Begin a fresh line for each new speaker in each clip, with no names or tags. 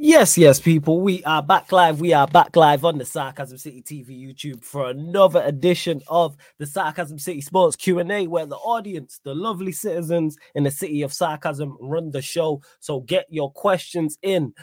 Yes, yes, people. We are back live. We are back live on the Sarcasm City TV YouTube for another edition of the Sarcasm City Sports Q&A where the audience, the lovely citizens in the city of Sarcasm run the show. So get your questions in.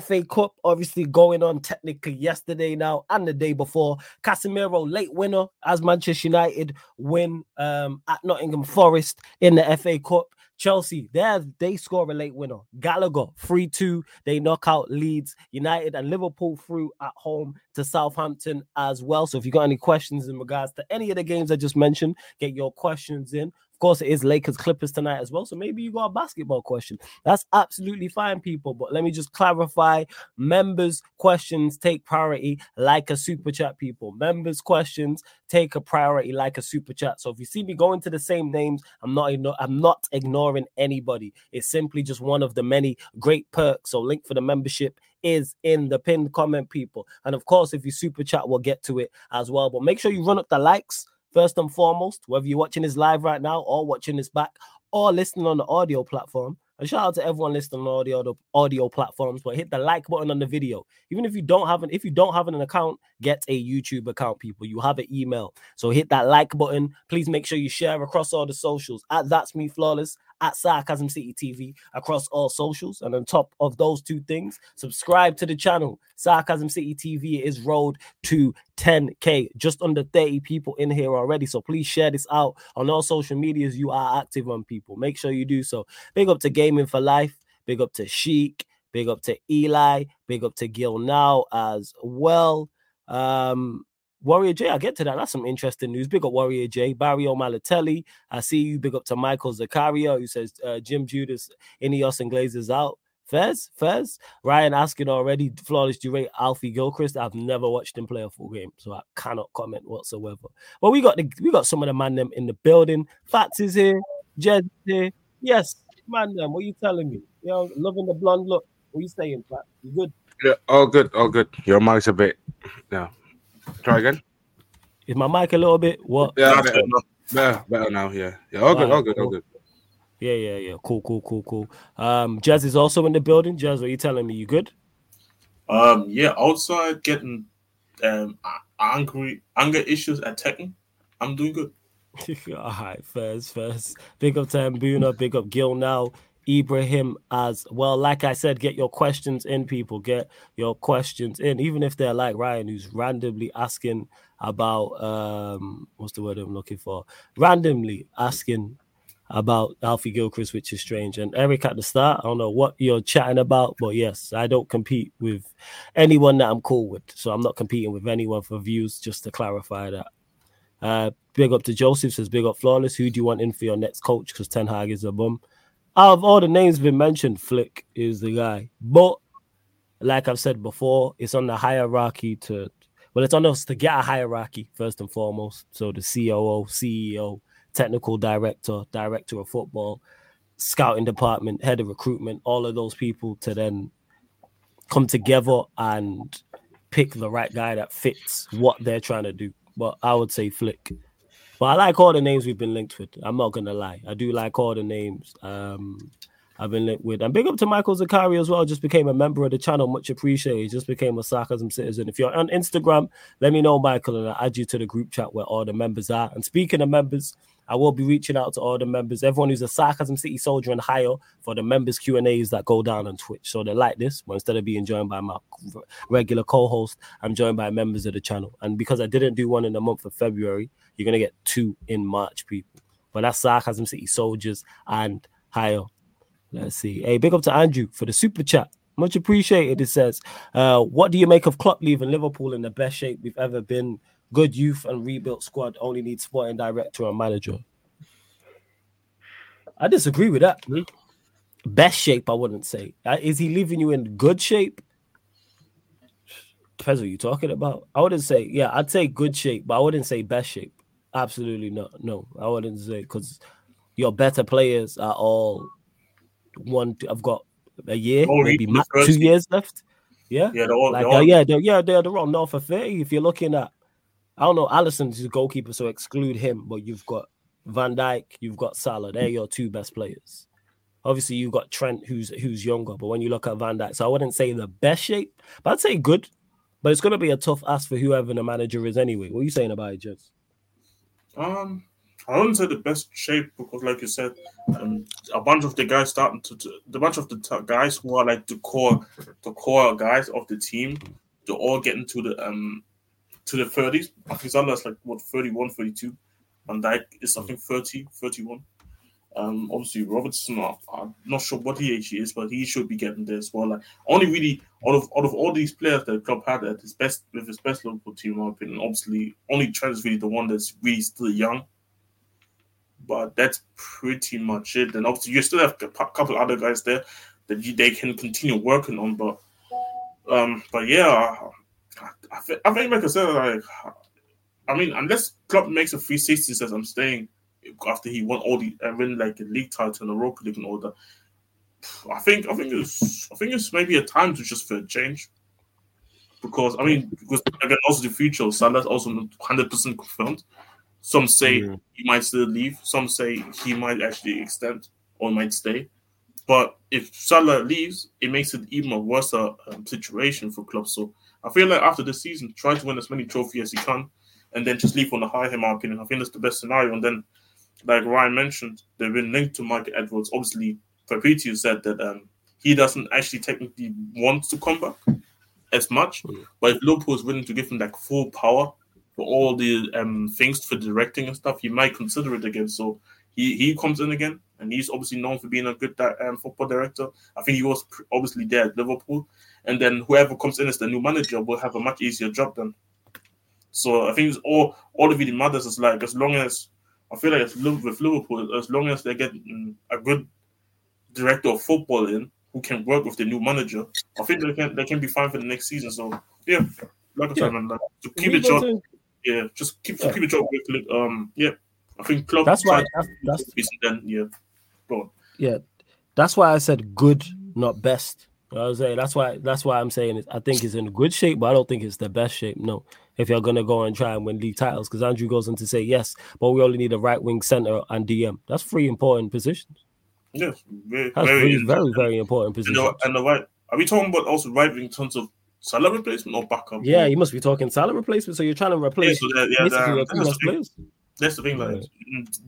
FA Cup obviously going on technically yesterday now and the day before. Casemiro late winner as Manchester United win um, at Nottingham Forest in the FA Cup. Chelsea, they they score a late winner. Gallagher 3 2. They knock out Leeds United and Liverpool through at home to Southampton as well. So if you got any questions in regards to any of the games I just mentioned, get your questions in. Of course, it is Lakers Clippers tonight as well. So maybe you got a basketball question. That's absolutely fine, people. But let me just clarify members' questions take priority like a super chat, people. Members' questions take a priority like a super chat. So if you see me going to the same names, I'm not I'm not ignoring anybody. It's simply just one of the many great perks. So link for the membership is in the pinned comment, people. And of course, if you super chat, we'll get to it as well. But make sure you run up the likes first and foremost, whether you're watching this live right now or watching this back or listening on the audio platform. And shout out to everyone listening on audio audio platforms, but hit the like button on the video. Even if you don't have an if you don't have an account, get a YouTube account, people. You have an email. So hit that like button. Please make sure you share across all the socials at that's me flawless at Sarcasm City TV across all socials. And on top of those two things, subscribe to the channel. Sarcasm City TV is road to 10k, just under 30 people in here already. So please share this out on all social medias. You are active on people. Make sure you do so. Big up to Gaming for Life. Big up to Sheik. Big up to Eli. Big up to Gil now as well. Um, Warrior J, I'll get to that. That's some interesting news. Big up Warrior J, Barrio Malatelli. I see you. Big up to Michael Zakaria, who says uh, Jim Judas, Ineos and Glazers out. Fez, Fez, Ryan asking already, flawless. Do Alfie Gilchrist? I've never watched him play a full game, so I cannot comment whatsoever. But we got the we got some of the man them in the building. Fats is here, Jed here. Yes, man them. What are you telling me? You know, loving the blonde look. What are you saying, Pat? You good?
Yeah, all good, all good. Your mic's a bit, yeah, Try again.
Is my mic a little bit what?
Yeah, better, better, better now. Yeah, yeah, all good, all good, all good.
Yeah, yeah, yeah. Cool, cool, cool, cool. Um, Jazz is also in the building. Jazz, what are you telling me? You good?
Um, yeah. Outside getting um angry anger issues at Tekken. I'm doing good.
All right, first, first. Big up to Mbuna, big up Gil now. Ibrahim as well. Like I said, get your questions in, people. Get your questions in, even if they're like Ryan, who's randomly asking about um what's the word I'm looking for? Randomly asking about Alfie Gilchrist, which is strange. And Eric at the start, I don't know what you're chatting about, but yes, I don't compete with anyone that I'm cool with. So I'm not competing with anyone for views, just to clarify that. Uh, big up to Joseph says, big up flawless. Who do you want in for your next coach? Because Ten Hag is a bum out of all the names been mentioned, Flick is the guy. But like I've said before, it's on the hierarchy to well, it's on us to get a hierarchy first and foremost. So the COO, CEO, technical director, director of football, scouting department, head of recruitment, all of those people to then come together and pick the right guy that fits what they're trying to do. But I would say Flick but I like all the names we've been linked with. I'm not gonna lie. I do like all the names um, I've been linked with. And big up to Michael Zakari as well. Just became a member of the channel. Much appreciated. Just became a sarcasm citizen. If you're on Instagram, let me know, Michael, and I'll add you to the group chat where all the members are. And speaking of members, I will be reaching out to all the members, everyone who's a Sarcasm City soldier and higher for the members Q and A's that go down on Twitch. So they like this. But instead of being joined by my regular co-host, I'm joined by members of the channel. And because I didn't do one in the month of February, you're gonna get two in March, people. But that's Sarcasm City soldiers and higher. Let's see. Hey, big up to Andrew for the super chat. Much appreciated. It says, uh, "What do you make of Klopp leaving Liverpool in the best shape we've ever been?" good youth and rebuilt squad only needs sporting director and manager. I disagree with that. Mm-hmm. Best shape, I wouldn't say. Uh, is he leaving you in good shape? Depends what you're talking about. I wouldn't say, yeah, I'd say good shape, but I wouldn't say best shape. Absolutely not. No, I wouldn't say because your better players are all one. I've got a year, maybe two years left. Yeah,
yeah, they're all,
like,
they're all...
Uh, yeah, they're, yeah, they're, they're all north of thirty. If you're looking at I don't know. Alisson's a goalkeeper, so exclude him. But you've got Van Dijk, you've got Salah. They're your two best players. Obviously, you've got Trent, who's who's younger, but when you look at Van Dijk, so I wouldn't say the best shape, but I'd say good. But it's going to be a tough ask for whoever the manager is anyway. What are you saying about it, Jess?
Um, I wouldn't say the best shape because, like you said, um, a bunch of the guys starting to, to the bunch of the t- guys who are like the core, the core guys of the team, they're all getting to the um to the 30s. I like what 31, 32. Van Dijk is I think 30, 31. Um, obviously Robertson, I'm not sure what he age he is, but he should be getting there as well. Like only really out of out of all these players that the club had at his best with his best Liverpool team, in my opinion, obviously only Trent is really the one that's really still young. But that's pretty much it. And obviously you still have a couple other guys there that you, they can continue working on. But um, but yeah, I, I, I think like I said, like I mean, unless Klopp makes a 360 says I'm staying after he won all the and win like the league title and Europa League and all that. I think I think it's I think it's maybe a time to just for a change. Because I mean, because again, also the future, of Salah's also not 100 percent confirmed. Some say
Mhm.
he might still leave. Some say he might actually extend or might stay. But if Salah leaves, it makes it even a worse uh, um, situation for clubs. So I feel like after the season, try to win as many trophies as you can, and then just leave on a high. In my opinion, I think that's the best scenario. And then, like Ryan mentioned, they've been linked to Michael Edwards. Obviously, Fabrizio said that um, he doesn't actually technically want to come back as much, but if Liverpool is willing to give him like full power for all the um, things for directing and stuff, he might consider it again. So he, he comes in again, and he's obviously known for being a good um, football director. I think he was obviously there at Liverpool, and then whoever comes in as the new manager will have a much easier job then. So I think it's all all of it matters is like as long as I feel like it's with Liverpool, as long as they get mm, a good director of football in who can work with the new manager, I think they can they can be fine for the next season. So yeah, like I said,
Yeah.
man, like, to keep it short, yeah, just keep
Yeah.
keep it short. Um, yeah, I think club.
That's why. That's, that's
then yeah, go on.
yeah. That's why I said good, not best. You know I'm saying that's why. That's why I'm saying it. I think it's in good shape, but I don't think it's the best shape. No, if you're gonna go and try and win league titles, because Andrew goes on to say yes, but we only need a right wing center and DM. That's three important positions.
Yeah, very,
That's
very,
three very very important
and
positions.
the, and the right. Are we talking about also right in terms of Salah replacement or backup?
Yeah, you must be talking Salah replacement. So you're trying to
Yeah,
replace
so that, yeah, that, that's, the thing, that's the thing. Like,
Right.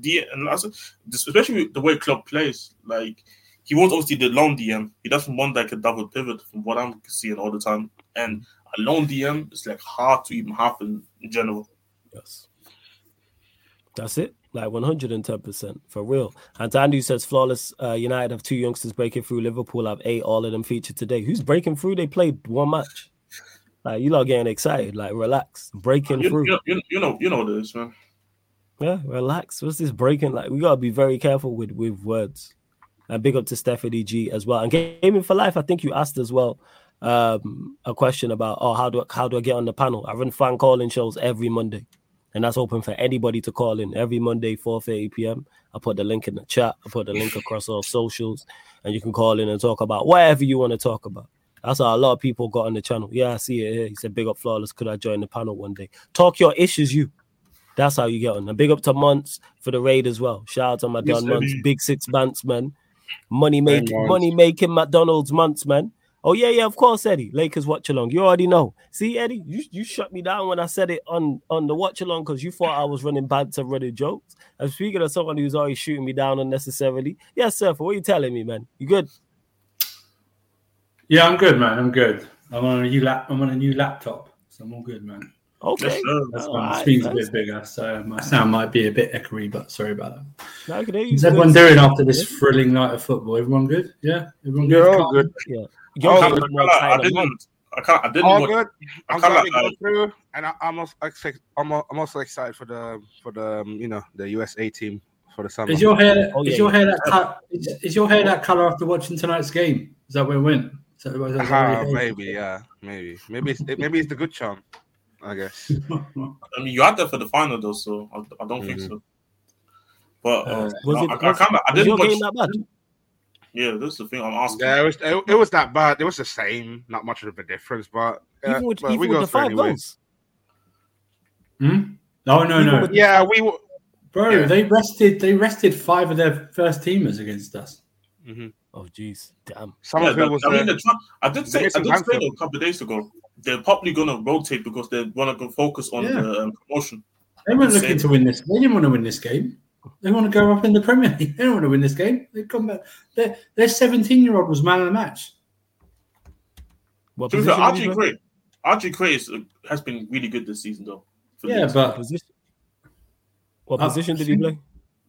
mm, and also, especially the way Klopp plays, like he wants obviously the lone DM. He doesn't want like a double pivot from what I'm seeing all the time. And a lone DM is like hard to even happen in general.
Yes. That's it. Like 110% for real. And Andy says flawless uh, United have two youngsters breaking through. Liverpool have eight, all of them featured today. Who's breaking through? They played one match. Like you lot getting excited. Like relax. Breaking
You,
through.
you, you, you know, you know this, man.
Yeah, relax. What's this breaking? Like we gotta be very careful with with words. And big up to Stephanie G as well. And gaming for life. I think you asked as well um, a question about oh how do I, how do I get on the panel? I run fan calling shows every Monday, and that's open for anybody to call in every Monday 4:30 p.m. I put the link in the chat. I put the link across all socials, and you can call in and talk about whatever you want to talk about. That's how a lot of people got on the channel. Yeah, I see it here. He said, "Big up, flawless. Could I join the panel one day? Talk your issues, you." That's how you get on. And big up to Months for the raid as well. Shout out to my
Yes,
Months, big six months, man. Money making, money making McDonald's months, man. Oh yeah, yeah, of course, Eddie. Lakers watch along. You already know. See, Eddie, you, you shut me down when I said it on on the watch along because you thought I was running banter, running jokes. And speaking of someone who's always shooting me down unnecessarily, yes, sir. For what are you telling me, man? You good?
Yeah, I'm good, man. I'm good. I'm on a new lap. I'm on a new laptop, so I'm all good, man.
Okay.
Yes, sir.
That's uh,
All
why oh, my
right,
screen's a bit bigger, so my sound might be a bit echoey, but sorry about that.
Now I can hear
What's
good.
everyone doing after this thrilling night of football? Everyone good? Yeah, everyone good.
You're all
Calm?
good.
You're
Oh,
good,
I,
more
I,
tired than mine.
didn't. I can't. I didn't.
All
watch-
good.
I
I'm
kinda
glad we go
uh,
through, and I, I'm also excited. I'm, I'm also excited for the for the um, you know the USA team for the summer.
Is your hair?
Oh, yeah,
is your
yeah.
hair that color? Is, is your hair that color after watching tonight's game? Is that where it went? Is that, is that where it ah,
maybe, yeah, maybe, maybe it's maybe it's the good charm, I guess.
I mean, you had that for the final though, so I, I don't think
Mhm.
so. But uh,
Uh,
Was
no,
it?
I, I
Was,
kind of. I didn't watch.
that bad?
Yeah, this is the thing I'm asking.
Yeah, it was it, it was that bad. It was the same, not much of a difference, but uh,
Even with,
but
even
we
with the
through
five
anyway.
goals.
Hmm? No, no,
Even
no,
with-
Yeah, we were.
bro.
yeah.
They rested. They rested five of their first teamers against us.
mhm.
Oh, jeez, damn.
Yeah,
Summerville
the-
was
I mean, the I did say I did say
Bamford.
a couple of days ago they're probably gonna rotate because they want to go focus on
Yeah.
the um, promotion.
They weren't looking to win this. They didn't want to win this game. They want to go up in the Premier League. They don't want to win this game. They've come back. Their their 17 year old was man of the match.
What
To be fair,
position did he
Archie
play?
Gray, Archie Gray is, has been really good this season though.
Yeah,
Leeds.
What
but
position? What
Uh,
position did he play?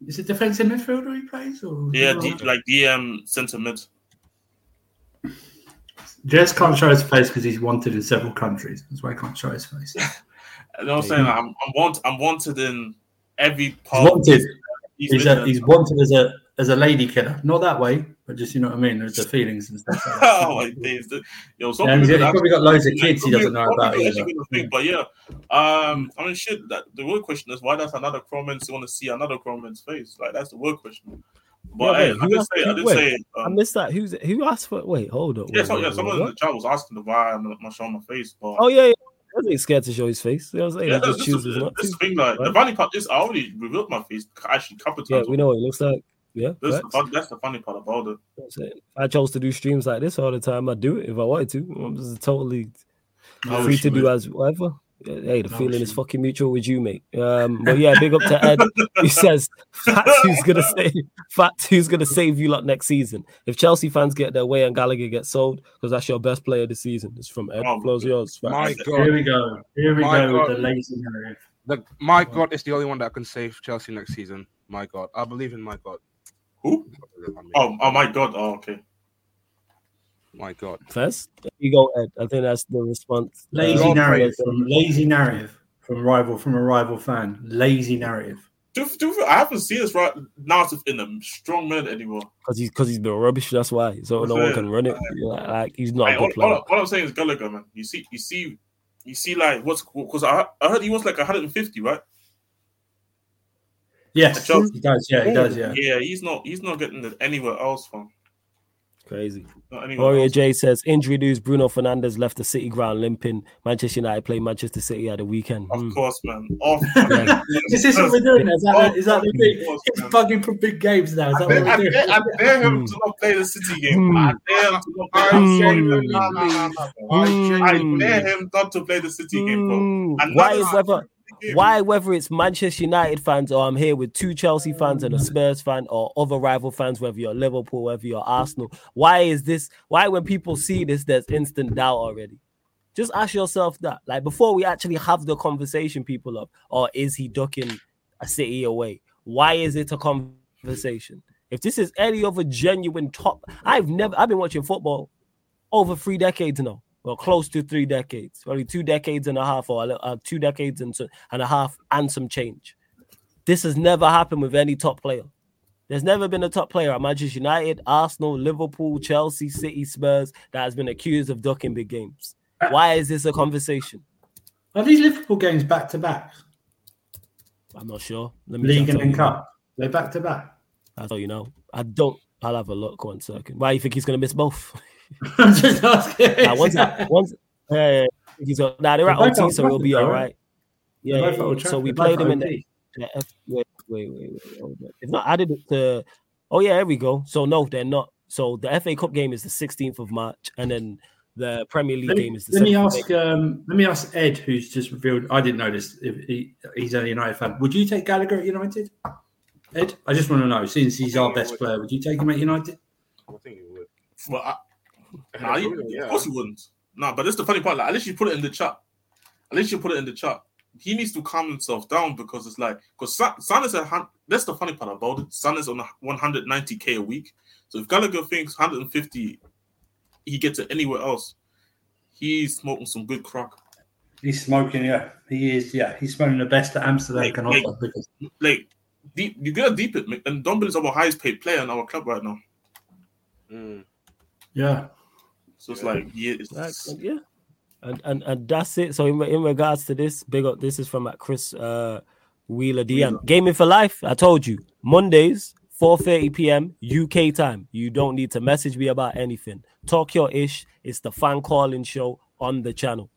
is it defensive midfielder he plays? Or
yeah, the, like the um, centre mid.
Jess can't show his face because he's wanted in several countries. That's why he can't show his face.
You know what I'm saying? I'm, I'm want I'm wanted in every part. of
wanted.
East
He's, a, he's wanted as a as a lady killer. Not that way, but just you know what I mean. There's the feelings and stuff. Like
oh my days! Yo, some
Yeah, he's, he's probably got loads of kids he doesn't know about either.
think, But yeah, um, I mean, shit. That, the real question is why does another Cromans want to see another Cromans face? Like that's the real question. But
Yeah,
hey,
wait,
I did say, I
wait,
say,
I
um,
missed that. Who's who asked for? Wait, hold up.
yeah,
wait,
so, yeah, someone in the chat was asking the why I'm not showing my face, but
Oh yeah, yeah. I wasn't scared to show his face. I was saying,
yeah,
he
that's
just chooses not
this
to.
thing. Like the funny part is, I already revealed my face actually a couple
Yeah,
times.
we know what it looks like. Yeah,
That's, the that's the funny part about it.
It. I chose to do streams like this all the time, I'd do it if I wanted to. I'm just totally
No,
free to do as whatever. Yeah, Hey, the
No,
feeling
she-
is fucking mutual with you, mate. Um, but yeah, big up to Ed. He says Fatu's gonna say Fatu's gonna save you lot next season. If Chelsea fans get their way and Gallagher gets sold, because that's your best player this season. It's from Ed.
Oh,
Flows yours. Fats.
My
Here we go. Here we
My
go
God.
with the lazy narrative.
the, my God is the only one that can save Chelsea next season. My God, I believe in my God.
Who? Oh, oh my god. Oh, okay.
My God.
First, there you go, Ed. I think that's the response.
Lazy
Uh,
narrative from lazy narrative from rival from a rival fan. Lazy narrative.
Do, do, I haven't seen this right narrative in a strong man anymore.
because he's because he's been rubbish. That's why. So
That's
no one can run it. Like, like, he's not
Like,
a
all,
good player.
all, all I'm saying is Gallagher, man. You see, you see, you see, like what's because I, I heard he was like 150, right?
Yes, he does. Yeah, he does. Yeah.
yeah. He's not, he's not getting it anywhere else from.
Crazy.
Not anywhere
Warrior
else.
J says injury news: Bruno Fernandes left the City ground limping. Manchester United play Manchester City at the weekend.
Of
Hmm.
course, man. Off.
Yeah.
Is this what we're doing? Is that, the, is that the thing?
Of course,
He's
man.
bugging for big games now. Is
I
that
dare,
what
I,
we're doing?
dare, I dare him
Hmm.
to not play the City game. I dare him to not play
I
the
Hmm.
genuinely
City game.
believe. I
I dare him not to play the City game, bro.
Hmm.
And
Why
none
is
of-
whether why whether it's Manchester United fans or I'm here with two Chelsea fans and a Spurs fan or other rival fans, whether you're Liverpool, whether you're Arsenal, why is this? Why when people see this, there's instant doubt already? Just ask yourself that, like before we actually have the conversation, people of, or is he ducking a City away? Why is it a conversation? If this is any other genuine top, I've never, I've been watching football over three decades now, well, close to three decades, probably two decades and a half, or uh, two decades and, so, and a half, and some change. This has never happened with any top player. There's never been a top player at Manchester United, Arsenal, Liverpool, Chelsea, City, Spurs that has been accused of ducking big games. Why is this a conversation?
Are these Liverpool games back to back?
I'm not sure. Let me
League and then. Cup. They're back to back.
I'll tell you now. I don't. I'll have a look one second. Why do you think he's gonna miss both?
I'm just asking.
Nah, once, once, yeah, yeah, he's nah, they're at OT,
Old
so it'll be
Trafford,
all
though,
right. Yeah, yeah,
both at Old
yeah. so
Trafford,
we played them in the, the F, wait, wait, wait, wait, hold on. It's not added it to. Oh yeah, here we go. So no, they're not. So the FA Cup game is the 16th of March, and then the Premier League
Let me,
game is the.
let me ask. Um, let me ask Ed, who's just revealed. I didn't know this. If he, he's a United fan, would you take Gallagher at United? Ed, I just want to know. Since he's our best player, would you take him at United?
I think it would.
Well, I, Nah, you,
yeah.
Of course he wouldn't. Nah, but that's the funny part. Like, at least you put it in the chat. At least you put it in the chat. He needs to calm himself down because it's like because Son, Son is a that's the funny part about it. Son is on a 190k a week. So if Gallagher thinks 150, he gets it anywhere else. He's smoking some good crack.
He's smoking. Yeah, he is. Yeah, he's smoking the best that Amsterdam
Like-
can
like-
offer. Because
Like deep, you gotta deep it. man. And Dumble is our highest paid player in our club right now.
Mm.
yeah,
So it's
Yeah.
like yeah, it's,
Like, yeah, and, and and that's it. So in, in regards to this, big up. This is from at Chris uh, Wheeler DM. Gaming for life. I told you Mondays. 4:30 p.m. UK time. You don't need to message me about anything. Talk your ish. It's the fan calling show on the channel.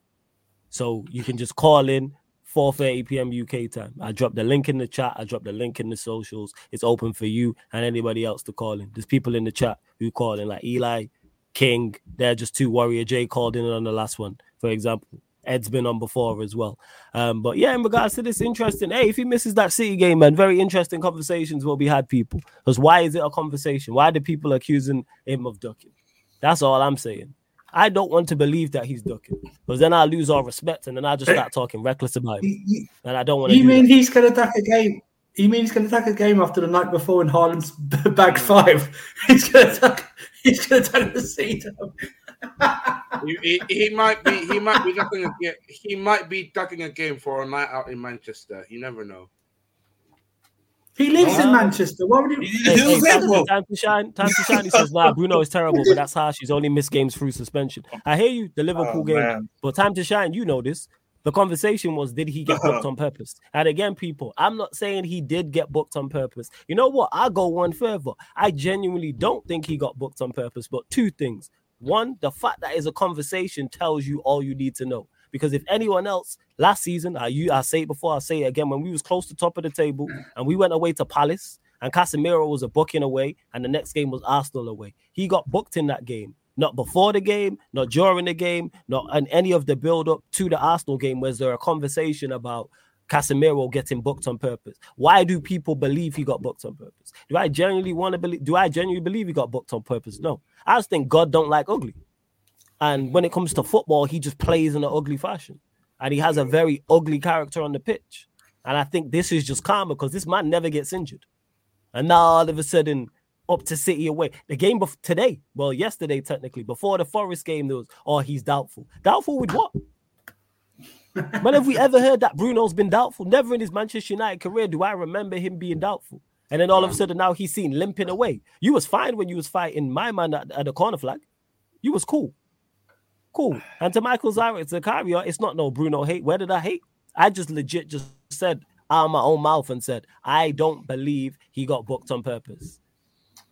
So you can just call in, 4:30 p.m. UK time. I dropped the link in the chat. I dropped the link in the socials. It's open for you and anybody else to call in. There's people in the chat who call in, like Eli, King. They're just two warrior. Jay called in on the last one, for example. Ed's been on before as well. Um, but yeah, in regards to this, interesting. Hey, if he misses that City game, man, very interesting conversations will be had, people. Because why is it a conversation? Why do people accusing him of ducking? That's all I'm saying. I don't want to believe that he's ducking because then I lose all respect and then I just start talking reckless about him. And I don't want to.
you
do
mean
that.
he's going to duck a game? You mean he's going to duck a game after the night before in Haaland's bag five? He's going to duck. He's going to duck the seat.
He, he, he might be he might be ducking a game. He might be ducking a game for a night out in Manchester. You never know.
He lives in Manchester. Why would he?
Hey,
Who's
hey, time, time to shine. Time to shine. He says, "Nah, Bruno is terrible, but that's harsh. He's only missed games through suspension." I hear you, the Liverpool
Oh,
game,
man.
but time to shine. You know this. The conversation was, did he get booked uh-huh. on purpose? And again, people, I'm not saying he did get booked on purpose. You know what? I'll go one further. I genuinely don't think he got booked on purpose. But two things: one, the fact that is a conversation tells you all you need to know. Because if anyone else last season, I you I say it before, I say it again, when we was close to top of the table and we went away to Palace and Casemiro was a booking away, and the next game was Arsenal away. He got booked in that game. Not before the game, not during the game, not in any of the build up to the Arsenal game. Was there a conversation about Casemiro getting booked on purpose? Why do people believe he got booked on purpose? Do I genuinely want to believe? Do I genuinely believe he got booked on purpose? No. I just think God don't like ugly. And when it comes to football, he just plays in an ugly fashion. And he has a very ugly character on the pitch. And I think this is just karma because this man never gets injured. And now all of a sudden, up to City away. The game bef- today, well, yesterday technically, before the Forest game, there was, oh, he's doubtful. Doubtful with what? when have we ever heard that Bruno's been doubtful? Never in his Manchester United career do I remember him being doubtful. And then all of a sudden now he's seen limping away. You was fine when you was fighting my man at, at the corner flag. You was cool. Cool. And to Michael Zara, Zakaria, oh, it's not no Bruno hate. Where did I hate? I just legit just said out of my own mouth and said, I don't believe he got booked on purpose.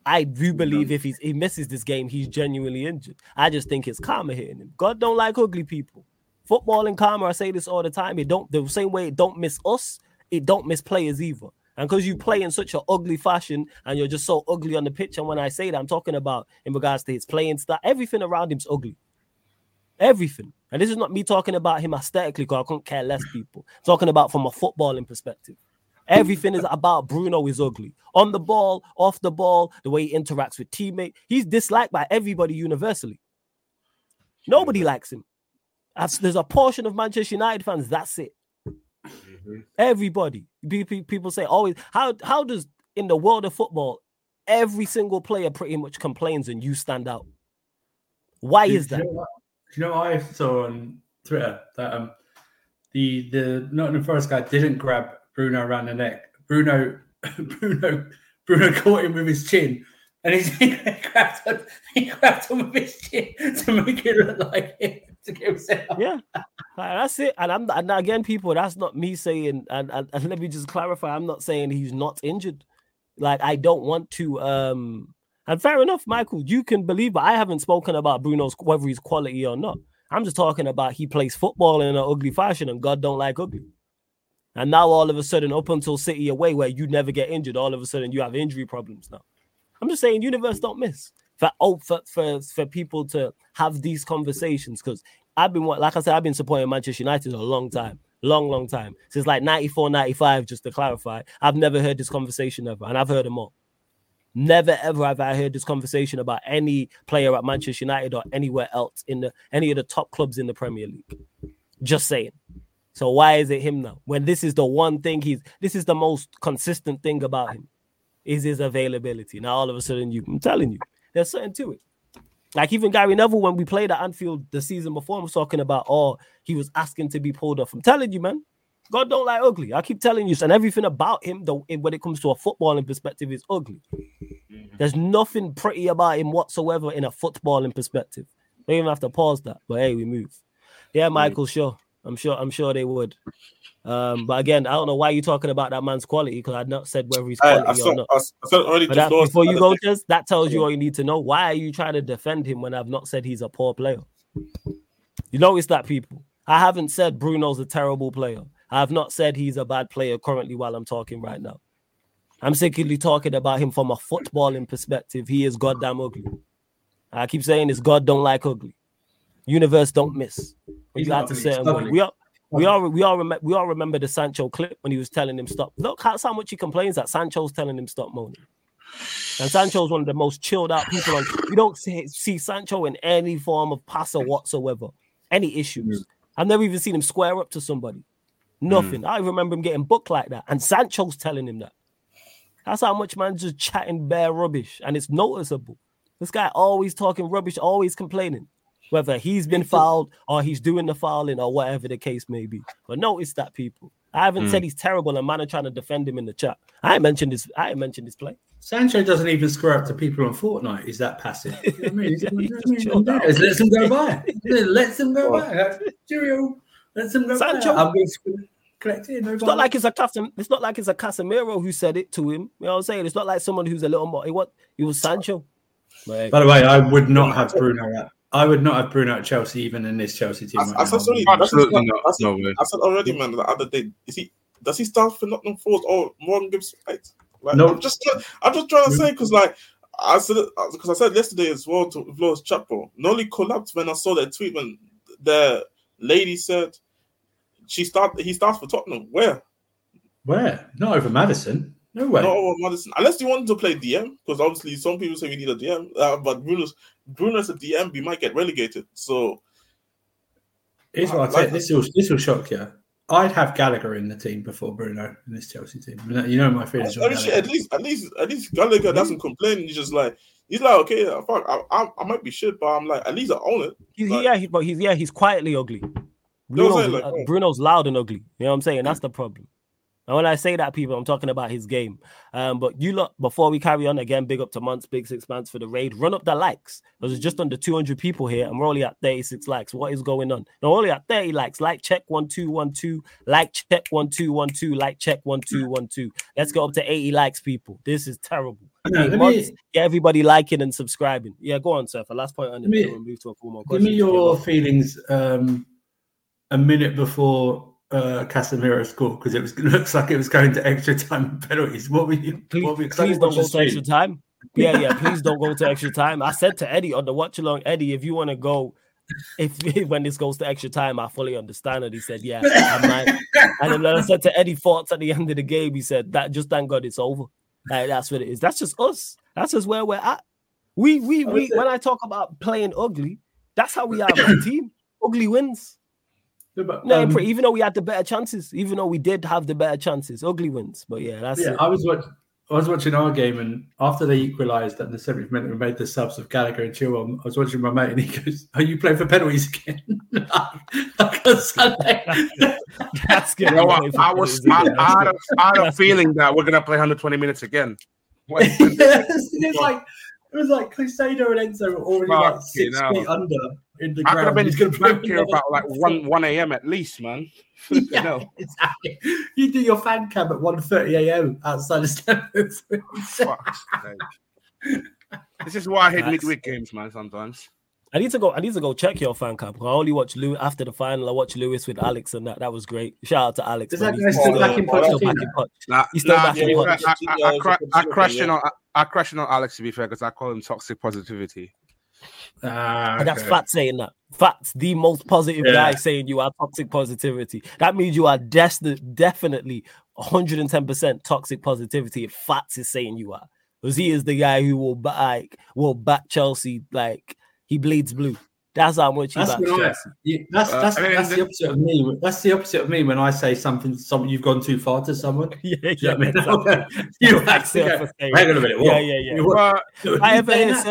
I do believe if he's, he misses this game, he's genuinely injured. I just think it's karma hitting him. God don't like ugly people. Football and karma, I say this all the time. It don't the same way it don't miss us, it don't miss players either. And because you play in such an ugly fashion and you're just so ugly on the pitch, and when I say that, I'm talking about in regards to his playing style, everything around him's ugly. Everything. And this is not me talking about him aesthetically, because I couldn't care less people. I'm talking about from a footballing perspective. Everything is about Bruno is ugly. On the ball, off the ball, the way he interacts with teammates. He's disliked by everybody universally. Nobody likes him. As there's a portion of Manchester United fans, that's it. Everybody. Pe- pe- People say always, how how does in the world of football, every single player pretty much complains and you stand out? Why is that?
you know you know I saw on Twitter that um the the Nottingham Forest guy didn't grab Bruno around the neck. Bruno Bruno Bruno caught him with his chin, and he, grabbed him, he grabbed him with his chin to make it look like himself.
Yeah, that's it. And I'm and again, people, that's not me saying. And, and, and let me just clarify: I'm not saying he's not injured. Like I don't want to. um And fair enough, Michael, you can believe, but I haven't spoken about Bruno's whether he's quality or not. I'm just talking about he plays football in an ugly fashion, and God don't like ugly. And now all of a sudden, up until City away, where you never get injured, all of a sudden you have injury problems now. I'm just saying, universe don't miss for oh for for, for people to have these conversations because I've been like I said, I've been supporting Manchester United a long time, long, long time since like 94, 95. Just to clarify, I've never heard this conversation ever, and I've heard them all. Never ever have I heard this conversation about any player at Manchester United or anywhere else in the any of the top clubs in the Premier League. Just saying. So why is it him now? When this is the one thing he's this is the most consistent thing about him is his availability. Now all of a sudden you I'm telling you, there's something to it. Like even Gary Neville, when we played at Anfield the season before, I was talking about oh, he was asking to be pulled off. I'm telling you, man, God don't like ugly. I keep telling you, and everything about him, though, when it comes to a footballing perspective, is ugly. Mm-hmm. There's nothing pretty about him whatsoever in a footballing perspective. Don't even have to pause that. But hey, we move. Yeah, Michael, sure. I'm sure. I'm sure they would. Um, but again, I don't know why you're talking about that man's quality because I've not said whether he's quality
I,
or
saw,
not.
I, I
But that, before you go, just that tells you all you need to know. Why are you trying to defend him when I've not said he's a poor player? You notice that, people. I haven't said Bruno's a terrible player. I have not said he's a bad player currently while I'm talking right now. I'm simply talking about him from a footballing perspective. He is goddamn ugly. I keep saying this: God don't like ugly. Universe don't miss. You had to say
he's
it.
ugly.
We all, we all, we all, rem- we all remember the Sancho clip when he was telling him stop. Look, that's how much he complains that Sancho's telling him stop moaning. And Sancho's one of the most chilled out people on. You don't see, see Sancho in any form of passer whatsoever, any issues. I've never even seen him square up to somebody. Nothing. I remember him getting booked like that, and Sancho's telling him that. That's how much man's just chatting bare rubbish, and it's noticeable. This guy always talking rubbish, always complaining, whether he's been fouled or he's doing the fouling or whatever the case may be. But notice that people. I haven't hmm. said he's terrible, and man are trying to defend him in the chat. I mentioned this. I ain't mentioned this play.
Sancho doesn't even square up to people on Fortnite. Is that passive. You know I mean? You know I mean?
chilled out.
He lets them go by. He lets them go by. Cheerio. Lets them go
Sancho-
by. I'm going to collect it. No
It's not like it's a Casem- It's not like it's a Casemiro who said it to him. You know what I'm saying? It's not like someone who's a little more. What it was Sancho. But,
By the way, I would not have Bruno at. I would not have Bruno at Chelsea even in this Chelsea team.
I,
right
I
now.
said sorry,
Absolutely
that's-
not.
I said-
No way.
I said already, man, the other day. Is he? Does he start for Nottingham Forest or Morgan Gibbs? Right? Like,
No.
I'm just, I'm just trying to say because, like, I said, uh, because I said yesterday as well to Vlo's Chapo. Nolly collapsed when I saw that tweet when the lady said she start. He starts for Tottenham. Where?
Where? Not over Maddison. No way.
Not over Maddison. Unless you wanted to play DM, because obviously some people say we need a DM. Uh, but Bruno's Bruno's a DM. We might get relegated. So
Here's what I
Like-
This will this will shock you. I'd have Gallagher in the team before Bruno in this Chelsea team. You know- my feelings. on
I mean, shit, at least, at least, at least Gallagher doesn't complain. He's just like, he's like, okay, fuck, I, I, I might be shit, but I'm like, at least I own it.
he's,
Like-
yeah, he, but he's yeah, he's quietly ugly.
know
Bruno's.
Like,
uh,
oh.
Bruno's loud and ugly. You know what I'm saying? That's the problem. And when I say that, people, I'm talking about his game. Um, but you look before we carry on again, big up to Months, big six months for the raid. Run up the likes. There's just under 200 people here, and we're only at 36 likes. What is going on? No, only at 30 likes. Like check one two one two. Like check one two one two. Like check one two one two. Let's go up to 80 likes, people. This is terrible.
No,
Hey, Months,
me-
get everybody liking and subscribing. Yeah, go on, sir. For last point on it,
me-
move to a few more
Give me your feelings um, a minute before uh, Casemiro scored because it was it looks like it was going to extra time and penalties. What were you?
Please,
what were you,
please don't go to extra time. Yeah, yeah. Please don't go to extra time. I said to Eddie on the watch along, Eddie, if you want to go, if when this goes to extra time, I fully understand. And he said, yeah, I might. And then I said to Eddie thoughts at the end of the game. He said that just thank God it's over. Like, that's what it is. That's just us. That's just where we're at. We we we. When I talk about playing ugly, that's how we are as a team. Ugly wins.
Yeah, but,
No,
um,
pretty- even though we had the better chances, even though we did have the better chances, ugly wins. But yeah, that's
yeah,
it.
I was watch, I was watching our game, and after they equalised at the 70th minute, we made the subs of Gallagher and Chilwell. I was watching my mate, and he goes, "Are you playing for penalties again?" like on Sunday.
That's good.
You know what? I was I, I, had a, I had a feeling that we're gonna play 120 minutes again. When-
yes, it's like it was like Caicedo and Enzo were already like six feet under in the
I could
ground.
have been
He's gonna play
back here about like one one a.m. at least, man.
Yeah,
hell.
exactly. You do your fan cam at 1.30 a.m. outside of Stamford Bridge.
Fuck's sake. This is why I hate
Facts.
midweek games, man. Sometimes.
I need to go. I need to go check your fan camp. I only watch Lewis after the final. I watched Lewis with Alex, and that that was great. Shout out to Alex.
Is that
He's
guy still
still-
back in
still back in Poch.
Nah,
He's still
nah,
back
to
in
be
Poch.
fair, I, I, I, cra- I
Yeah.
crashing on I, I crashing on Alex to be fair because I call him toxic positivity.
Ah,
And that's
okay.
Fat saying that. Fat's the most positive
Yeah.
guy saying you are toxic positivity. That means you are des- definitely 110% toxic positivity if Fats is saying you are. Because he is the guy who will back will back Chelsea like he bleeds blue. That's how much he
That's,
backs
when I,
Chelsea.
that's,
Uh,
that's,
I mean,
that's
the-
the opposite of me. That's the opposite of me when I say something. Some you've gone too far to someone.
Yeah,
Do you
yeah.
know what. I mean? you
That's
have to go,
saying.
Hang on a minute.
Yeah,
what?
yeah, yeah.
You- what-
But
I ever
saying
hear
that?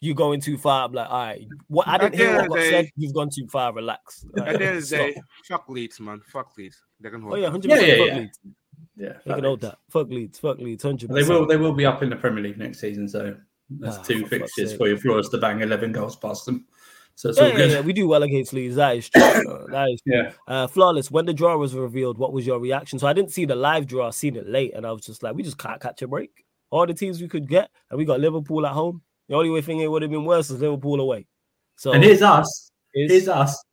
Surfer say you going too far, I'm like, all right. What I didn't
At
hear what
of
got said. You've gone too far. Relax.
at the end of the day, fuck Leeds, man. Fuck Leeds. They can hold.
oh yeah,
it.
hundred
Yeah,
percent.
yeah,
Fuck
yeah.
Leeds.
Yeah,
You can hold that. Fuck Leeds. Fuck Leeds. Hundred
They will. They will be up in the Premier League next season. So that's
Ah,
two
for fuck's
fixtures for your Flores to bang eleven goals past them. So it's
Yeah,
all
yeah,
good.
yeah, we do well against Leeds. That is true. that is true.
Yeah.
Uh, flawless. When the draw was revealed, what was your reaction? So I didn't see the live draw. I seen it late, and I was just like, we just can't catch a break. All the teams we could get, and we got Liverpool at home. The only way thing it would have been worse is Liverpool away. So
And here's us.
it's-
Here's us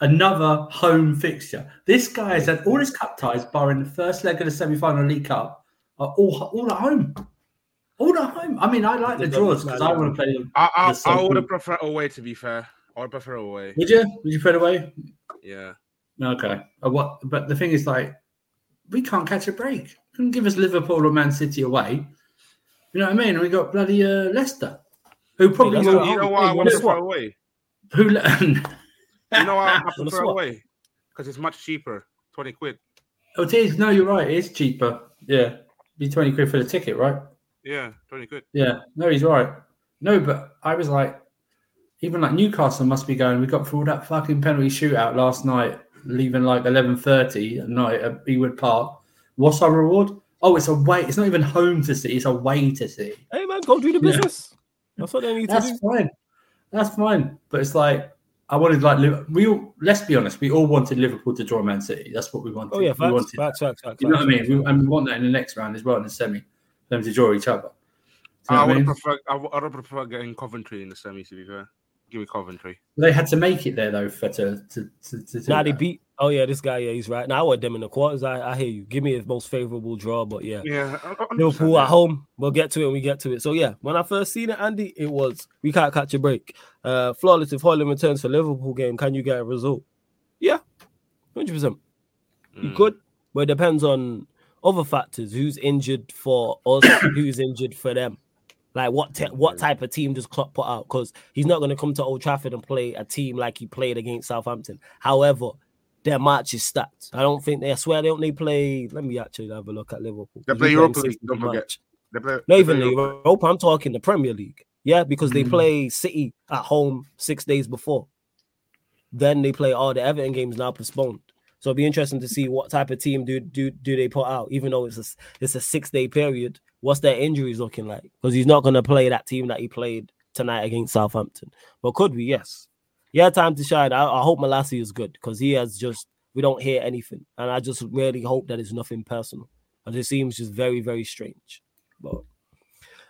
another home fixture. This guy has had all his cup ties, barring the first leg of the semi-final League Cup, are all all at home. All at home. I mean, I like the draws because I want to play them.
I, I,
The
I would have preferred away. To be fair, I would prefer away.
Would you? Would you put it away?
Yeah.
Okay. Uh, what? But the thing is, like, we can't catch a break. Couldn't give us Liverpool or Man City away. You know what I mean? We got bloody uh, Leicester, who probably
that's
You know,
what-
you know why I want to
wanna swap?
away.
who.
You know why I
have
to
throw
away? Because it's much cheaper. Twenty quid.
oh, it is. No, you're right. It is cheaper. Yeah, be twenty quid for the ticket, right?
Yeah, twenty quid.
Yeah. No, he's right. No, but I was like, even like Newcastle must be going. We got through all that fucking penalty shootout last night, leaving like eleven thirty at night at Ewood Park. What's our reward? Oh, it's away. It's not even home to see. It's away to see.
Hey man, go do the
Yeah.
business. That's what they need to do.
fine. That's fine. But it's like I wanted like we all. Let's be honest. We all wanted Liverpool to draw Man City. That's what we wanted.
Oh yeah,
we
facts,
wanted.
facts, facts, facts.
You know what I mean? We, and we want that in the next round as well in the semi. For them to draw each other. You know
I
what I
would
mean?
prefer. I would, I would prefer getting Coventry in the semi. To be fair, give me Coventry.
They had to make it there though for to to to, to do
Nah, they beat. Oh yeah, this guy. Yeah, he's right. Now I want them in the quarters. I, I hear you. Give me his most favorable draw, but yeah.
Yeah, I- I understand
Liverpool at home. We'll get to it when we get to it. So yeah, when I first seen it, Andy, it was we can't catch a break. Uh flawless if Højlund returns for Liverpool game, can you get a result? Yeah, hundred percent. You
Mm.
could, but it depends on other factors. Who's injured for us? who's injured for them? Like what te- what type of team does Klopp put out? Because he's not going to come to Old Trafford and play a team like he played against Southampton. However, their match is stacked. I don't think they. I swear they don't. They play. Let me actually have a look at Liverpool.
They play Europa League, don't forget.
match.
They play-
Not even the
Europa-
Europa. I'm talking the Premier League. Yeah, because they
Mm.
play City at home six days before. Then they play all the Everton games now postponed. So it'll be interesting to see what type of team do do do they put out, even though it's a it's a six day period. What's their injuries looking like? Because he's not going to play that team that he played tonight against Southampton. But could be yes. Yeah, time to shine. I, I hope Malacia is good because he has just we don't hear anything, and I just really hope that it's nothing personal. And it seems just very very strange. But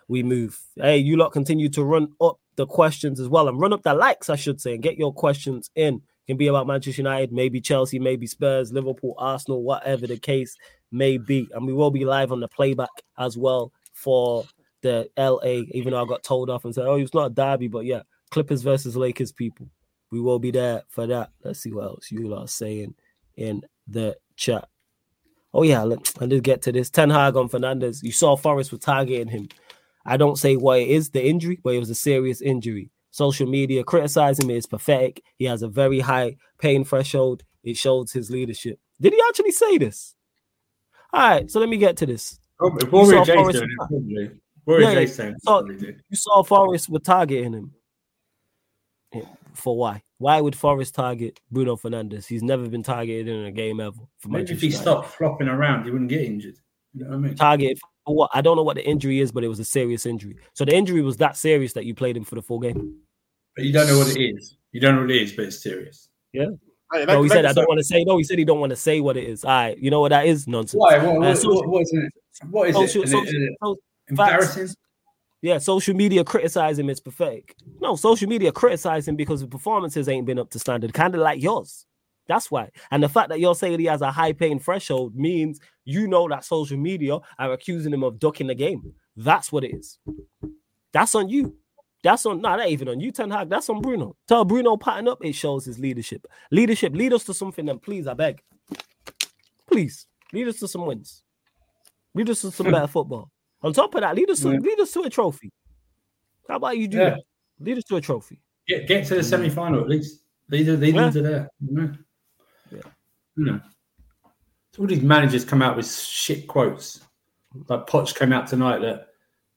we move. Hey, you lot continue to run up the questions as well and run up the likes, I should say, and get your questions in. Can be about Manchester United, maybe Chelsea, maybe Spurs, Liverpool, Arsenal, whatever the case may be. And we will be live on the playback as well for the LA, even though I got told off and said, oh, it's not a derby, but yeah, Clippers versus Lakers people. We will be there for that. Let's see what else you are saying in the chat. Oh, yeah, look, I did get to this. Ten Hag on Fernandes. You saw Forest was targeting him. I don't say what it is, the injury, but it was a serious injury. Social media criticizing him is pathetic. He has a very high pain threshold. It shows his leadership. Did he actually say this? All right, so let me get to this.
Probably.
You
Rory
saw
J's
Forest-
doing it, probably. Rory
Yeah,
J's saying it,
so-
probably did.
You saw Forest were targeting him. Yeah, For why? Why would Forest target Bruno Fernandes? He's never been targeted in a game ever.
Maybe if he stopped flopping around, he wouldn't get injured. You know what I mean?
targeted what? I don't know what the injury is, but it was a serious injury. So the injury was that serious that you played him for the full game.
But you don't know what it is. You don't know what it is, but it's serious.
Hey, like-
no, he said I don't want to say. No, he said he don't want to say what it is. All right, you know what that is? Nonsense.
Why? What,
Uh, social-
what, what is it? What is
social-
it? Is
social-
it- is it
so-
embarrassing?
Yeah, social media criticize him. It's pathetic. No, social media criticize him because the performances ain't been up to standard, kind of like yours. That's why. And the fact that you're saying he has a high pain threshold means you know that social media are accusing him of ducking the game. That's what it is. That's on you. That's on, nah, that even on you, Ten Hag. That's on Bruno. Tell Bruno pattern up, it shows his leadership. Leadership, lead us to something, then please, I beg. Please, lead us to some wins. Lead us to some better football. On top of that, lead us to,
Yeah.
lead us to a trophy. How about you do
Yeah.
that? Lead us to a trophy.
Get, get to the semi final at least. Lead, lead
Yeah.
them to there. You know?
Yeah.
You know. All these managers come out with shit quotes. Like Poch came out tonight that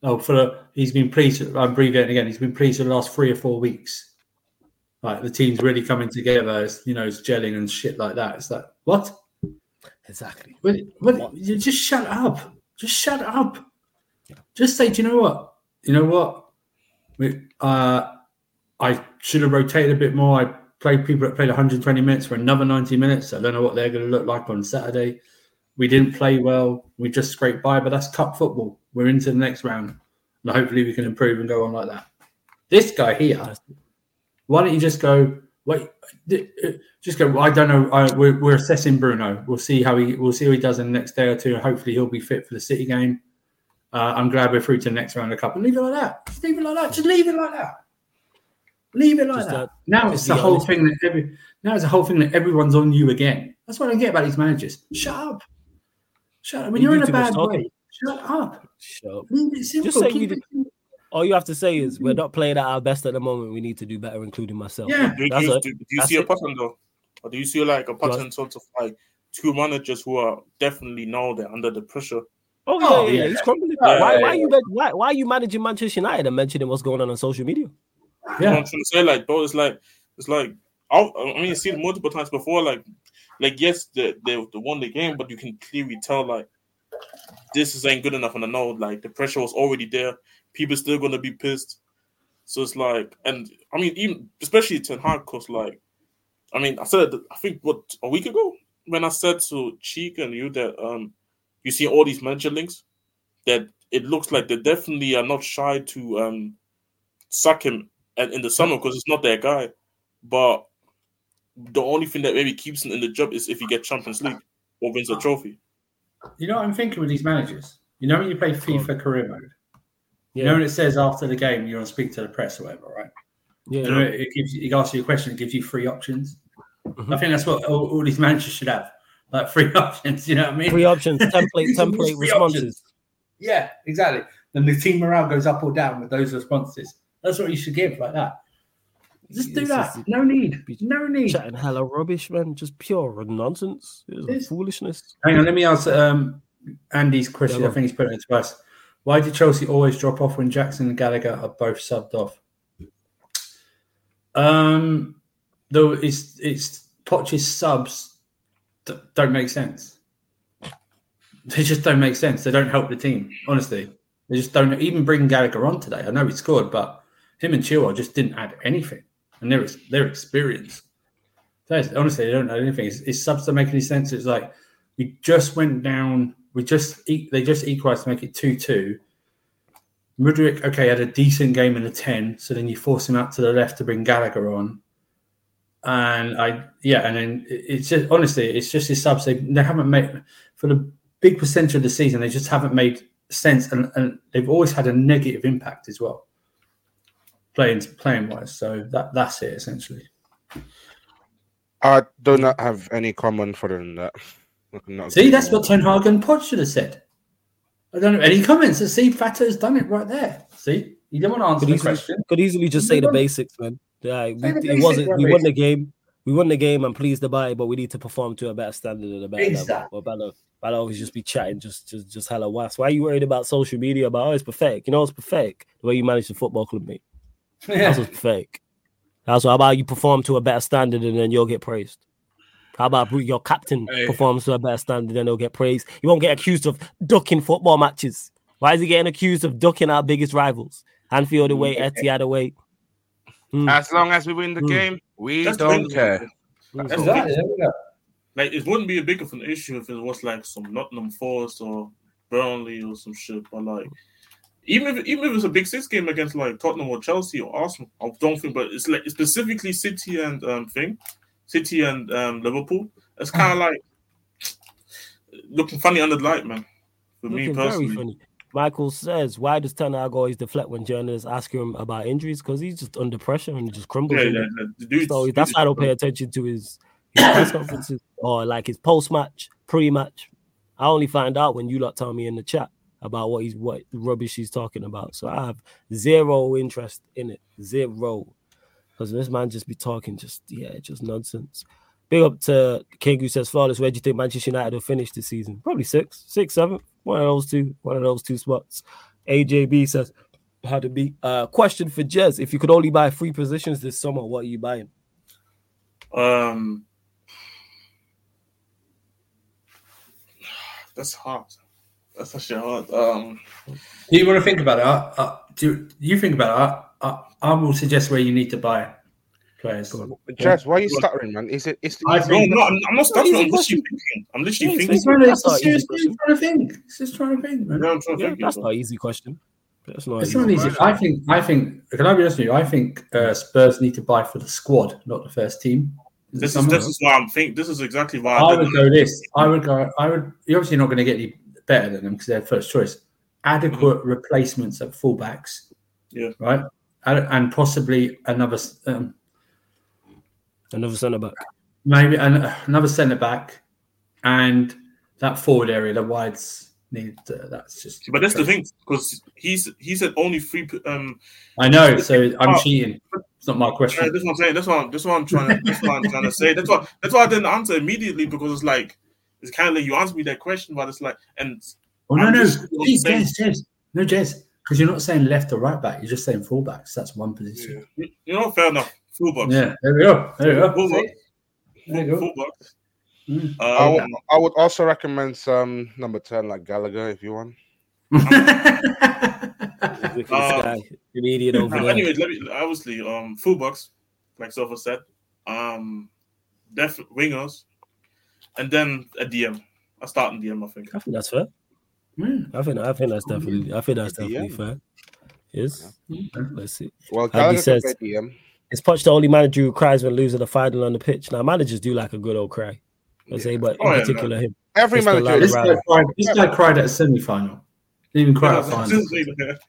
oh for the, he's been pleased. I'm abbreviating again. He's been pleased for the last three or four weeks. Like the team's really coming together. It's, you know, it's gelling and shit like that. It's like what?
Exactly.
What, what, you just shut up. Just shut up. Just say, do you know what? You know what? We, uh, I should have rotated a bit more. I played people that played 120 minutes for another 90 minutes. I don't know what they're going to look like on Saturday. We didn't play well. We just scraped by, but that's cup football. We're into the next round. And hopefully we can improve and go on like that. This guy here, why don't you just go, Wait, uh, just go. I don't know. I, we're, we're assessing Bruno. We'll see how he. We'll see how he does in the next day or two. Hopefully, he'll be fit for the City game. Uh, I'm glad we're through to the next round of cup. And leave it like that. Just leave it like that. Just leave it like that. Leave it like
Just,
that.
uh,
now it's the
be
whole
honest.
thing that every. Now it's the whole thing that everyone's on you again. That's what I don't get about these managers. Shut up. Shut up. When
You
you're in a bad
talking.
way, shut up.
Shut up.
Leave it simple.
say
Keep
you
it simple.
All you have to say is we're not playing at our best at the moment. We need to do better, including myself.
Yeah.
Do,
That's
you,
it.
do, do you
That's
see a pattern though? Or do you see like a pattern sort of like two managers who are definitely now they're under the pressure?
Oh yeah,
Oh,
yeah, yeah.
yeah.
He's crumbling.
Yeah,
why,
yeah,
why
yeah.
you why, why are you managing Manchester United and mentioning what's going on on social media?
You know what
Yeah.
I'm trying to say, like, bro, it's like it's like I, I mean, I've seen multiple times before. Like, like yes, they they, they won the game, but you can clearly tell like this is ain't good enough. And I know like the pressure was already there. People still gonna be pissed. So it's like, and I mean, even especially Ten Hag, cause like, I mean, I said I think what a week ago when I said to Cheek and you that um you see all these manager links that it looks like they definitely are not shy to um sack him in the summer because it's not their guy. But the only thing that maybe keeps him in the job is if he gets Champions League or wins a trophy.
You know what I'm thinking with these managers? You know when you play FIFA career mode? You
Yeah,
know when it says after the game you're on speak to the press or whatever, right?
yeah.
You know, it gives you, it asks you a question, it gives you three options.
Mhm.
I think that's what all, all these managers should have. Like three options, you know what I mean?
Three options, template, template responses.
options. Yeah, exactly. Then the team morale goes up or down with those responses. That's what you should give like that. Just do
It's
that.
just-
No need. No need.
Chatting hella rubbish, man. Just pure nonsense. It was
Yes.
foolishness.
Hang on, let me answer um, Andy's question.
Yeah,
I think he's put it to us. Why do Chelsea always drop off when Jackson and Gallagher are both subbed off? Um, though it's it's Poch's subs d- don't make sense. They just don't make sense. They don't help the team. Honestly, they just don't. Even bring Gallagher on today. I know he scored, but him and Chilwell just didn't add anything, and their their experience. Honestly, they don't know anything. His, his subs don't make any sense. It's like we just went down. We just they just equalised to make it two two. Mudryk, okay, had a decent game in the ten. So then you force him out to the left to bring Gallagher on, and I yeah, and then it's just honestly, it's just his subs. They they haven't made for the big percentage of the season. They just haven't made sense, and, and they've always had a negative impact as well, playing playing wise. So that that's it essentially.
I do not have any comment further than that. I
See, that's what Ten Hag and Pod should have said. I don't have any comments. See, Fata has done it right there. See, you didn't want to answer
Could
the
easily,
question.
could easily just say the
Move
basics, man. Yeah, we,
Say the
it wasn't. We won the game. We won the game. I'm pleased about it, but we need to perform to a better standard and a better level.
Exactly.
Or better, better always just be chatting, just just just hella was. Why are you worried about social media? About oh, it's pathetic. You know, it's pathetic the way you manage the football club, mate. That's
Yeah.
what's pathetic. That's what, how about you perform to a better standard and then you'll get praised. How about your captain
Hey.
performs to a better standard and he'll get praised? You won't get accused of ducking football matches. Why is he getting accused of ducking our biggest rivals? Anfield away, Etihad away. Hmm.
As long as we win the
Mm.
game, we
That's
don't
thing.
care.
That's
Exactly.
the
There we go.
Like it wouldn't be a big of an issue if it was like some Nottingham Forest or Burnley or some shit. But like, even if even if it's a big six game against like Tottenham or Chelsea or Arsenal, I don't think. But it's like specifically City and um thing, City and um Liverpool. It's kind of like looking funny under the light, man. For me
Looking very
personally.
Michael says, why does Ten Hag always deflect when journalists ask him about injuries? Because he's just under pressure and he just crumbles.
yeah, yeah, yeah, the dude's-
So that's why I don't pay attention to his, his press conferences or like his post match, pre match. I only find out when you lot tell me in the chat about what he's what rubbish he's talking about. So I have zero interest in it, zero, because this man just be talking just yeah, just nonsense. Big up to King who says flawless. Where do you think Manchester United will finish this season? Probably six, six, seven. One of those two. One of those two spots. AJB says how to be. Uh, question for Jez: If you could only buy three positions this summer, what are you buying?
Um, that's hard. That's actually hard. Um,
Do you want to think about it? Uh, uh, do you think about it? I, I, I will suggest where you need to buy players.
Jazz, why are you stuttering, man? Is it? It's
I
no,
think-
no, I'm, I'm not stuttering. I'm literally thinking. I'm literally
Yeah, it's
thinking.
He's trying to,
That's not
he's
easy
just
question.
trying to think. He's just trying to think, man.
Yeah, I'm trying to
Yeah,
think.
that's
bro.
not an easy question. That's not
It's
easy.
not easy. I think. I think. Can I be honest with you? I think uh, Spurs need to buy for the squad, not the first team. Is
This is
someone
this
else?
is why I'm think. This is exactly why
I
did
would go this. I would go. I would. You're obviously not going to get any better than them because they're first choice. Adequate replacements at fullbacks.
Yeah.
Right. And, and possibly another, um,
Another centre back.
maybe an, another centre back, and that forward area, the wides need. Uh, that's just.
But that's the thing because he's he said only three. Um,
I know. So I'm
Oh.
cheating. It's not my question.
that's what I'm saying. That's what I'm, that's what I'm trying to. That's what I'm trying to say. That's why. That's why I didn't answer immediately because it's like it's kind of like you asked me that question, but it's like and
Oh no,
I'm
no,
just-
Jez, Jez, Jez. no, Jez, because you're not saying left or right back. You're just saying fullbacks. That's one position.
you know, fair enough. Fullbacks.
Yeah, there we go. There we go.
Fullbacks.
There you go.
Fullbacks.
Mm.
I would,
Um,
I would also recommend some number 10 like Gallagher if you want.
Look at this
Um,
guy, Canadian over
Now,
there.
anyways, let me obviously um fullbacks, like Surfer said, um, def wingers, and then a DM, a starting DM. I think.
I think that's fair.
Mm.
I think I think that's definitely I think that's
Yeah.
definitely fair. Yes. Let's see.
Well,
Andy says-
can DM.
Is Poch the only manager who cries when losing a final on the pitch? Now managers do like a good old cry. I say, but in
Oh, yeah,
particular him.
Every
Mr.
manager
This guy, cried, this guy cried at a semi-final. Didn't even cry at a final. Cried at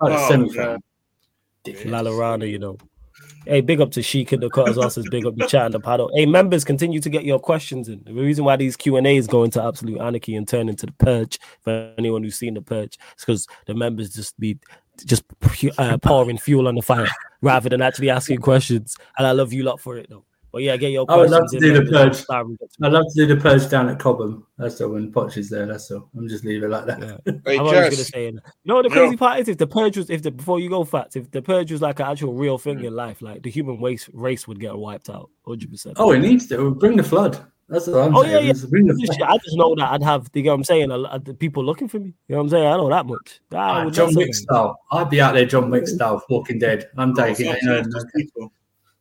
Oh,
a semi-final.
Lalarana, you know. Hey, big up to Sheik in the cutters. Also, big up to chat in the paddle. Hey, members, continue to get your questions in. The reason why these Q and A's go into absolute anarchy and turn into the purge for anyone who's seen the purge, is because the members just be just uh, pouring fuel on the fire rather than actually asking questions. And I love you lot for it, though. But yeah, get your
I would love to do the purge.
Sorry, we get to-
I'd love to do the purge down at Cobham. That's all when Poch is there. That's all. I'm just leave it like that.
Yeah.
Hey,
I'm always gonna say it. You know what the
No.
crazy part is? If the purge was, if the before you go facts, if the purge was like an actual real thing
Mm.
in life, like the human race race would get wiped out, hundred percent.
Oh, it needs to bring the flood. That's what I'm
Oh,
saying.
yeah, yeah.
Just Bring the
I just,
flood.
I just know that I'd have, you know what I'm saying, a lot of people looking for me. You know what I'm saying? I know that much. I
Ah, John Wick style. I'd be out there, John Wick style, Walking Dead. I'm taking it.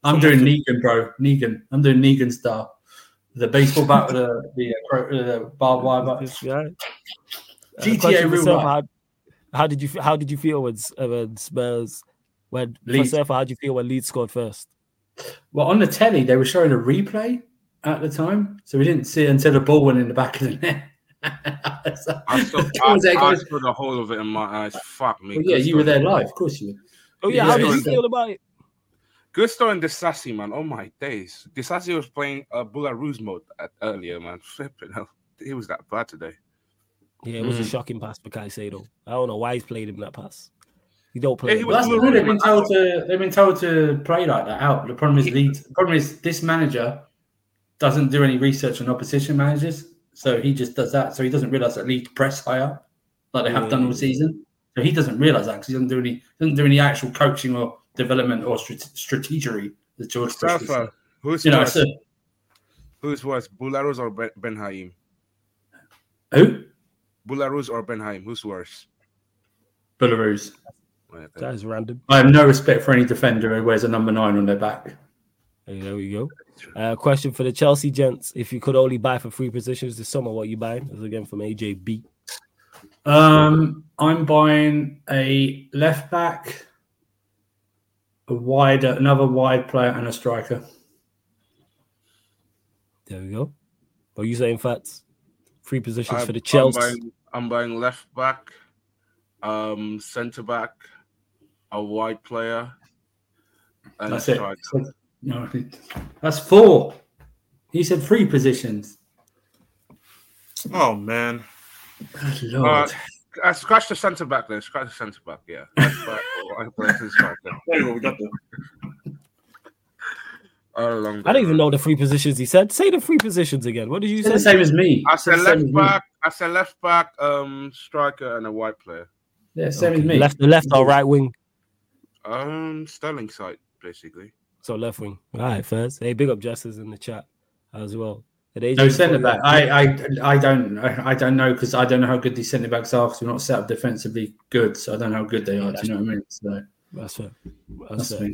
No, no. I'm doing Negan, bro. Negan. I'm doing Negan style. The baseball bat with the the, uh, cro- uh, the barbed wire bat.
This guy. Uh,
GTA real
Surfer,
life.
how, how did you how did you feel when, uh, when Spurs when for
Leeds.
Surfer, how did you feel when Leeds scored first?
Well, on the telly, they were showing a replay at the time, so we didn't see it until the ball went in the back of the net. So-
I saw, I, I saw the whole of it in my eyes. Fuck me.
Well, yeah, you were there live. Of course you were.
Oh yeah,
Yeah,
how did you feel about it?
Gusto and Disasi, man. Oh my days. Disasi was playing a uh, Boulahrouz mode at, earlier, man. Flipping hell. He was that bad today.
Yeah, it was a
Mm.
shocking pass for Caicedo. I don't know why he's played him that pass. He don't play.
Yeah, he
him
was
Well, that's the
Well,
They've been told to. They've been told to play like that out. The problem is Leeds. The problem is this manager doesn't do any research on opposition managers, so he just does that. So he doesn't realize that Leeds press higher, like they have done all season. So he doesn't realize that because he doesn't do any doesn't do any actual coaching or development or strate- strategery. As George Bush would say.
Who's
You know,
worse?
so,
Who's worse, Boulahrouz or Ben, ben Haim?
who?
Boulahrouz or Ben Haim? Who's worse?
Boulahrouz.
Right,
That is random.
I have no respect for any defender who wears a number nine on their back.
There we go. Uh, question for the Chelsea gents: If you could only buy for three positions this summer, what you buying? This is again from AJB.
Um, I'm buying a left back, a wider, another wide player, and a striker.
There we go. What are you saying, Fats? Three positions
I'm-
for the
I'm
Chelsea.
buying, I'm buying left back, um, centre back, a wide player, and
That's
a
it.
striker.
No, that's four. He said three positions.
Oh man,
Good Lord.
Uh, scratch the centre back then. Scratch the centre back. Yeah. Left back, wide player, and striker.
there you go. We got the.
I don't even know the three positions he said. Say the three positions again. What did you
It's the
say?
same as me.
I said left back. I said left back, um, striker, and a white player.
Yeah, same
Okay.
as me.
Left, the left or right wing?
Um, Sterling side basically.
So left wing. All right, first. Hey, big up Justice in the chat as well.
No centre back. I, I, I don't, I don't know because I don't know how good these centre backs are because we're not set up defensively good. So I don't know how good they are. Do you know what I mean? So
That's fair. That's
that's
fair.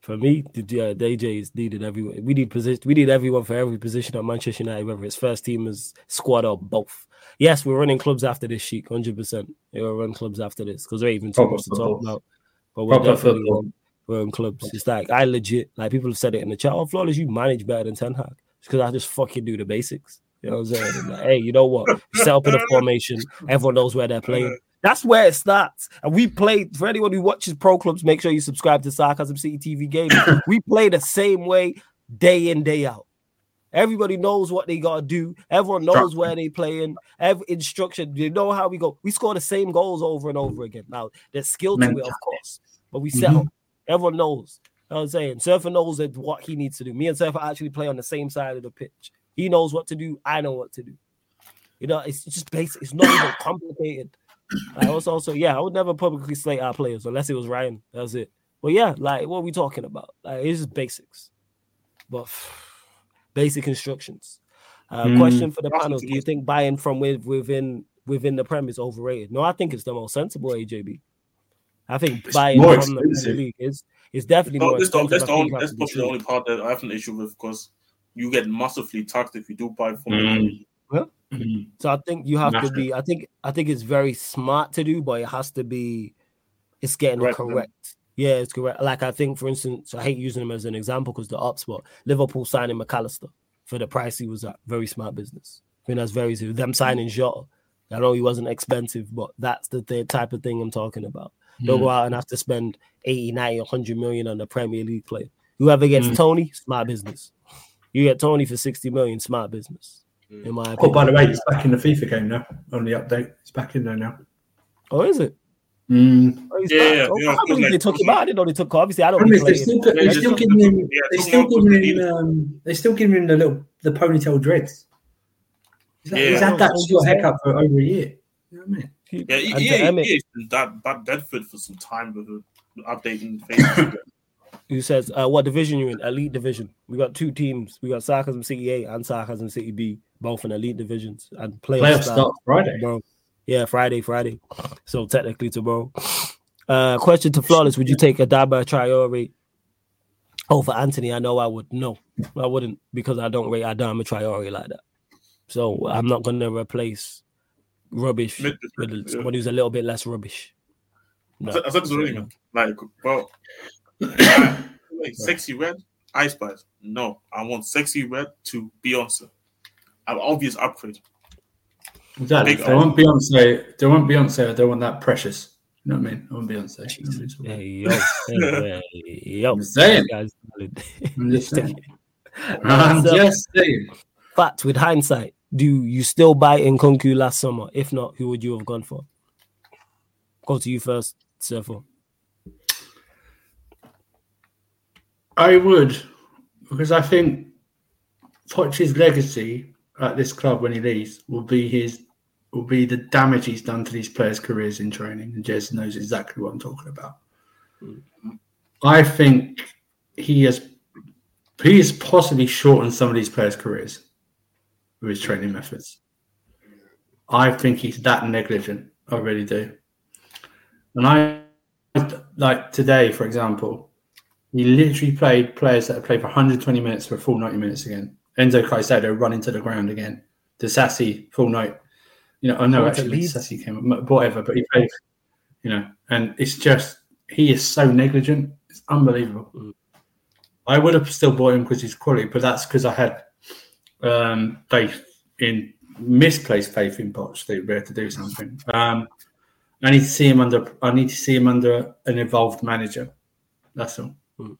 For me, the, uh, AJ is needed everywhere. We need position. We need everyone for every position at Manchester United, whether it's first teamers, squad, or both. Yes, we're running clubs after this, Sheik, hundred percent. We'll run clubs after this because there even too
Proper
much to talk
football.
about. But we're
Proper
definitely
football.
on, we're on clubs. It's like I legit like people have said it in the chat. Oh, flawless, you manage better than Ten Hag because I just fucking do the basics. You know what I'm saying? Like, hey, you know what? Set up in a formation. Everyone knows where they're playing. That's where it starts. And we play for anyone who watches pro clubs. Make sure you subscribe to Sarcasm City TV Gaming. we play the same way day in day out. Everybody knows what they gotta do. Everyone knows where they playing. Every instruction, you know how we go. We score the same goals over and over again. Now there's skill to it, of course, but we set up. Mm-hmm. Everyone knows. You know what I'm saying? Surfer knows that what he needs to do. Me and Surfer actually play on the same side of the pitch. He knows what to do. I know what to do. You know, it's just basic. It's not even complicated. I also, also, yeah, I would never publicly slate our players unless it was Ryan. That's it. But yeah, like, what are we talking about? Like, it's just basics. But basic instructions. Uh,
Mm.
Question for the panel: Do
you
you think buying from with, within within the Prem is overrated? No, I think it's the most sensible AJB. I think
It's
buying
more
from the League is is definitely
No,
more
that's, the,
expensive.
that's, the only, that's probably the only part that I have an issue with because you get massively taxed if you do buy from
Mm.
the
Mhm.
So I think you have to be. I think I think it's very smart to do, but it has to be. It's getting
Correct,
correct.
then.
Yeah, it's correct. Like I think, for instance, I hate using him as an example because the ups, but Liverpool signing Mac Allister for the price he was at, very smart business. I think that's very them signing Jota. I know he wasn't expensive, but that's the th- type of thing I'm talking about. They'll go out and have to spend 80, 90, 100 million on the Premier League player. Whoever gets
Mm.
Toney, smart business. You get Toney for 60 million, smart business. In my opinion.
Oh, by the way, it's back in the FIFA game now. On the update, it's back in there now.
Oh, is it?
Mm.
Oh,
Yeah, yeah,
Oh,
yeah,
I believe
like-
they took him out. I didn't know they took. Obviously, I don't
Problem
be
is, they
playing.
still, they
Yeah,
still giving him,
yeah,
they
just
still giving him, um, they still giving him the little the ponytail dreads. He's, like-
Yeah.
he's had that
Yeah.
short haircut for over a year. You know what I mean?
Yeah, he,
And
yeah,
to Emmett,
he, he's been that bad Bedford for some time with the updating faces.
who says, uh, "What division you in? Elite division. We got two teams. We got Sarcasm City A and Sarcasm City B, both in elite divisions. And playoffs
Playoffs
start
start Friday.
tomorrow. Yeah, Friday, Friday. So technically tomorrow. Uh, question to Flawless: Would you take Adama Traore over Antony? I know I would. No, I wouldn't because I don't rate Adama Traore like that. So I'm not going to replace rubbish
Mid-
with
yeah.
someone who's a little bit less rubbish. No.
I said- I said this already, man. Like, well, like Sexyy Red, Ice Spice. No, I want Sexyy Red to Beyonce. An obvious upgrade.
Exactly.
Big
They want Beyonce. They want Beyonce. I don't want that precious. You know what I mean? I want Beyonce. You know what I
Hey
mean?
yo, hey, hey, yo,
I'm saying.
Guys,
I'm just saying. I'm just saying.
Fact with hindsight, do you still buy in Nkunku last summer? If not, who would you have gone for? Go to you first, Surfer.
I would, because I think Poch's legacy at this club when he leaves will be his will be the damage he's done to these players' careers in training, and Jez knows exactly what I'm talking about. Hmm. I think he has he has possibly shortened some of these players' careers with his training methods. I think he's that negligent. I really do. And I like today, for example, he literally played players that have played for 120 minutes for a full 90 minutes again. Enzo Caicedo running to the ground again. Disasi full night. You know, I know actually. Disasi came up, whatever, but he played. You know, and it's just he is so negligent. It's unbelievable.
Mm.
I would have still bought him because he's quality, but that's because I had um, faith in misplaced faith in Poch that he'd be able to do something. Um, I need to see him under. I need to see him under an involved manager. That's all.
Mm.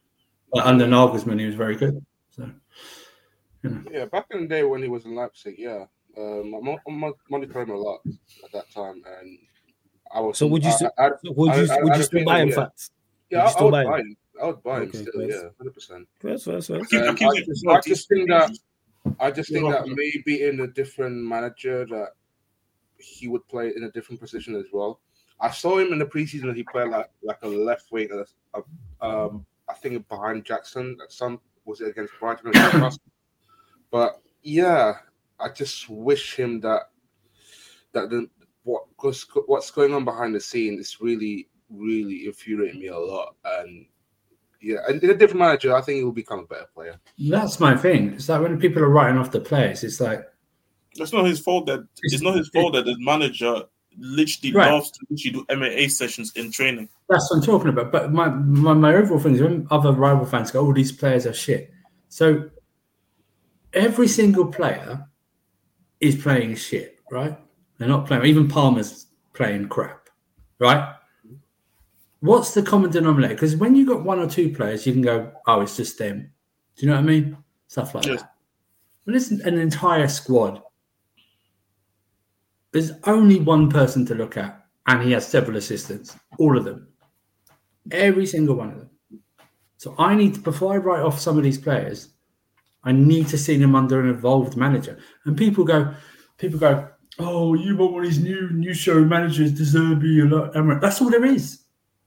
But under Nagelsmann, he was very good. So
Yeah, back in the day when he was in Leipzig, yeah, um, I'm, I'm monitoring him a lot at that time, and I was.
So would you
I,
s-
I, I,
So would you
I- I-
would you still buy him?
yeah.
Facts.
yeah,
you
I, I would
buy
buy
him?
him. I would buy him
Okay,
still.
first.
Yeah, hundred percent.
Keep
I
it
I just think that- I just think that maybe in a different manager that he would play in a different position as well. I saw him in the preseason. That he played like like a left wing. uh, Um, I think behind Jackson. At some was it against Brighton? but yeah, I just wish him that that the what what's going on behind the scene is really really infuriating me a lot. And Yeah, and in a different manager, I think he will become a better player.
That's my thing. It's like when people are writing off the players, it's like
That's not his fault. That it's not his fault that the manager literally
Right.
loves to literally do MMA sessions in training.
That's what I'm talking about. But my, my, my overall thing is when other rival fans go, oh, these players are shit. So every single player is playing shit, right? They're not playing, even Palmer's playing crap, right? What's the common denominator? Because when you've got one or two players, you can go, oh, it's just them. Do you know what I mean? Stuff like
Yes.
that. When it's an entire squad, there's only one person to look at, and he has several assistants, all of them. Every single one of them. So I need to, before I write off some of these players, I need to see them under an involved manager. And people go, people go, oh, you want one of these new new show managers, De Zerbi, a lot. Emirates. That's all there is.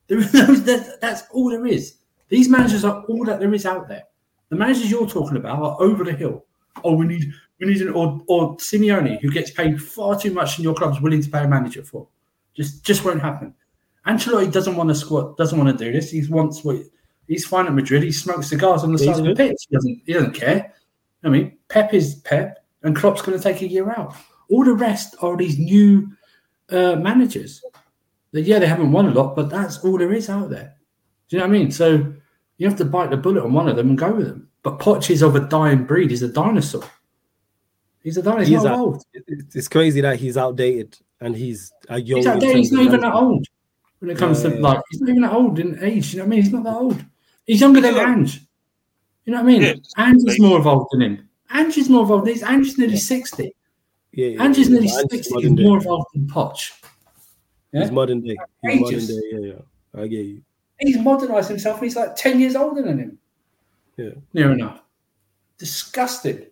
There is no, that, that's all there is. These managers are all that there is out there. The managers you're talking about are over the hill. Oh, we need we need an or or Simeone who gets paid far too much and your club's willing to pay a manager for. Just just won't happen. Ancelotti doesn't want to squat, doesn't want to do this. He wants what he's fine at Madrid. He smokes cigars on the
He's
side of the pitch. He doesn't he doesn't care. I mean, Pep is Pep, and Klopp's going to take a year out. All the rest are these new uh, managers. That yeah, they haven't won a lot, but that's all there is out there. Do you know what I mean? So you have to bite the bullet on one of them and go with them. But Poch is of a dying breed. He's a dinosaur. He's a dinosaur. He's
He's
not
a-
old.
It's it's crazy that he's outdated and he's a young.
He's, outdated. he's not even that old when it comes
Yeah,
to
yeah.
like. He's not even that old in age. You know what I mean? He's not that old. He's younger than
Yeah.
Ange. You know what I mean?
Yeah.
Ange is more evolved than him. Ange is more evolved. He's Ange is nearly sixty.
Yeah, yeah,
Ange is
yeah,
nearly
Ange's
sixty. He's more evolved than Poch. Yeah?
He's modern day. He's modern day. Yeah, yeah. I get you.
He's modernised himself. He's like ten years older than him.
Yeah.
Near enough. Disgusting.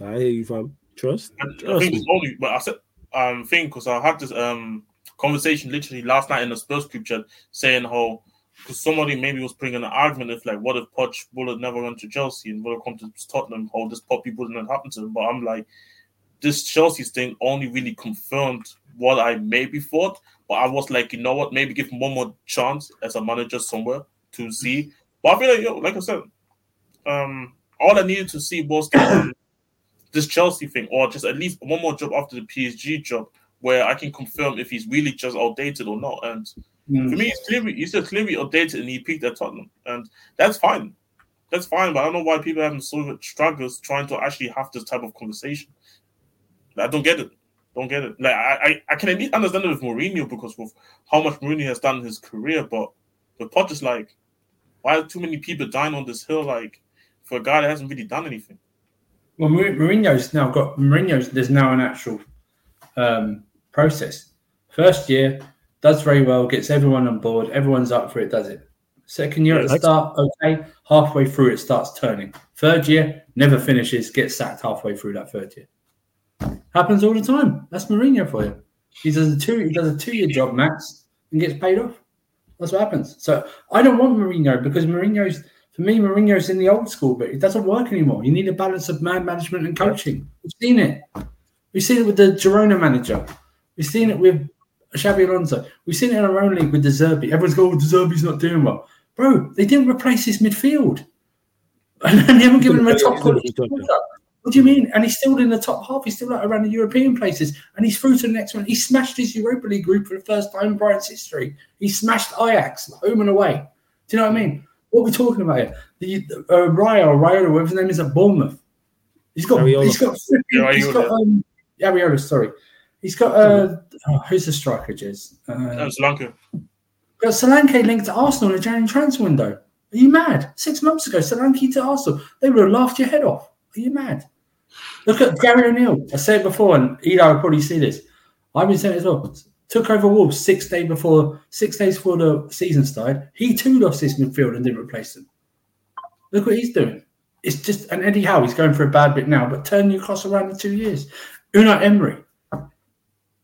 I hear you, fam. Trust.
And I
Trust
think
me.
it's only, but I said, um, thing because I had this um conversation literally last night in the Spurs group chat saying how because somebody maybe was bringing an argument of like, what if Poch would have never gone to Chelsea and would have come to Tottenham, how this Poppy wouldn't have happened to him. But I'm like, this Chelsea thing only really confirmed what I maybe thought. But I was like, you know what, maybe give him one more chance as a manager somewhere to see. But I feel like, yo, like I said, um, all I needed to see was um, this Chelsea thing, or just at least one more job after the PSG job, where I can confirm if he's really just outdated or not. And for me, he's clearly he's just clearly outdated, and he peaked at Tottenham, and that's fine. That's fine, but I don't know why people are having so much struggles trying to actually have this type of conversation. I don't get it. Don't get it. Like I, I, I can at least understand it with Mourinho because of how much Mourinho has done in his career, but the pot is like, why are too many people dying on this hill? Like for a guy that hasn't really done anything.
Well, Mourin- Mourinho's now got Mourinho's. There's now an actual um, process. First year does very well, gets everyone on board, everyone's up for it, does it. Second year
Yeah,
at the start, okay. Halfway through, it starts turning. Third year, never finishes, gets sacked halfway through that third year. Happens all the time. That's Mourinho for you. He does a two. He does a two-year job max and gets paid off. That's what happens. So I don't want Mourinho because Mourinho's for me. Mourinho's in the old school, but it doesn't work anymore. You need a balance of man management and coaching. We've seen it. We've seen it with the Girona manager. We've seen it with Xabi Alonso. We've seen it in our own league with De Zerbi. Everyone's going, oh, De Zerbi's not doing well. Bro, they didn't replace his midfield. And they haven't given him a top quality. What do you mean? And he's still in the top half. He's still like around the European places, and he's through to the next one. He smashed his Europa League group for the first time in Brighton's history. He smashed Ajax home and away. Do you know what I mean? What are we talking about here? The uh, Raya or Raiola, whatever his name is at Bournemouth. He's got.
Iraola.
He's got.
Yeah,
He's got.
Iraola.
Um, Iraola, sorry. He's got. Uh, oh, who's the striker? Jez? Uh,
And Sri Lanka.
got Solanke linked to Arsenal in the January transfer window. Are you mad? Six months ago, Solanke to Arsenal. They would have laughed your head off. Are you mad? Look at Gary O'Neill. I said it before, and Eli will probably see this. I've been saying it as well. Took over Wolves six days before six days before the season started. He too lost his midfield and didn't replace them. Look what he's doing. It's just and Eddie Howe, he's going for a bad bit now, but turn Newcastle around in two years. Unai Emery,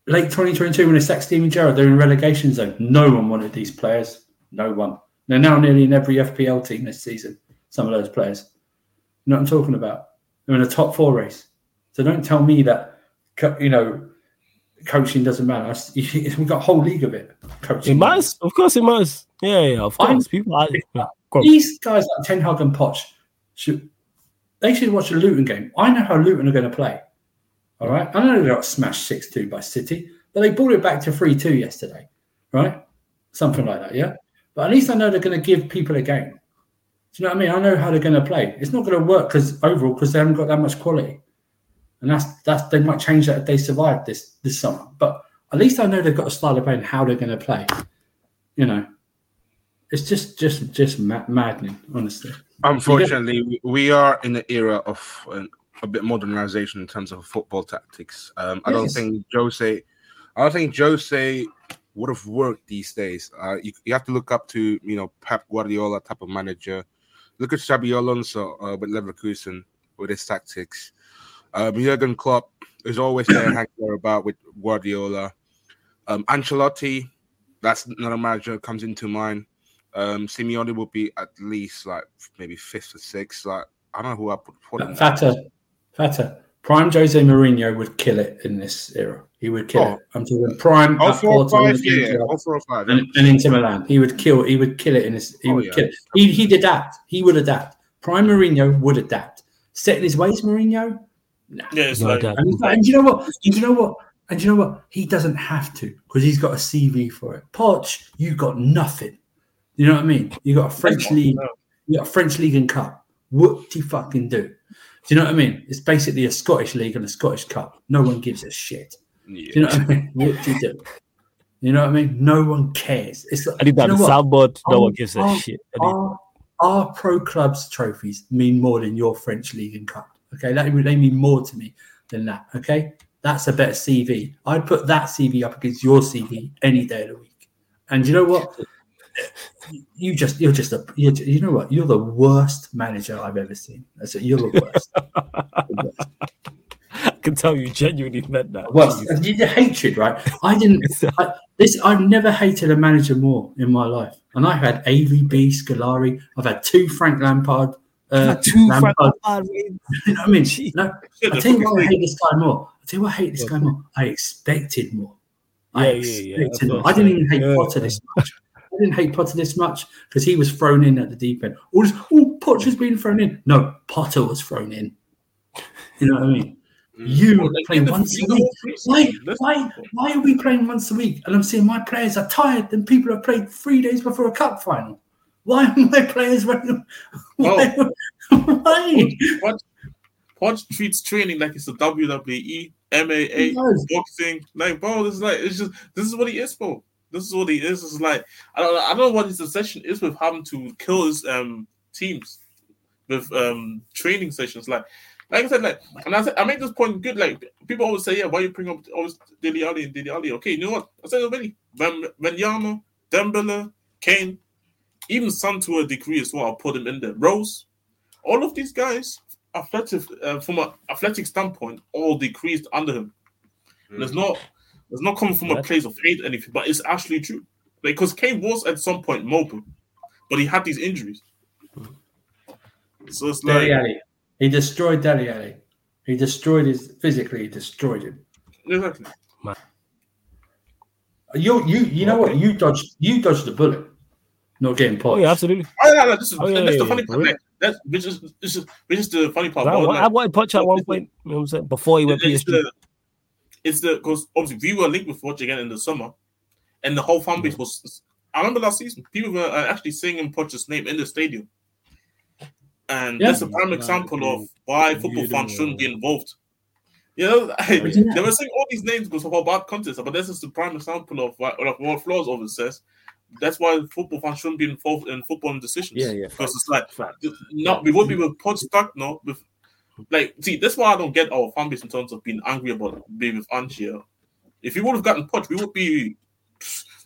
late 2022 when they sacked Steven Gerrard, they're in relegation zone. No one wanted these players. No one. They're now nearly in every FPL team this season. Some of those players. You know what I'm talking about? They're in a top four race. So don't tell me that, you know, coaching doesn't matter. We've got a whole league of it. Coaching
It must, of course, it must. Yeah, yeah, of course. People, are, yeah.
These guys like Ten Hag and Poch should they should watch the Luton game. I know how Luton are going to play. All right, I know they got smashed six two by City, but they brought it back to three two yesterday, right? Something like that, yeah. But at least I know they're going to give people a game. Do you know what I mean? I know how they're going to play. It's not going to work because overall because they haven't got that much quality, and that's that's they might change that if they survive this this summer. But at least I know they've got a style of play and how they're going to play. You know, it's just just just ma- maddening, honestly.
Unfortunately, we- we are in the era of uh, a bit modernization in terms of football tactics. Um, I don't think Jose, I don't think Jose would have worked these days. Uh, you, you have to look up to you know Pep Guardiola type of manager. Look at Xabi Alonso uh, with Leverkusen with his tactics. Um, Jurgen Klopp is always there hanging about with Guardiola. Um, Ancelotti, that's another manager that comes into mind. Um, Simeone will be at least like maybe fifth or sixth. Like I don't know who I put. put Fata, there.
Fatter, fatter. Prime Jose Mourinho would kill it in this era. He would kill
Oh.
it. I'm talking prime
Oh,
at
four or five,
and,
yeah, yeah. Oh, four or five.
and, and Inter Milan. He would kill. He would kill it in this. He
Oh,
would
yeah.
kill it. He, he'd adapt. He would adapt. Prime Mourinho would adapt. Set in his ways, Mourinho. Nah.
Yeah, it's
No
like
doubt.
And, and you know what? And you know what? And you know what? He doesn't have to because he's got a CV for it. Poch, you got nothing. You know what I mean? You got a French league. You got a French league and cup. What do you fucking do? Do you know what I mean? It's basically a Scottish league and a Scottish cup. No one gives a shit.
Yeah.
Do you know what I mean? What do you do? You know what I mean? No one cares. It's like,
I need
do you
that
know what?
soundboard. No one gives a
oh,
shit.
Our, our pro clubs trophies mean more than your French league and cup. Okay, that they mean more to me than that. Okay, that's a better CV. I'd put that CV up against your CV any day of the week. And you know what? You just you're just a you're, you know what? You're the worst manager I've ever seen. That's it. You're the worst. The worst.
I can tell you genuinely meant that.
worst. And you- the hatred, right? I didn't. I, this I've never hated a manager more in my life. And I've had AVB, Scolari. I've had two Frank Lampard. Uh,
two
Lampard.
Frank Lampard.
You know what I mean? No, I
the
tell you what, I
thing.
hate this guy more. I tell you what, I hate this guy more. I expected more. I
Yeah, yeah, yeah,
expected more. I didn't even hate
Yeah,
Potter
yeah.
this much. I didn't hate Potter this much because he was thrown in at the deep end. All this, oh, Potter's been thrown in. No, Potter was thrown in. You know what I mean? Mm. You
Well,
play once a week. Why? Why? Why are we playing once a week? And I'm seeing my players are tired than people have played three days before a cup final. Why are my players running? Why? Why?
Pod, Pod treats training like it's a WWE,
does.
boxing. Like, bro, this is like it's just this is what he is for. This is what he is. It's like I don't I don't know what his obsession is with having to kill his um teams with um training sessions. Like like I said, like and I said I made this point good. Like people always say, yeah, why you bring up always Dele Alli and Dele Alli? Okay, you know what? I said already. Wanyama, Dembele, Kane, even Son to a degree as well. I'll put him in there. Rose, all of these guys, athletic uh, from an athletic standpoint, all decreased under him. And it's not it's not coming from a place of hate or anything, but it's actually true. Because Kane was at some point mobile, but he had these injuries. So it's like
Dele Alli. He destroyed Dele Alli. He destroyed his physically. He destroyed him.
exactly.
You you you know what? You dodged you dodged the bullet. Not getting
Oh yeah, absolutely.
Oh, yeah, no, this is,
Oh, yeah,
that's
yeah,
the funny
yeah,
part.
really.
Like, that's which is this is which is the funny part.
I,
about,
I,
like,
wanted Poch at one point. You know what I'm saying? Before he went
it's
PSG.
the it's the because obviously we were linked with Poch again in the summer, and the whole fan base was. I remember last season, people were uh, actually singing Poch's name in the stadium, and
Yeah.
that's a prime example of why football fans shouldn't be involved. You know,
Yeah.
they were saying all these names because of how bad context, but this is the prime example of what, like what Flawless always says. That's why football fans shouldn't be involved in football decisions.
Yeah, yeah,
Because it's like
Fact.
not we would be with Pod stuck no with like see that's why I don't get our fan base in terms of being angry about being with Anchia. If we would have gotten Pod, we would be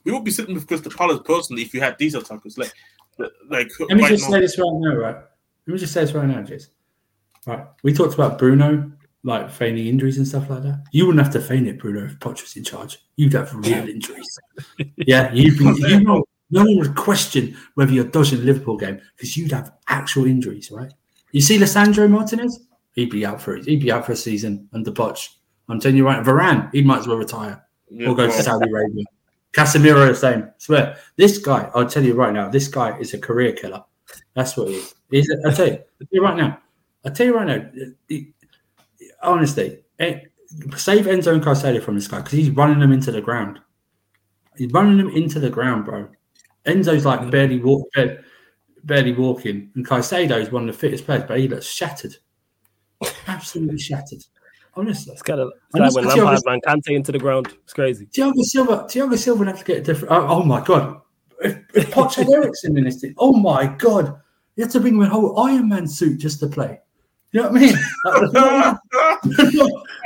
we would be sitting with Crystal Palace personally if you had these attackers. Like like
Let me
right
just
now.
say this right now, right? Let me just say this right now, Jace. Right. We talked about Bruno, like feigning injuries and stuff like that. You wouldn't have to feign it, Bruno, if Poch was in charge. You'd have real injuries. yeah, you'd be, you know, no one would question whether you're dodging the Liverpool game because you'd have actual injuries, right? You see Lisandro Martinez? He'd be out for he'd be out for a season under Poch. I'm telling you right, Varane, he might as well retire
Yeah,
or go to Saudi Arabia. Casemiro, the same. Swear, this guy, I'll tell you right now, this guy is a career killer. That's what he is. He's, a- I'll tell you, I'll tell you right now. I'll tell you right now. he- honestly, eh, save Enzo and Caicedo from this guy because he's running them into the ground. He's running them into the ground, bro. Enzo's like barely walk, barely, barely walking, and Caicedo is one of the fittest players, but he looks shattered, absolutely shattered. Honestly,
It's kind of like when
he
Lampard man Kante into the ground. It's crazy.
Thiago Silva, Thiago Silva would have to get a different. Oh, oh my god! If, if Poch had Eriksen in this team, oh my god! You have to bring him a whole Iron Man suit just to play. You know what I mean? not,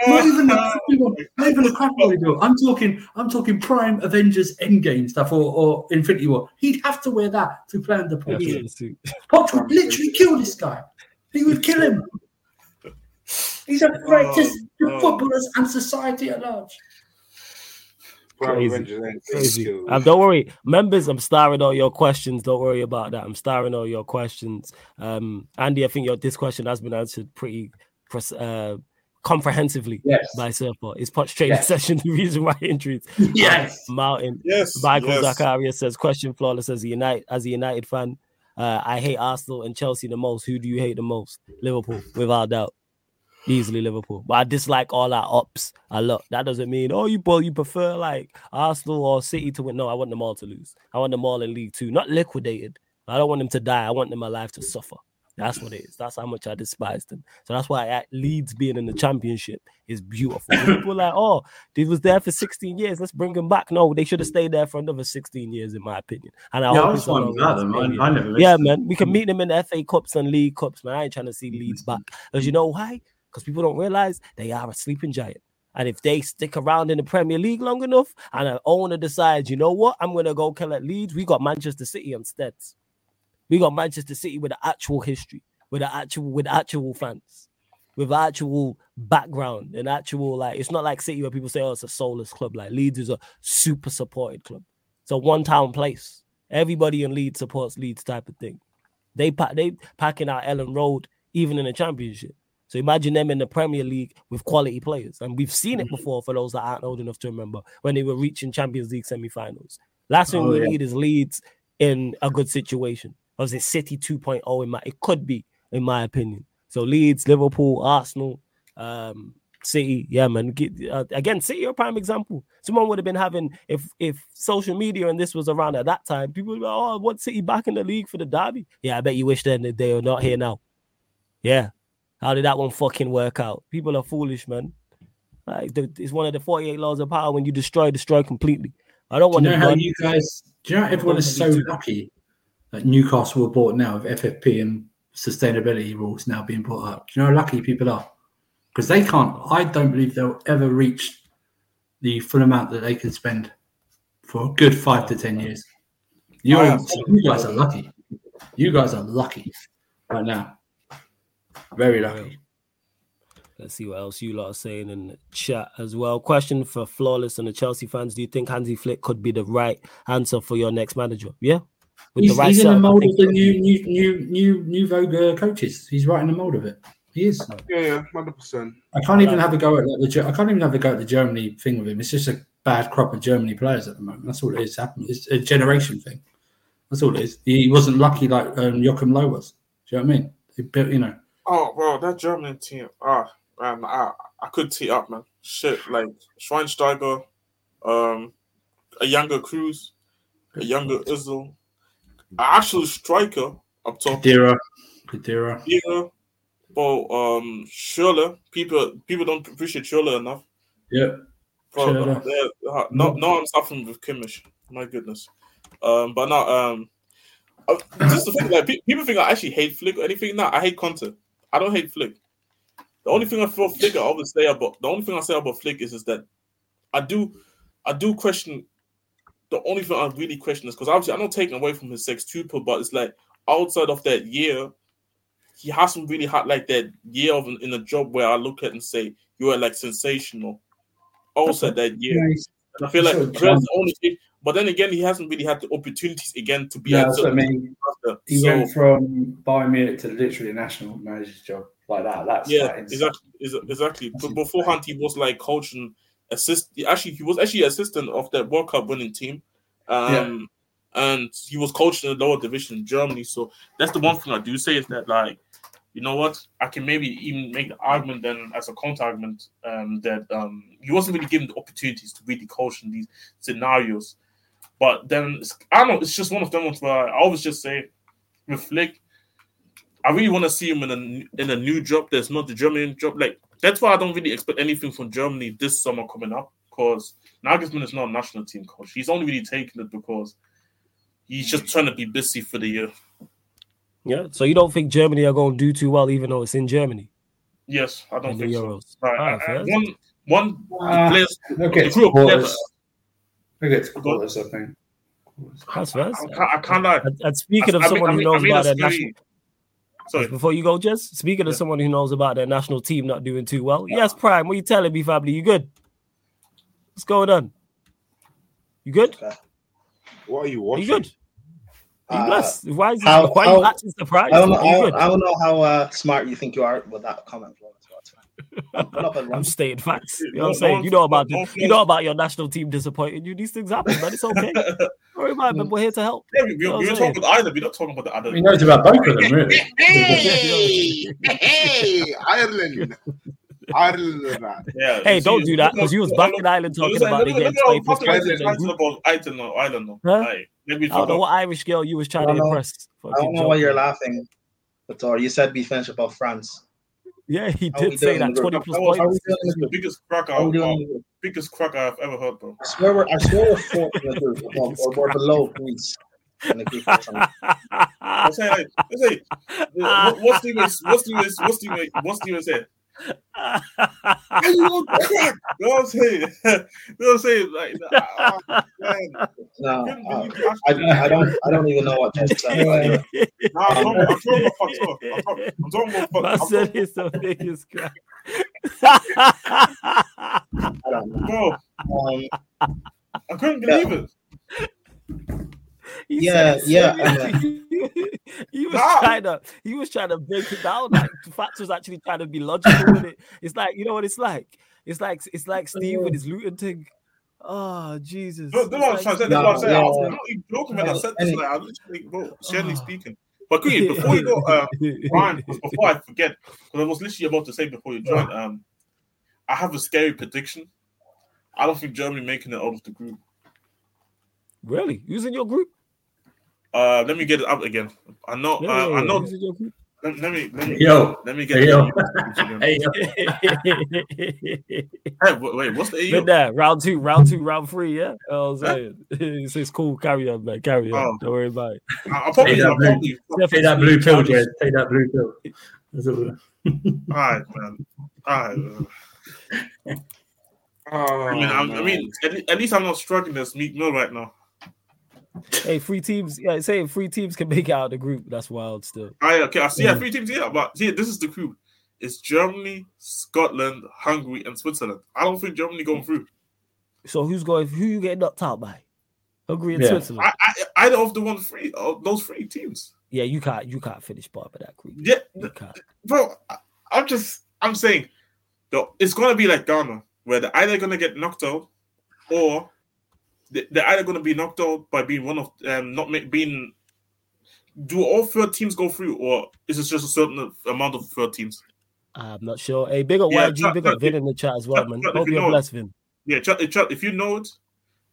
not even a, not even a crap. I'm talking. I'm talking prime Avengers Endgame stuff or, or Infinity War. He'd have to wear that to play under Poch.
Yeah,
Poch would literally kill this guy. He would kill him. He's a threat to to
oh.
footballers and society at large.
Crazy. Crazy.
skills.
Um, don't worry, members. I'm starring all your questions. Don't worry about that. I'm starring all your questions. Um, Andy, I think your this question has been answered pretty uh, comprehensively
Yes.
by Surfer. Is Poch training
Yes.
session the reason why injuries?
Yes.
Mountain.
yes,
Michael
yes.
Zakaria says, question flawless as a United as a United fan. Uh, I hate Arsenal and Chelsea the most. Who do you hate the most? Liverpool, without doubt. Easily Liverpool. But I dislike all our ups a lot. That doesn't mean, oh, you boy, you prefer like Arsenal or City to win. No, I want them all to lose. I want them all in League Two, not liquidated. I don't want them to die. I want them alive to suffer. That's what it is. That's how much I despise them. So that's why at Leeds being in the championship is beautiful. People are like, oh, they was there for 16 years. Let's bring them back. No, they should have stayed there for another 16 years, in my opinion. And I
Yeah, I
hope
was
it's a
fine
long
without them.
lasting
I, I never.
yeah, man. We can meet them in the FA Cups and League Cups, man. I ain't trying to see Leeds back. Because you know why? Because people don't realize they are a sleeping giant. And if they stick around in the Premier League long enough and an owner decides, you know what, I'm going to go kill at Leeds, we got Manchester City instead. We got Manchester City with actual history, with actual, with actual fans, with actual background and actual, like, it's not like City where people say, oh, it's a soulless club. Like, Leeds is a super supported club. It's a one town place. Everybody in Leeds supports Leeds type of thing. They pack they packing out Elland Road even in the championship. So imagine them in the Premier League with quality players. And we've seen it before for those that aren't old enough to remember when they were reaching Champions League semi-finals. Last thing
Oh,
we
yeah.
need is Leeds in a good situation. Or is it City 2.0 in my it could be, in my opinion. So Leeds, Liverpool, Arsenal, um, City, yeah, man. Uh, again, City are a prime example. Someone would have been having if if social media and this was around at that time, people would be like, oh, what City back in the league for the derby? Yeah, I bet you wish then that they are not here now. Yeah, how did that one fucking work out? People are foolish, man. Like it's one of the forty-eight laws of power. When you destroy, destroy completely. I don't
Do
want
you know how
run.
you guys? Do you know everyone is so lucky that Newcastle were bought now with FFP and sustainability rules now being brought up? Do you know how lucky people are? Because they can't. I don't believe they'll ever reach the full amount that they can spend for a good five to ten years. You're, you guys are lucky. You guys are lucky right now. Very lucky.
Let's see what else you lot are saying in the chat as well. Question for Flawless and the Chelsea fans: Do you think Hansi Flick could be the right answer for your next manager? Yeah, with
He's,
the right
he's in the mold of the new, new, new, new, new Vogue uh, coaches. He's right in the mold of it. He is.
Yeah, yeah, hundred percent.
I can't even have a go at the. I can't even have a go at the Germany thing with him. It's just a bad crop of Germany players at the moment. That's all it is happening. It's a generation thing. That's all it is. He wasn't lucky like um, Joachim Low was. Do you know what I mean? He built, you know.
Oh, bro, that German team. Ah, man, I, I could tee up, man. Shit, like Schweinsteiger, um, a younger Kroos, a younger Özil, an actual striker up top.
Khedira, Khedira.
Yeah, bro, um, Schürrle. People, people don't appreciate Schürrle enough.
Yeah.
Bro, they're- uh, no, no, I'm suffering with Kimmich. My goodness. Um, but now, um, uh, just the thing, like pe- people think I actually hate Flick or anything. No, I hate Conte. I don't hate Flick. The only thing I feel Flick I always say about the only thing I say about Flick is is that I do, I do question. The only thing I really question is because obviously I'm not taking away from his sextuple, but it's like outside of that year, he hasn't really had like that year of in a job where I look at and say you are like sensational. Also that year. And I feel like that's the only thing. But then again, he hasn't really had the opportunities again to be
Yeah, what I mean. He
So
went from Bayern Munich to literally a national manager's job. like that. That's
Yeah, exactly, exa- exactly. But beforehand, he was like coaching, assist. Actually, he was actually assistant of that World Cup winning team, um, and he was coaching the lower division in Germany. So that's the one thing I do say is that like, you know what, I can maybe even make the argument then as a counter argument um, that um, he wasn't really given the opportunities to really coach in these scenarios. But then it's, I don't know. It's just one of them ones where I always just say, with Flick, I really want to see him in a in a new job. There's not the German job. Like that's why I don't really expect anything from Germany this summer coming up. Because Nagelsmann is not a national team coach. He's only really taking it because he's just trying to be busy for the year.
Yeah. So you don't think Germany are going to do too well, even though it's in Germany
Yes, I don't
in the
think so.
Euros?
Right.
Ah,
I- I- one one
Uh,
players.
Look at
the group of
quarters.
Players.
Look at quarters, I think.
That's fair.
I can't, I can't lie.
And, and speaking of
I
someone
I
who
mean- I
knows
mean,
about
a
their
scary-
national,
Sorry.
before you go, Jess. Speaking of someone who knows about their national team not doing too well, yes, Prime. What are you telling me, family? You good? What's going on? You good?
What are you
Are you
watching?
good? Are you
Uh.
Why is
how-
why are you
how-
acting surprised?
I don't know. I
you
don't,
good?
I don't know how uh, smart you think you are with that comment, Flo. So it's fine. I'm not.
I'm stating facts. You know what I'm saying? You know about
no
the,
one
you know about your national team disappointing you. These things happen, but it's okay. Don't worry about it. We're here to help.
Yeah, we, we,
You know
we
what
were
I'm
talking about either. We're not talking about the other.
He knows about both of them, really.
Hey, hey, Ireland, Ireland.
Yeah.
Hey, don't
see,
do that because you was
look-
back in Ireland talking
look-
about they
look-
getting
look-
20
look-
plus
look-
points in
look-
their
look-
group.
about Ireland, no, Ireland, no.
Huh?
Hey, maybe
I don't know what Irish girl you was trying
I
to impress.
I don't know why you're
joking.
laughing, Victor. You said we finished about France.
Yeah, he did say that 20 plus
That was-
we
points.
the
the biggest crack
How we
I've,
doing
uh,
the
biggest crack I've ever heard, bro.
I swear we're, I swear we're fourth in the group, or, or below Greece in the group. or something.
I say like, I say, what, what's the what's the what's the what's the say? How you on crack? You know what I'm saying? you know what I'm saying? Like, ah.
No, uh,
believe you
I, I don't. I don't even know what just said. but anyway.
Nah, I'm talking, about factor. I'm talking, I'm talking about
Man
factor. I'm
said it's the biggest crack.
I don't know.
bro,
Um,
I couldn't believe it.
He
Yeah,
said
yeah,
he was
Nah.
trying to he was trying to break it down. Like Fats was actually trying to be logical with it. It's like you know what it's like. It's like it's like Steve with his Luton thing. Oh Jesus!
That's what I'm
It's
trying to say. That's what I'm saying. I was
Yeah.
not even joking when I said this.
Any-
Like, I was literally, bro, generally
Ah.
speaking. But quickly, before you go, uh, Ryan, before I forget, because I was literally about to say before you joined, um, I have a scary prediction. I don't think Germany making it out of the group.
Really? Who's in your group?
Uh, let me get it up again. I know.
Yeah,
uh,
yeah,
I know.
Who's in your group?
Let, let me. Let me.
Yo,
Let me get.
Hey, yo.
it.
hey, yo.
Hey, wait, wait, what's the
Been
EU?
there, round two, round two, round three. Yeah, you know what I'm saying it's, it's cool. Carry on, man. Carry on.
Oh.
Don't worry about it.
I'll probably.
Hey, that
I'll probably.
Take that blue pill,
Childish.
Jez. Take that blue pill. That's all.
All right, man. All right. uh,
Oh,
I mean, I'm, I mean, at, at least I'm not struggling as Meek Mill right now.
Hey, three teams. Yeah, saying three teams can make it out of the group. That's wild. Still,
I okay, I see. Yeah, three mm. teams. Yeah, but see, this is the group. It's Germany, Scotland, Hungary, and Switzerland. I don't think Germany going mm. through.
so who's going? Who you getting knocked out by? Hungary and
Yeah.
Switzerland.
I, I either of the one three of uh, those three teams.
yeah, you can't. You can't finish part of that group.
Yeah,
You can't.
bro. I, I'm just. I'm saying, though, it's gonna be like Ghana, where they're either gonna get knocked out, or they- they're either gonna be knocked out by being one of um not make, being. Do all third teams go through, or is it just a certain amount of third teams?
I'm not sure. Hey, big up
Yeah,
YG, big up Vin in the chat as well,
Chuck-
man.
If
Hope
you
you're
know-
blessed, Vin.
Yeah, Chuck, if, if you know it,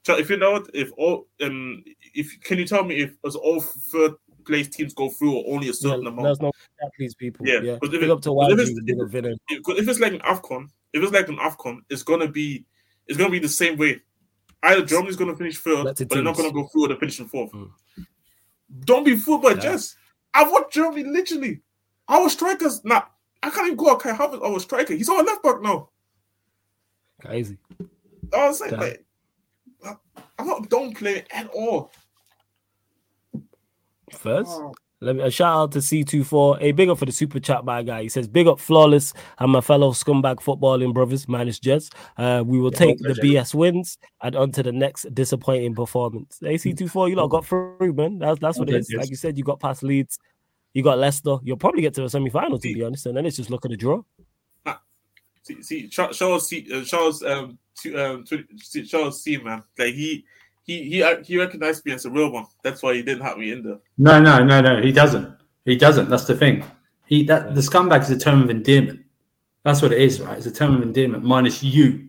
Chuck, if you know it, if all um, if can you tell me if as all third place teams go through or only a
Yeah,
certain
let
amount?
us know, that, please, people.
Yeah,
Yeah, big
it-
up to
but if it's-
big up Vin. in-
If, if it's like an Afcon, if it's like an Afcon, it's gonna be it's gonna be the same way. Either Germany's gonna finish third,
the
but they're not gonna go through they're finishing fourth.
Mm.
Don't be fooled by
Yeah.
Jess. I've watched Germany literally. Our strikers, nah, I can't even call Kai Havertz our striker. He's on left back now.
Crazy.
I was saying, like, I'm not don't play at all.
First,
Oh.
Let me a shout out to C24. Hey, big up for the super chat, my guy. He says, Big up flawless and my fellow scumbag footballing brothers, minus Jets. Uh, we will
Yeah,
take the. BS wins and on to the next disappointing performance. Hey, C24, you lot got through, man. That's that's what it
Okay,
is.
yes.
Like you said, you got past Leeds. You got Leicester. You'll probably get to the semi final, to be honest, and then it's just look at the draw.
See, see Charles, Charles, see, uh, Charles, um, to, um, Charles, see, man, like he, he, he, uh, he recognized me as a real one. That's why he didn't have me in there.
No, no, no, no. He doesn't. He doesn't. That's the thing. He that the scumbag is a term of endearment. That's what it is, right? It's a term of endearment. Minus you,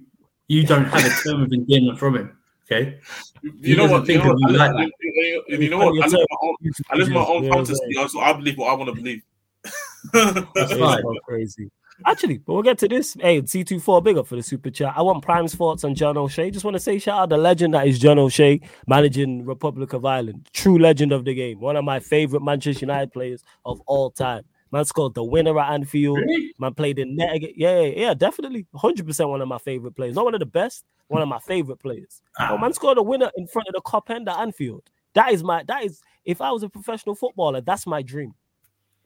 you don't have a term of endearment from him. Okay.
You,
He
know what? You know what?
of
I,
like
live- you, you- you know what? I live my own, I live my own
Yeah,
fantasy,
yeah.
so I believe what I want to believe.
That's
It's so crazy. Actually, but we'll get to this. Hey, C24 big up for the super chat. I want Prime's thoughts on John O'Shea. Just want to say shout out the legend that is John O'Shea, managing Republic of Ireland. True legend of the game. One of my favorite Manchester United players of all time. Man scored the winner at Anfield.
Really?
Man played in net again. Yeah, yeah, definitely. 100% one of my favorite players. Not one of the best, one of my favorite players.
Ah,
man scored a winner in front of the Kop end at Anfield. That is my, that is, if I was a professional footballer, that's my dream.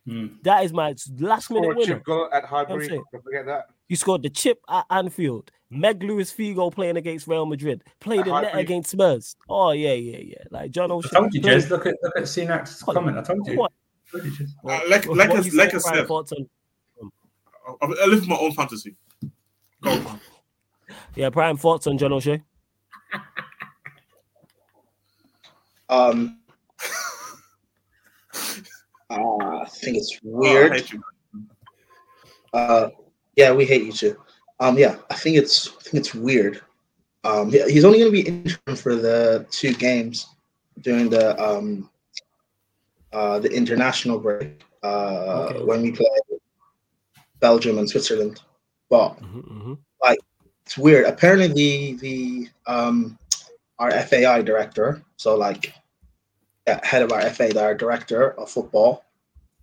Hmm.
That is my last
Score
minute
a
winner.
chip goal at Highbury.
saying.
Don't forget that.
You scored the chip at Anfield. Meg Luis Figo playing against Real Madrid. Played
At
in net against Spurs. Oh yeah, yeah, yeah. Like John
I
O'Shea.
told you,
played-
Jez. Look at look at Sinak's comment. I told you.
What?
Told you, Jez.
Uh, like, like,
what
I, like I said,
thoughts on-
I, I live my own fantasy. Go.
yeah, prime thoughts on John O'Shea.
Um, uh, I think it's
Oh,
weird.
hate you.
Uh, yeah, we hate you too. Um, yeah, I think it's I think it's weird. Um, he- he's only going to be interim for the two games during the um, uh, the international break uh,
Okay.
when we play Belgium and Switzerland. But
Mm-hmm,
it's weird. Apparently, the the um, our FAI director, so like head of our FA, our director of football,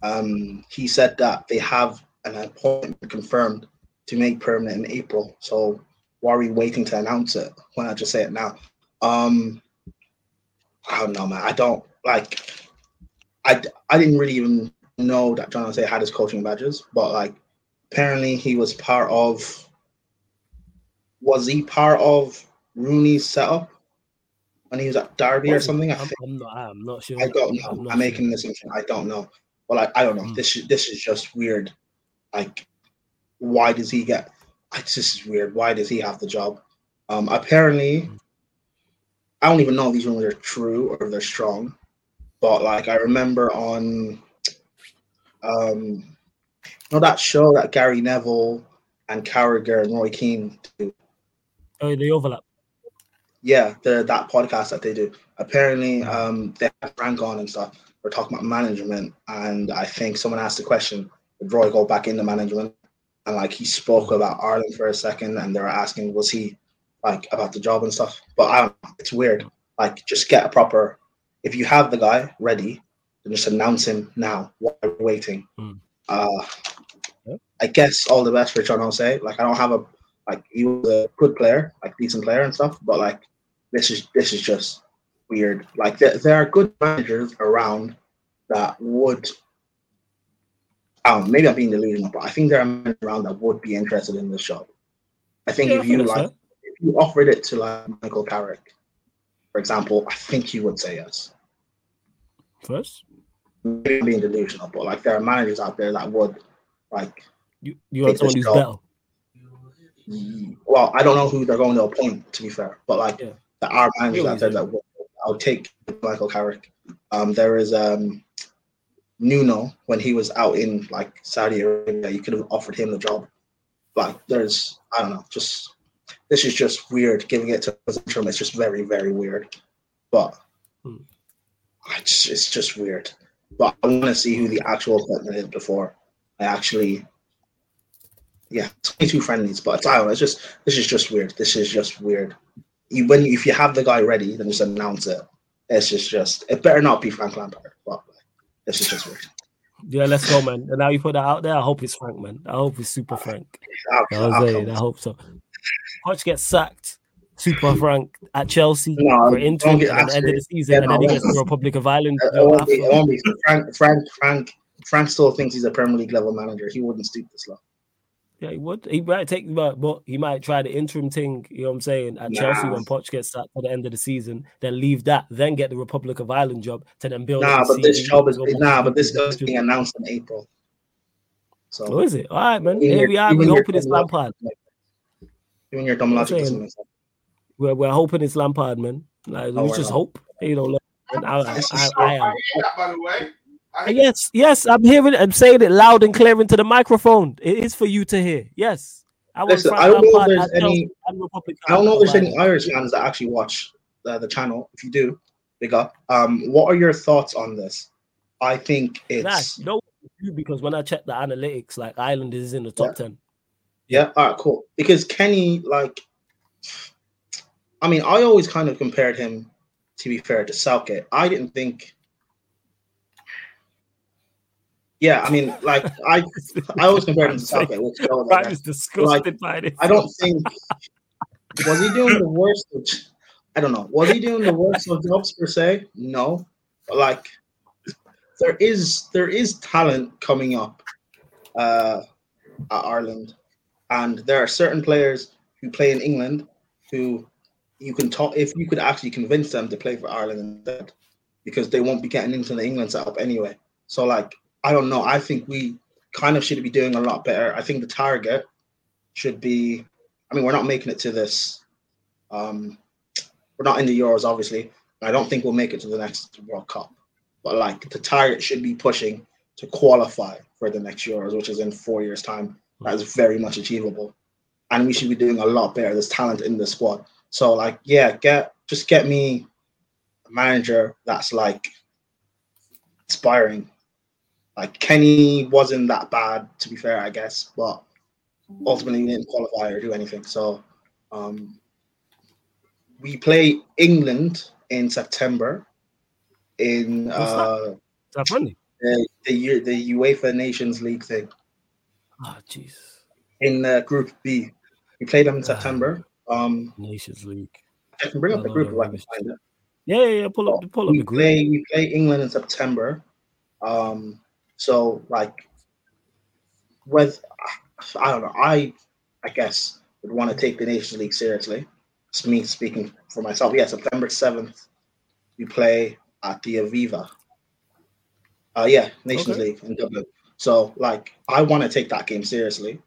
um, he said that they have an appointment confirmed to make permanent in April. So why are we waiting to announce it? Why not just say it now? Um, I don't know, man. I don't like. I I didn't really even know that John O'Shea had his coaching badges, but like apparently he was part of. Was he part of Rooney's setup when he was at Derby or something? I.
I'm not. I'm not sure.
I don't know.
I'm
I'm, making an assumption. I don't know. But like, I don't know.
Mm.
This is this is just weird. Like, why does he get? This is weird. Why does he have the job? Um, apparently, I don't even know if these rumors are true or they're strong. But like, I remember on, um, you know that show that Gary Neville and Carragher and Roy Keane do.
Oh, the overlap.
Yeah, the that podcast that they do. Apparently, um, they have Frank on and stuff. We're talking about management, and I think someone asked the question: Would Roy go back into management? And like he spoke about Ireland for a second, and they were asking, was he like about the job and stuff? But I don't know. It's weird. Like, just get a proper. If you have the guy ready, then just announce him now. Why waiting?
Mm.
Uh,
Yeah.
I guess all the best for John O'Shea. Like, I don't have a like he was a good player, like decent player and stuff. But like, this is this is just weird. Like there, there are good managers around that would. Um, maybe I'm being delusional, but I think there are around that would be interested in this job. I think
Yeah,
if you like, if you offered it to like Michael Carrick, for example, I think he would say yes.
First,
Maybe I'm being delusional, but like there are managers out there that would like.
you you
this
someone who's better.
Well, I don't know who they're going to appoint. To be fair, but like
Yeah.
There are managers out there that would. I'll take Michael Carrick. Um, there is um, Nuno when he was out in like Saudi Arabia. You could have offered him the job. Like there's, I don't know, just this is just weird. Giving it to interim it's just very, very weird. But
Hmm.
I just, it's just weird. But I want to see who the actual appointment is before I actually. Yeah, 22 friendlies, but I don't know. It's just this is just weird. This is just weird. You, when if you have the guy ready, then just announce it. It's just just it better not be Frank Lampard. But this is just weird.
Yeah, let's go, man. And now you put that out there. I hope it's Frank, man. I hope it's super Frank.
I'll-
I
I'll come.
I hope so. Poch gets sacked. Super Frank at Chelsea
No,
for
don't
at the end of the season,
Yeah,
and then he gets the Republic of Ireland.
It
you know,
won't be, it
after.
won't be. Frank, Frank, Frank, Frank still thinks he's a Premier League level manager. He wouldn't stoop this low.
Yeah, he would. He might take, but, but he might try the interim thing. You know what I'm saying? At
Nah.
Chelsea when Poch gets sacked at the end of the season, then leave that, then get the Republic of Ireland job to then build.
Nah, but this job is
go back
nah, but this
the-
is being announced in April. So
Oh, is it? All right, man.
Even
Here we are. We're hoping it's Lampard.
doesn't make sense. Even your dumb
I'm
logic doesn't make sense.
We're, we're hoping it's Lampard, man. Like,
No,
we
we're
just
not.
hope. You know, look, and I, I, I, I am.
That, by the way. I
Yes, yes, I'm hearing it. I'm saying it loud and clear into the microphone. It is for you to hear. Yes. I
Listen, I don't know if there's any- I don't know if there's any Irish fans that actually watch the, the channel. If you do, big up. Um, what are your thoughts on this? I think it's
no, because when I check the analytics, like Ireland is in the top ten.
yeah. All right, cool. Because Kenny, like, I mean, I always kind of compared him, to be fair, to Southgate. I didn't think. Yeah, I mean, like I, I always compared him to Southgate. Which goes, I
Ryan
guess.
is disgusted by this.
I don't think was he doing the worst. Of, I don't know. Was he doing the worst of jobs per se? No, but like there is there is talent coming up uh, at Ireland, and there are certain players who play in England who you can talk if you could actually convince them to play for Ireland instead, because they won't be getting into the England setup anyway. So like I don't know. I think we kind of should be doing a lot better. I think the target should be. I mean, we're not making it to this. Um, we're not in the Euros, obviously. I don't think we'll make it to the next World Cup. But like the target should be pushing to qualify for the next Euros, which is in four years' time. That is very much achievable, and we should be doing a lot better. There's talent in the squad, so like, yeah, get just get me a manager that's like inspiring. Like Kenny wasn't that bad, to be fair, I guess, but ultimately didn't qualify or do anything. So um, we play England in September in
What's that?
uh,
that funny?
the the, year, the UEFA Nations League thing
Oh, jeez.
in uh, Group B. We played them in September. Um,
Nations League.
I can bring up the
Oh,
group if I can find it.
Yeah, yeah, yeah. Pull up, pull up
we
the
play we play England in September. Um, so like with I don't know, I I guess would want to take the Nations League seriously. It's me speaking for myself. Yeah, September seventh, we play at the Aviva. Uh yeah, Nations
Okay.
League in Dublin. So like I want to take that game seriously.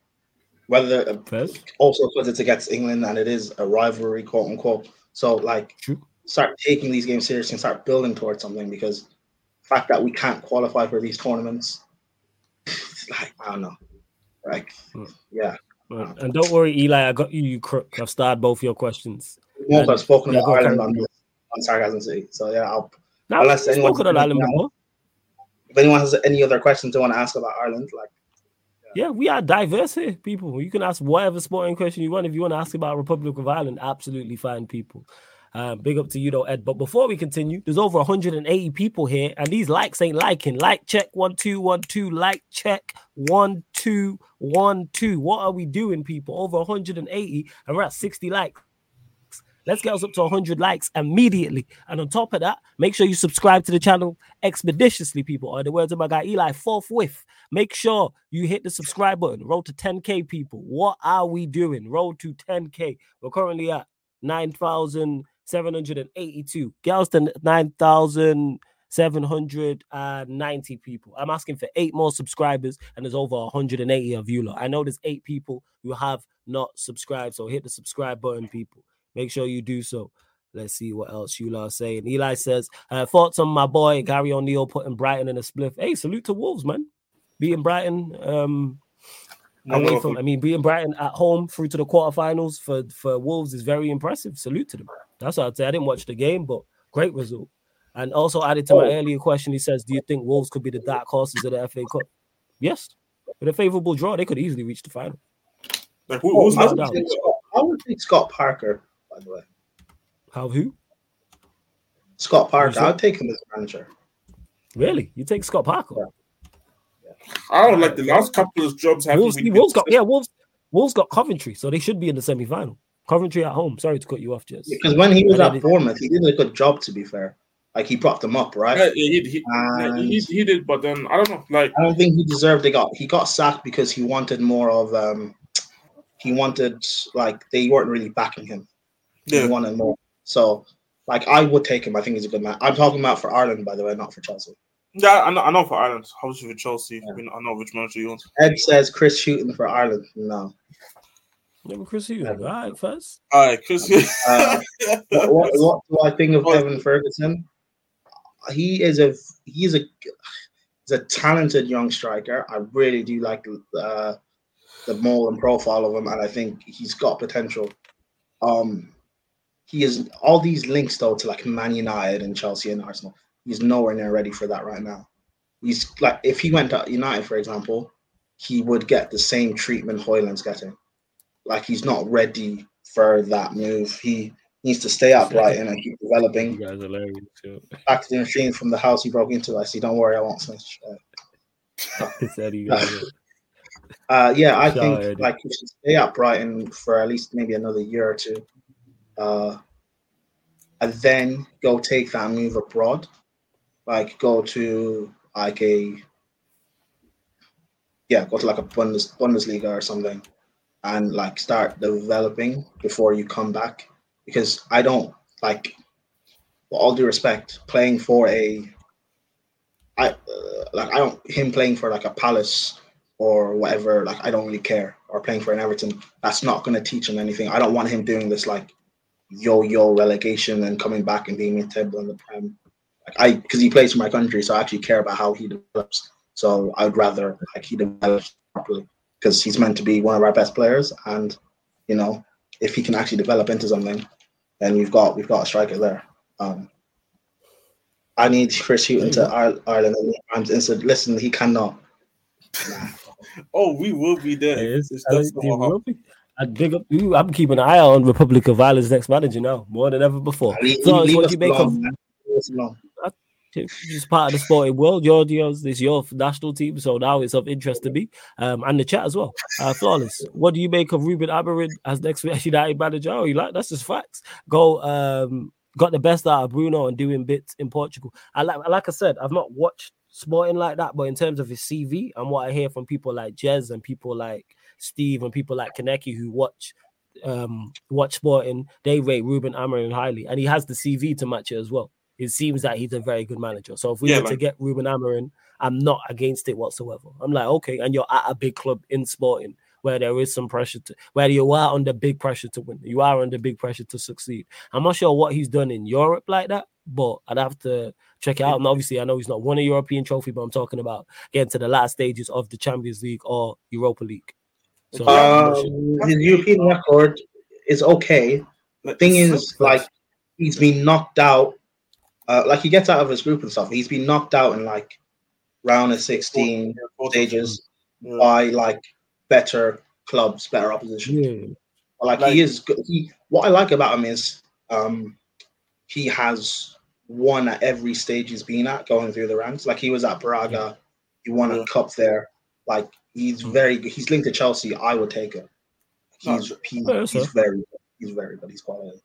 Whether
Fez?
also because it's against England and it is a rivalry, quote unquote. So like
True.
start taking these games seriously and start building towards something because fact that we can't qualify for these tournaments, it's like I don't know. Like
Hmm.
yeah.
Right. And don't worry, Eli. I got you, you crook. I've starred both your questions. And-
I've spoken about Ireland on, on Sarcasm City. So yeah, I'll,
Now,
Unless anyone-
Ireland before.
if anyone has any other questions they want to ask about Ireland, like
Yeah, we are diverse here, people. You can ask whatever sporting question you want. If you want to ask about Republic of Ireland, absolutely fine, people. Uh, big up to you though, Ed. But before we continue, there's over 180 people here, and these likes ain't liking. Like check one two one two. Like check one two one two. What are we doing, people? Over 180, and we're at 60 likes. Let's get us up to 100 likes immediately. And on top of that, make sure you subscribe to the channel expeditiously, people. Or the words of my guy Eli, forthwith. Make sure you hit the subscribe button. Roll to 10K, people. What are we doing? Roll to 10K. We're currently at 9,782. Girls to 9,790 people. I'm asking for eight more subscribers, and there's over 180 of you lot. I know there's eight people who have not subscribed. So hit the subscribe button, people. Make sure you do so. Let's see what else you are saying. Eli says, uh, thoughts on my boy Gary O'Neill putting Brighton in a spliff. Hey, salute to Wolves, man. Beating Brighton. Um, away from. I mean, beating Brighton at home through to the quarterfinals for, for Wolves is very impressive. Salute to them. That's what I'd say. I didn't watch the game, but great result. And also added to my oh. earlier question, he says, Do you think Wolves could be the dark horses of the FA Cup? Yes. With a favorable draw, they could easily reach the final.
Like, who,
Oh,
who's
I,
last?
would
down.
Scott, I would think Scott Parker, by the way.
How who?
Scott Parker. I'd take him as manager.
Really? You take Scott Parker?
I don't like the last couple of jobs. haven't
Wolves, Wolves got yeah. Wolves, Wolves got Coventry, so they should be in the semi final. Coventry at home. Sorry to cut you off, Jess.
Because when he was
And
at
then it-
Bournemouth, he did a good job. To be fair, like he propped them up, right?
Yeah, yeah, he, he, yeah, he, he did, but then I don't know. Like,
I don't think he deserved. They got he got sacked because he wanted more of um he wanted like they weren't really backing him. He
Yeah.
wanted more. So like I would take him. I think he's a good man. I'm talking about for Ireland, by the way, not for Chelsea.
Yeah, I know, I know for Ireland. Obviously for Chelsea,
Yeah.
I, know which manager you want.
Ed says Chris Hughton for Ireland. No.
Yeah, but Chris Hughton, all right, first.
All right, Chris.
Uh, what, what, what do I think of
Oh.
Evan Ferguson? He is a he's a he's a talented young striker. I really do like uh, the mold and profile of him, and I think he's got potential. Um, he is all these links though to like Man United and Chelsea and Arsenal. He's nowhere near ready for that right now. He's like if he went to United, for example, he would get the same treatment Højlund's getting. Like he's not ready for that move. He needs to stay upright and keep
You
developing.
guys are hilarious. yo.
Back to the machine from the house he broke into. I see. Don't worry, I won't snitch. Uh,
He said he guys are-
Uh, yeah, I think
Eddie.
like you should stay at Brighton for at least maybe another year or two, uh, and then go take that move abroad, like go to like a yeah, go to like a Bundes, Bundesliga or something, and like start developing before you come back. Because I don't like, with all due respect, playing for a I uh, like I don't him playing for like a Palace or whatever. Like I don't really care. Or playing for an Everton, that's not going to teach him anything. I don't want him doing this like yo-yo relegation and coming back and being mid-table in the prem. Like I, because he plays for my country, so I actually care about how he develops. So I'd rather like he develops properly because he's meant to be one of our best players, and you know if he can actually develop into something, then we've got we've got a striker there. Um, I need Chris Hughton to Ire- Ireland and and said, listen, he cannot.
oh, we will be there.
It is.
It's
I
just
think they
somehow-
will be. I'd big up you. I'm keeping an eye on Republic of Ireland's next manager now, more than ever before.
Leave-
Florence,
leave
what
us
do you just part of the sporting world? Your yours, this your national team, so now it's of interest to me, um, and the chat as well. Uh, flawless. What do you make of Ruben Amorim as next United manager? Oh, you like that's just facts. Go, um, got the best out of Bruno and doing bits in Portugal. I like, like I said, I've not watched sporting like that, but in terms of his CV and what I hear from people like Jez and people like Steve and people like Kaneki who watch um watch sporting, they rate Ruben Amorim highly, and he has the CV to match it as well. It seems that he's a very good manager. So if we
Yeah,
were to get Ruben Amorim, I'm not against it whatsoever. I'm like, okay, and you're at a big club in sporting where there is some pressure to where you are under big pressure to win. You are under big pressure to succeed. I'm not sure what he's done in Europe like that, but I'd have to check it out. And obviously, I know he's not won a European trophy, but I'm talking about getting to the last stages of the Champions League or Europa League. So I'm sure.
Um, his European record is okay.
The
Thing is, like, he's been knocked out. Uh, like he gets out of his group and stuff. He's been knocked out in like round of sixteen stages
Yeah.
by like better clubs, better opposition.
Yeah.
Like,
Like-
he is good. He what I like about him is um he has won at every stage he's been at going through the ranks. Like he was at Braga, he won
Yeah.
a cup there. Like he's
Mm.
very good. He's linked to Chelsea. I would take him. He's he,
Yeah, that's
he's very good. He's very good. He's quality.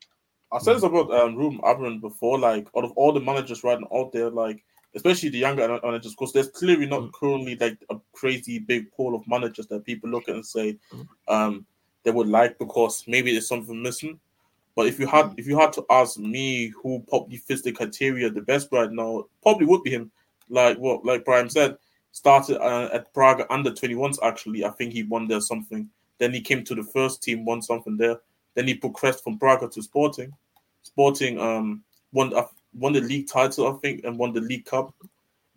I said this about um, Ruben before. Like, out of all the managers right now out there, like especially the younger managers, because there's clearly not
Mm.
currently like a crazy big pool of managers that people look at and say
Mm.
um, they would like because maybe there's something missing. But if you had if you had to ask me who probably fits the criteria the best right now, probably would be him. Like what like Brian said, started uh, at Braga under 21s. Actually, I think he won there something. Then he came to the first team, won something there. Then he progressed from Braga to Sporting. Sporting um won uh, won the league title, I think, and won the League Cup.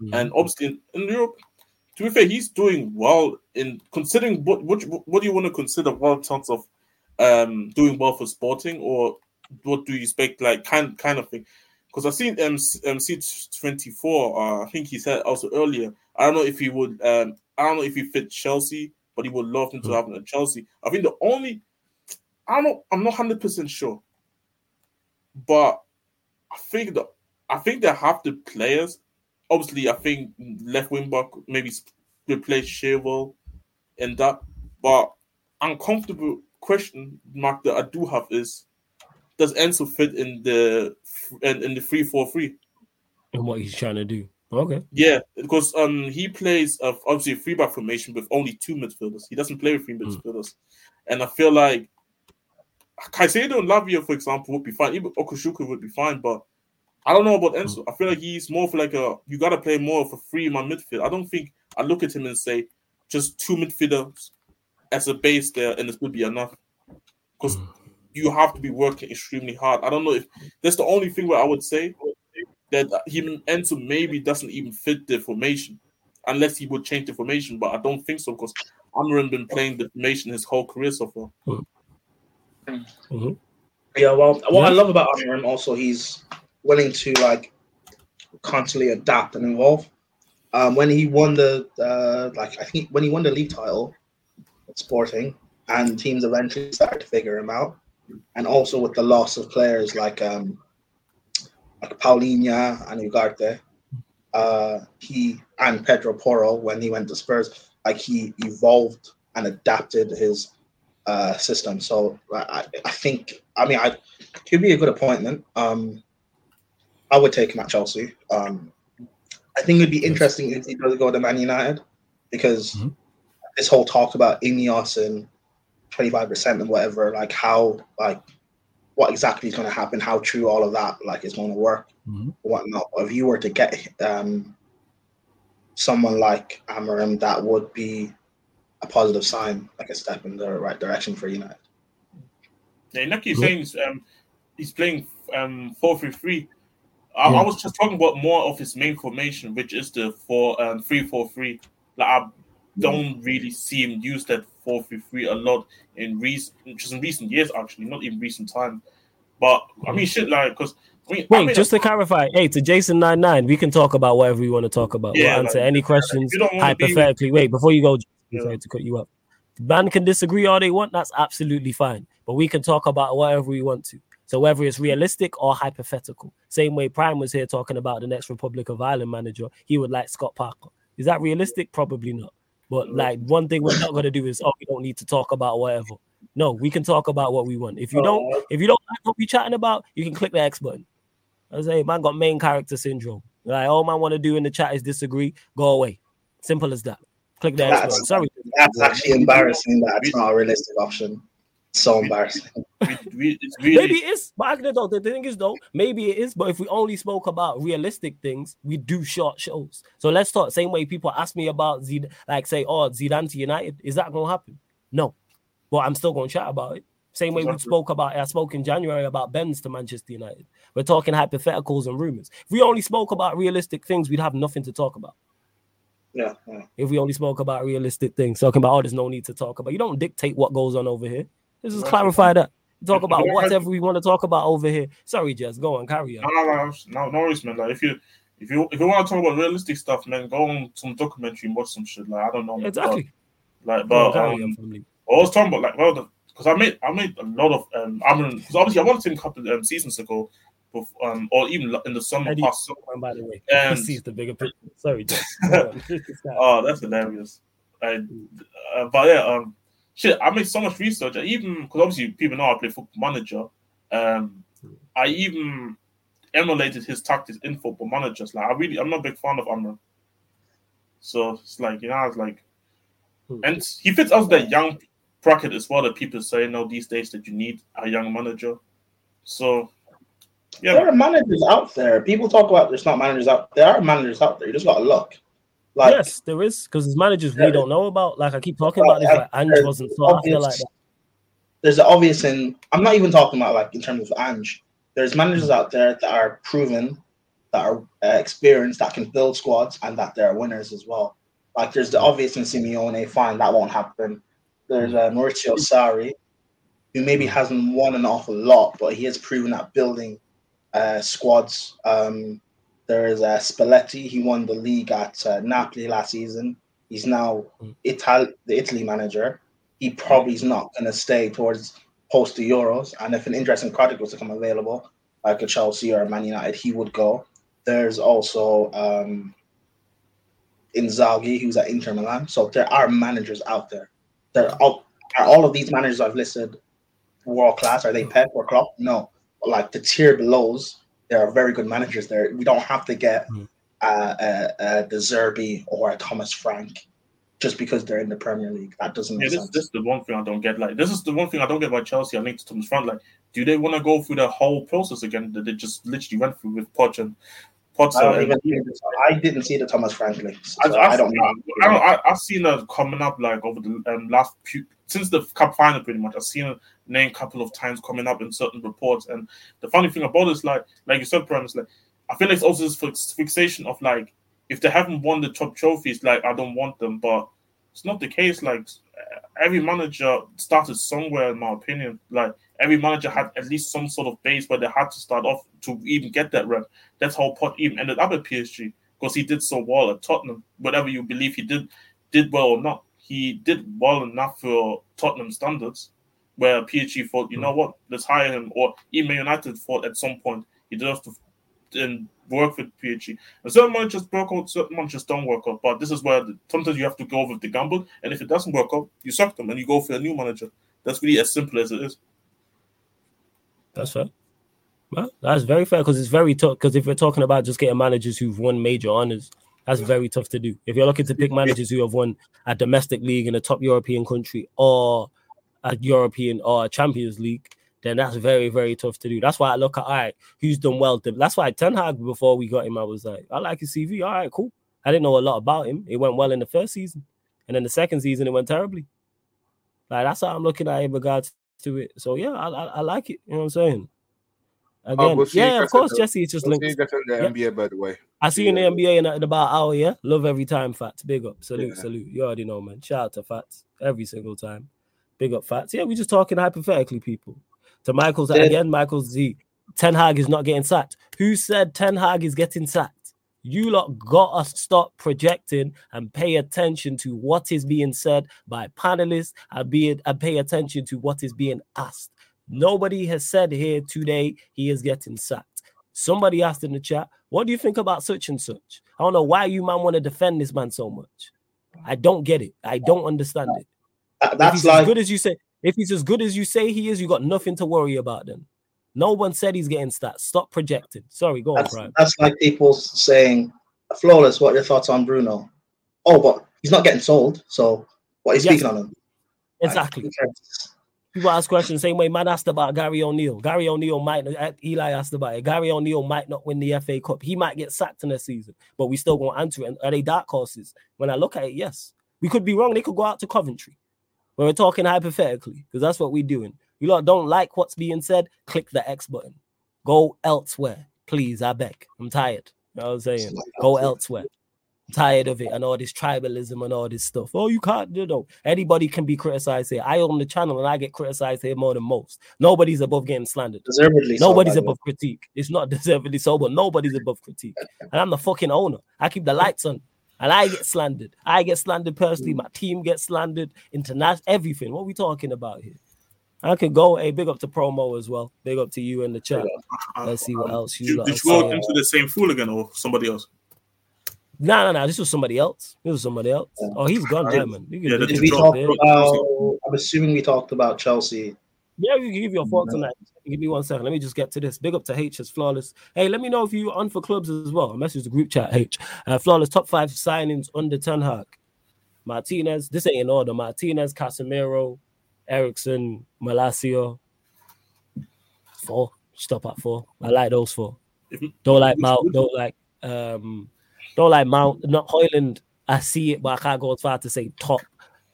Mhm.
And obviously in, in Europe, to be fair, he's doing well in considering what what, what do you want to consider in terms of um doing well for Sporting or what do you expect like kind kind of thing? Because I've seen MC twenty four. Uh, I think he said also earlier. I don't know if he would. Um, I don't know if he fit Chelsea, but he would love him to
Hmm.
have him at Chelsea. I think the only I don't know. I'm not hundred percent sure, but I think that I think they have the players. Obviously, I think left wing back maybe replace Chilwell and that. But uncomfortable question mark that I do have is: Does Enzo fit in the in, in the three four three?
and what he's trying to do. Okay.
Yeah, because um he plays uh, obviously a three back formation with only two midfielders. He doesn't play with three midfielders, and I feel like Caicedo and Lavia, for example, would be fine. Even Ugochukwu would be fine, but I don't know about hmm. Enzo. I feel like he's more for like a you got to play more of a three man midfield. I don't think I look at him and say just two midfielders as a base there, and this would be enough because hmm. you have to be working extremely hard. I don't know if that's the only thing where I would say that him Enzo maybe doesn't even fit the formation unless he would change the formation, but I don't think so because Amorim been playing the formation his whole career so far. Hmm.
Mm-hmm.
Yeah, well, what
Yeah.
I love about Amorim also, he's willing to like constantly adapt and evolve. Um, when he won the uh, like, I think when he won the league title at Sporting, and teams eventually started to figure him out, and also with the loss of players like um, like Palhinha and Ugarte, uh, he and Pedro Porro when he went to Spurs, like he evolved and adapted his uh, system. So I, I think, I mean, I could be a good appointment. Um, I would take him at Chelsea. Um, I think it'd be interesting if he does go to Man United because
Mhm.
this whole talk about Ineos and 25% and whatever, like how, like, what exactly is going to happen, how true all of that, like, is going to work,
Mhm.
whatnot. If you were to get um, someone like Amorim, that would be a positive sign, like a step in the right direction for United.
Yeah, like you're saying, um, he's playing um four three three. I,
Yeah.
I was just talking about more of his main formation, which is the four um three four three. Like I don't really see him use that four three three a lot in recent, just in recent years, actually, not in recent time. But I mean, shit, like because I mean, I
Wait,
mean,
just to clarify, hey, to Jason nine nine, we can talk about whatever we want to talk about.
Yeah,
we'll answer
like,
any questions
you don't be-
hypothetically. Wait, before you go, Sorry to cut you up. Man can disagree all they want. That's absolutely fine. But we can talk about whatever we want to. So whether it's realistic or hypothetical, same way Prime was here talking about the next Republic of Ireland manager, he would like Scott Parker. Is that realistic? Probably not. But like one thing we're not gonna do is oh we don't need to talk about whatever. No, we can talk about what we want. If you don't, oh. if you don't like what we chatting about, you can click the X button. I say, man, got main character syndrome. Like all man want to do in the chat is disagree. Go away. Simple as that. Click the X
That's-
button. Sorry.
That's actually embarrassing that it's not a realistic option. So embarrassing.
we, we, it's really
Maybe it is, but I don't know. The thing is, though, maybe it is. But if we only spoke about realistic things, we do short shows. So let's talk. Same way people ask me about Z like say, oh, Zidane to United. Is that going to happen? No. But I'm still going to chat about it. Same way we spoke about. I spoke in January about Benz to Manchester United. We're talking hypotheticals and rumors. If we only spoke about realistic things, we'd have nothing to talk about.
Yeah, yeah.
If we only spoke about realistic things, talking about oh, there's no need to talk about. You don't dictate what goes on over here. Let's just
Right.
clarify that. Talk about whatever we want to talk about over here. Sorry, Jess, go on, carry on.
no, no, no, no worries, man. Like if you if you if you want to talk about realistic stuff, man, go on some documentary and watch some shit. Like I don't know, man,
Exactly.
But, like, but um,
on.
I was talking about like well, because I made I made a lot of um, I mean, because obviously I wanted him a couple um, seasons ago, um, or even in the summer
Eddie,
past.
and by the way,
And-
he sees the bigger picture. Sorry, Jess. Go on.
Oh, that's hilarious. And, uh, but yeah, um, shit, I made so much research. I even because obviously people know I play football manager. Um, I even emulated his tactics in football managers. Like I really, I'm not a big fan of Amorim. So it's like you know, it's like,
Hmm.
and he fits out that young bracket as well that people say now these days that you need a young manager. So yeah,
There are managers out there. People talk about there's not managers out there. are managers out there. You just got to look. Like,
yes, there is because there's managers we don't know about. Like I keep talking about this, like Ange
There's
wasn't feel
obvious-
like that.
there's the obvious in I'm not even talking about like in terms of Ange. There's managers out there that are proven, that are uh, experienced, that can build squads, and that they're winners as well. Like there's the obvious in Simeone, fine, that won't happen. There's uh, Maurizio Sarri, who maybe hasn't won an awful lot, but he has proven that building uh, squads. Um, there is uh, Spalletti. He won the league at uh, Napoli last season. He's now Ital- the Italy manager. He probably is not going to stay towards post the Euros. And if an interesting project was to come available, like a Chelsea or a Man United, he would go. There's also um, Inzaghi, who's at Inter Milan. So there are managers out there. There are, are all of these managers I've listed world class. Are they Pep or Klopp? No. But like the tier belows, there are very good managers there. We don't have to get
Mm.
uh, uh, uh, De Zerbi or a Thomas Frank just because they're in the Premier League. That doesn't
Yeah,
make
this,
sense.
this is the one thing I don't get. Like, this is the one thing I don't get by Chelsea. I think to Thomas Frank, like, do they want to go through the whole process again that they just literally went through with Poch and Potter?
I, don't even see the, I didn't see the Thomas Frank link, so
I,
I,
I,
don't know.
I, don't, I, I've seen it coming up like over the um, last few since the cup final, pretty much. I've seen a name a couple of times coming up in certain reports. And the funny thing about it is, like, like you said, Prem, is like, I feel like it's also this fixation of like, if they haven't won the top trophies, like, I don't want them. But it's not the case. Like, every manager started somewhere, in my opinion. Like, every manager had at least some sort of base where they had to start off to even get that rep. That's how Pot even ended up at PSG because he did so well at Tottenham. Whatever you believe he did did well or not, he did well enough for Tottenham standards. Where PSG thought, you know hmm. what, let's hire him, or even United thought at some point he deserves to and work with PSG. And certain managers work out, certain managers don't work out. But this is where the, sometimes you have to go with the gamble, and if it doesn't work out, you suck them and you go for a new manager. That's really as simple as it is.
That's fair. Well, that's very fair because it's very tough. Because if we're talking about just getting managers who've won major honors, that's very tough to do. If you're looking to pick managers who have won a domestic league in a top European country or a European or a Champions League, then that's very, very tough to do. That's why I look at all right, who's done well. That's why Ten Hag before we got him, I was like, I like his CV. All right, cool. I didn't know a lot about him. It went well in the first season, and then the second season it went terribly. Like that's how I'm looking at it in regards to it. So yeah, I, I, I like it. You know what I'm saying? Oh, again,
we'll
yeah, of course, Jesse. It's just
We'll see
linked.
you in the
Yeah.
NBA, by the way.
I see you in the NBA in, in about an hour, yeah. Love every time, Fats. Big up. Salute,
Yeah.
salute. You already know, man. Shout out to Fats every single time. Big up, Fats. Yeah, we're just talking hypothetically, people. To Michael's
Yeah.
again, Michael's Z. Ten Hag is not getting sacked. Who said Ten Hag is getting sacked? You lot got to stop projecting and pay attention to what is being said by panelists and be and pay attention to what is being asked. Nobody has said here today he is getting sacked. Somebody asked in the chat, what do you think about such and such? I don't know why you man want to defend this man so much. I don't get it. I don't understand it.
That-
If
that's
he's
like
as good as you say, if he's as good as you say he is, you got nothing to worry about then. No one said he's getting stats. Stop projecting. Sorry, go on,
that's,
Prime.
that's like people saying, "Flawless." What are your thoughts on Bruno? Oh, but he's not getting sold. So what are you
Yes.
speaking on him?
Exactly.
cares?
People ask questions same way. Man asked about Gary O'Neill. Gary O'Neill might not. uh, Eli asked about it. Gary O'Neill might not win the FA Cup. He might get sacked in the season, but we still gonna answer it. And Are they dark horses? When I look at it, yes, we could be wrong. They could go out to Coventry. When we're talking hypothetically, because that's what we're doing. You lot don't like what's being said. Click the X button. Go elsewhere, please. I beg. I'm tired. You know what I'm saying? Go elsewhere. Tired of it and all this tribalism and all this stuff. Oh, you can't, you know, anybody can be criticized here. I own the channel and I get criticized here more than most. Nobody's above getting slandered.
Deservedly
Nobody's
way.
above critique. It's not deservedly so, but nobody's above critique. And I'm the fucking owner. I keep the lights on. And I get slandered. I get slandered personally. My team gets slandered. International, everything. What we talking about here? I could go. Hey, big up to promo as well. Big up to you in the chat. Let's see what um, else you
Did, did you go into the same fool again or somebody else?
No, no, no. This was somebody else. This was somebody else.
Yeah.
Oh, he's gone
Yeah.
now, man.
Yeah, the
Did we
job
talk about? I'm assuming we talked about Chelsea.
Yeah, you can give your thoughts on that. Give me one second. Let me just get to this. Big up to H as flawless. Hey, let me know if you on for clubs as well. Message the group chat. H uh, flawless top five signings under Ten Hag. Martinez. This ain't in order. Martinez, Casemiro, Eriksen, Malacia. Four. Stop at four. I like those four. Don't like
which-
Mount. Don't like um. Don't like Mount. Not Højlund. I see it, but I can't go as far to say top.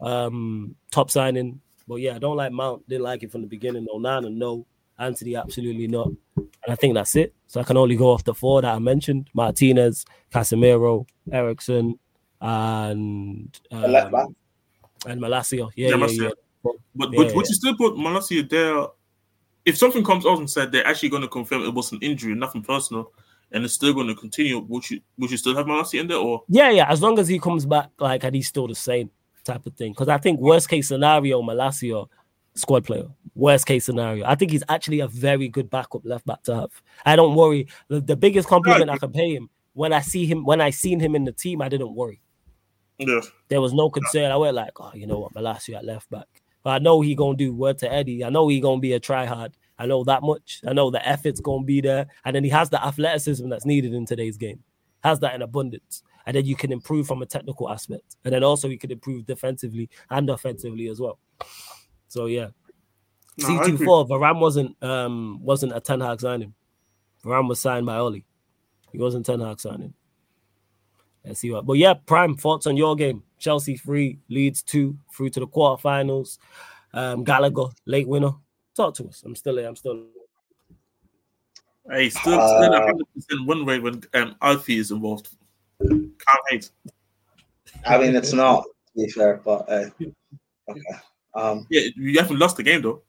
Um, top signing. But yeah, I don't like Mount. Didn't like it from the beginning. Onana, no. Antony, absolutely not. And I think that's it. So I can only go off the four that I mentioned: Martinez, Casemiro, Eriksen, and
The left
um, and Malacia. Yeah,
Yeah,
yeah,
Malacia.
yeah.
But
Yeah,
but
yeah.
would you still put Malacia there? If something comes out and said they're actually going to confirm it was an injury, nothing personal, and it's still going to continue, would you would you still have Malacia in there or?
Yeah, yeah. As long as he comes back, like, and he's still the same type of thing. Because I think worst case scenario, Malacia, squad player. Worst case scenario, I think he's actually a very good backup left back to have. I don't worry. The, the biggest compliment I can pay him when I see him, when I seen him in the team, I didn't worry.
Yeah,
There was no concern. I went like, oh, you know what, Malacia at left back. But I know he gonna do word to Eddie. I know he gonna be a try hard. I know that much. I know the effort's gonna be there, and then he has the athleticism that's needed in today's game. has that in abundance. And then you can improve from a technical aspect. And then also you can improve defensively and offensively as well. So yeah.
No,
C
I
two
agree.
four, Varane wasn't um wasn't a Ten Hag signing. Varane was signed by Ole. He wasn't Ten Hag signing. Let's see what. But yeah, Prime thoughts on your game. Chelsea three, Leeds two, through to the quarterfinals. Um, Gallagher late winner. Talk to us. I'm still here. I'm still.
Hey, still,
Uh,
still 100% win rate when um, Alfie is involved. Can't hate.
I mean, it's not to be fair, but uh, okay. Um,
Yeah, you haven't lost the game though.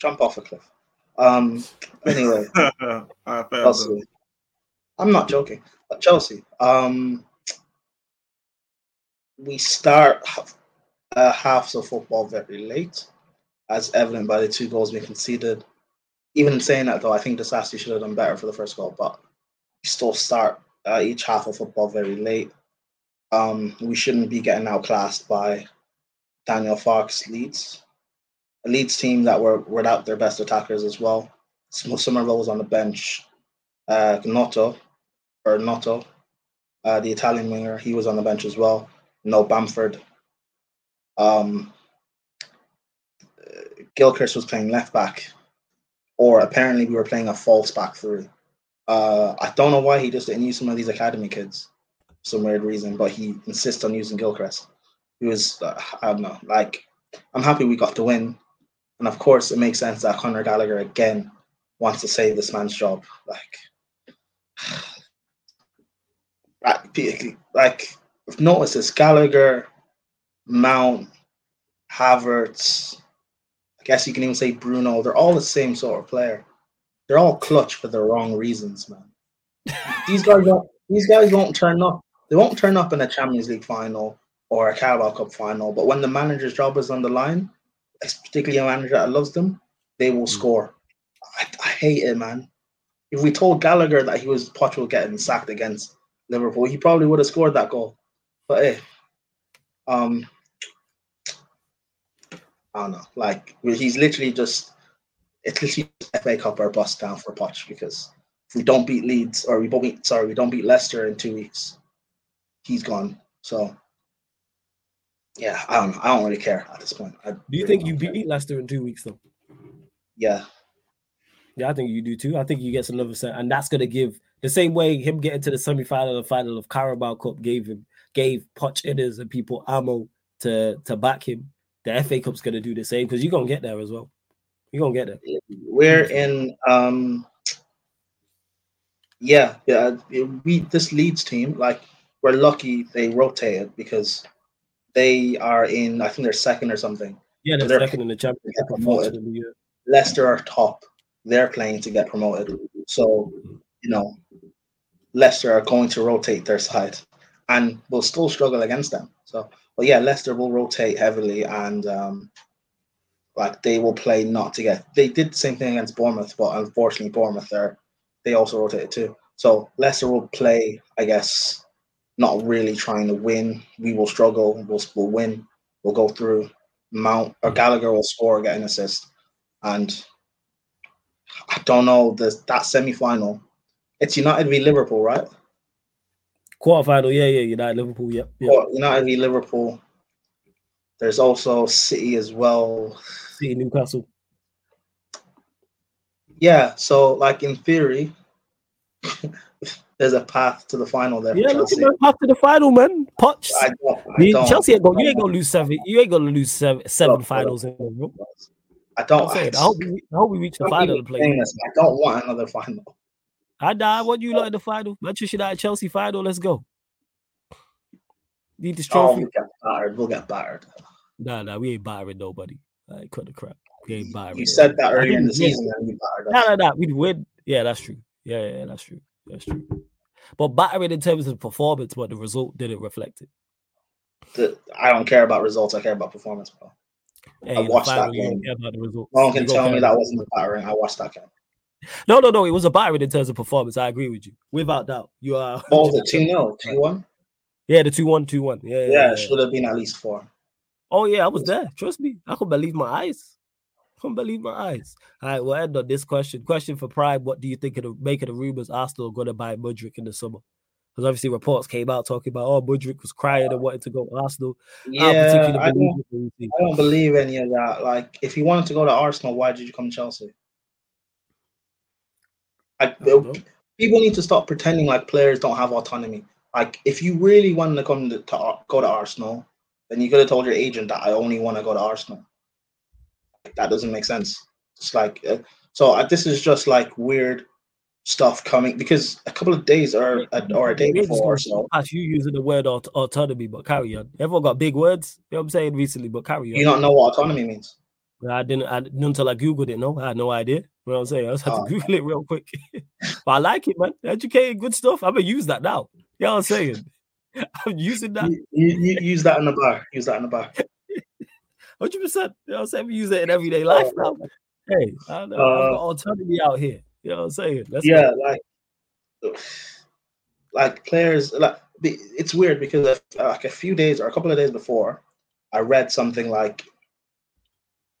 jump off a cliff. Um, anyway,
uh.
Chelsea. I'm not joking, but Chelsea. Um, we start half- uh, halves of football very late, as evident by the two goals we conceded. Even saying that, though, I think Disasi should have done better for the first goal, but we still start uh, each half of football very late. Um, we shouldn't be getting outclassed by Daniel Farke's Leeds, a Leeds team that were without their best attackers as well. Some Summerville was on the bench. Uh, Gnonto, or Noto, uh, the Italian winger, he was on the bench as well. No Bamford. Um, Gilchrist was playing left back, or apparently we were playing a false back three. Uh, I don't know why he just didn't use some of these academy kids, some weird reason, but he insists on using Gilchrist. He was, uh, I don't know, like, I'm happy we got the win. And of course, it makes sense that Conor Gallagher again wants to save this man's job. Like, like I've noticed this Gallagher, Mount, Havertz, I guess you can even say Bruno, they're all the same sort of player. They're all clutch for the wrong reasons, man. these guys don't these guys won't turn up. They won't turn up in a Champions League final or a Carabao Cup final, but when the manager's job is on the line, particularly a manager that loves them, they will hmm. score. I, I hate it, man. If we told Gallagher that he was Poch getting sacked against Liverpool, he probably would have scored that goal. But hey, um, I don't know. Like he's literally just it's literally FA Cup or bust down for Poch because if we don't beat Leeds or we don't beat sorry we don't beat Leicester in two weeks, he's gone. So yeah, I don't know. I don't really care at this point. I
Do you
really
think you
care.
beat Leicester in two weeks though?
Yeah,
Yeah, I think you do too. I think he gets another set, and that's gonna give the same way him getting to the semi-final and final of Carabao Cup gave him gave Poch Inners and people ammo to to back him. The FA Cup's gonna do the same because you're gonna get there as well. You're gonna get there.
we're in. um Yeah, yeah. We this Leeds team, like we're lucky they rotated because they are in. I think they're second or something.
Yeah, they're
They're-
second in the championship.
promoted.
yeah.
Leicester are top. They're playing to get promoted. So, you know, Leicester are going to rotate their side and will still struggle against them. So, but yeah, Leicester will rotate heavily and um, like they will play not to get. They did the same thing against Bournemouth, but unfortunately, Bournemouth are they also rotated too. So Leicester will play, I guess, not really trying to win. We will struggle. We'll, we'll win. We'll go through. Mount or Gallagher will score, get an assist, and I don't know the that semi final. It's United v Liverpool, right?
Quarterfinal, yeah, yeah, United, Liverpool, yep, yep.
United v Liverpool. There's also City as well.
City, Newcastle.
Yeah, so like in theory, there's a path to the final there.
Yeah, look at that path to the final, man. Poch.
I don't, I
You-
don't,
Chelsea ain't gonna, you ain't gonna lose seven. You ain't gonna lose seven, seven finals in a row.
I don't.
saying, I hope we, I hope we reach the final play.
I don't want another final.
I die. What you like in the final? Manchester United, Chelsea final. Let's go. Need this
Oh,
trophy?
we'll get battered. We'll get battered.
Nah, nah, we ain't battering nobody. Like, cut the crap. We ain't battering.
You said that
I
earlier in the
think we win.
season, and you battered
Nah, nah, nah. We win. Yeah, that's true. Yeah, yeah, that's true. That's true. But battering in terms of performance, but the result didn't reflect it.
The- I don't care about results. I care about performance, bro.
Hey,
I watched that
final, you don't
game.
care about the result.
No one can tell me that wasn't a battering. I watched that game.
No, no, no. It was a battering in terms of performance. I agree with you, without doubt. You are.
Oh, what the it? 2 0, 2 1?
Yeah, the two one, two one. Yeah, yeah.
Yeah, it should have been at least four.
Oh yeah, I was there. Trust me, I could believe my eyes. I Can't believe my eyes. All right, we'll end on this question. Question for Prime: What do you think of the making the rumors Arsenal are going to buy Mudryk in the summer? Because obviously reports came out talking about oh Mudryk was crying and wanted to go to Arsenal.
Yeah, I don't, I don't believe any of that. Like, if he wanted to go to Arsenal, why did you come to Chelsea? I, people need to stop pretending like players don't have autonomy. Like, if you really wanted to come to, to go to Arsenal, then you could have told your agent that I only want to go to Arsenal. That doesn't make sense. It's like, uh, so uh, this is just like weird stuff coming because a couple of days or a, or a day before. So
as you using the word aut- autonomy, but carry on. Everyone got big words. You know what I'm saying recently, but carry on.
You don't know what autonomy means.
I didn't. I didn't until I googled it. No, I had no idea. You know what I'm saying? I just had oh. to Google it real quick. but I like it, man. Educated, good stuff. I'm gonna use that now. You know what I'm saying? I'm using that.
You, you, use that in the bar. Use that in the bar.
Hundred percent. You know what I'm saying? We use it in everyday life now. Hey, I know. Uh, I've got autonomy out here. You know what I'm saying?
Let's yeah, like, like players. Like it's weird because like a few days or a couple of days before, I read something like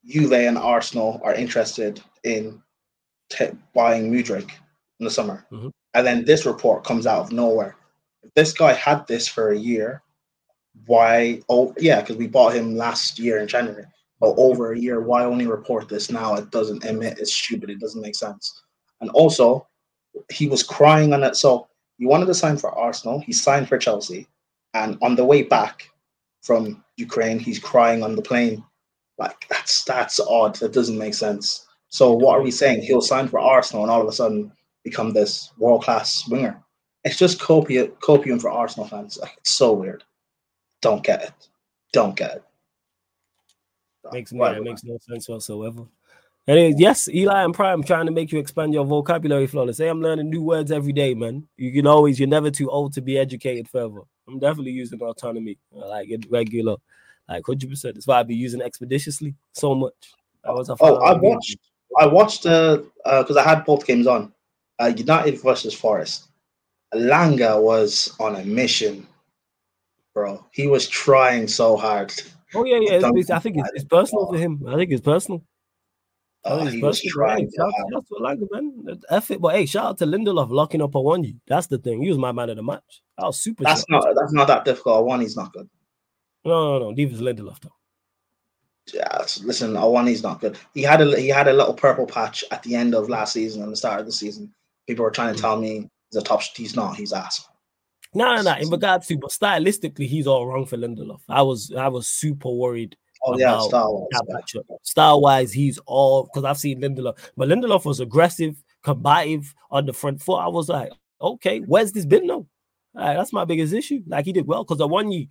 Juve and Arsenal are interested in t- buying Mudryk in the summer, mm-hmm. and then this report comes out of nowhere. If this guy had this for a year, why? Oh, yeah, because we bought him last year in January. Oh, over a year. Why only report this now? It doesn't emit. It's stupid. It doesn't make sense. And also, he was crying on it. So he wanted to sign for Arsenal. He signed for Chelsea, and on the way back from Ukraine, he's crying on the plane like that's that's odd. That doesn't make sense. So what are we saying? He'll sign for Arsenal and all of a sudden become this world class winger. It's just copium copium for Arsenal fans. Like, it's so weird. Don't get it. Don't get it.
Makes it makes no sense whatsoever. And yes, Eli and Prime trying to make you expand your vocabulary flawless. Say I'm learning new words every day, man. You can always, you're never too old to be educated further. I'm definitely using autonomy. Like it regular. Like hundred percent. That's why I be using expeditiously so much.
Oh, I was oh, I watched. I watched uh because uh, I had both games on. Uh, United versus Forest. Elanga was on a mission, bro. He was trying so hard.
Oh yeah, yeah. It's, I think it's, it's, personal for him. I think it's personal.
Oh, he was trying.
Shout out to Elanga, man. F it, but hey, shout out to Lindelof locking up Awoniyi. That's the thing. He was my man of the match. I was super.
That's not. That's not that difficult. One, he's not good.
No, no, no. Davis Lindelof though.
Yeah, listen, Awoniyi's not good. He had a he had a little purple patch at the end of last season and the start of the season. People were trying to tell me he's a top. He's not. He's ass.
No, no, no. In regards to, but stylistically, he's all wrong for Lindelof. I was, I was super worried.
Oh yeah, style wise.
Style wise, he's all because I've seen Lindelof, but Lindelof was aggressive, combative on the front foot. I was like, okay, where's this been though? Right, that's my biggest issue. Like he did well because the one you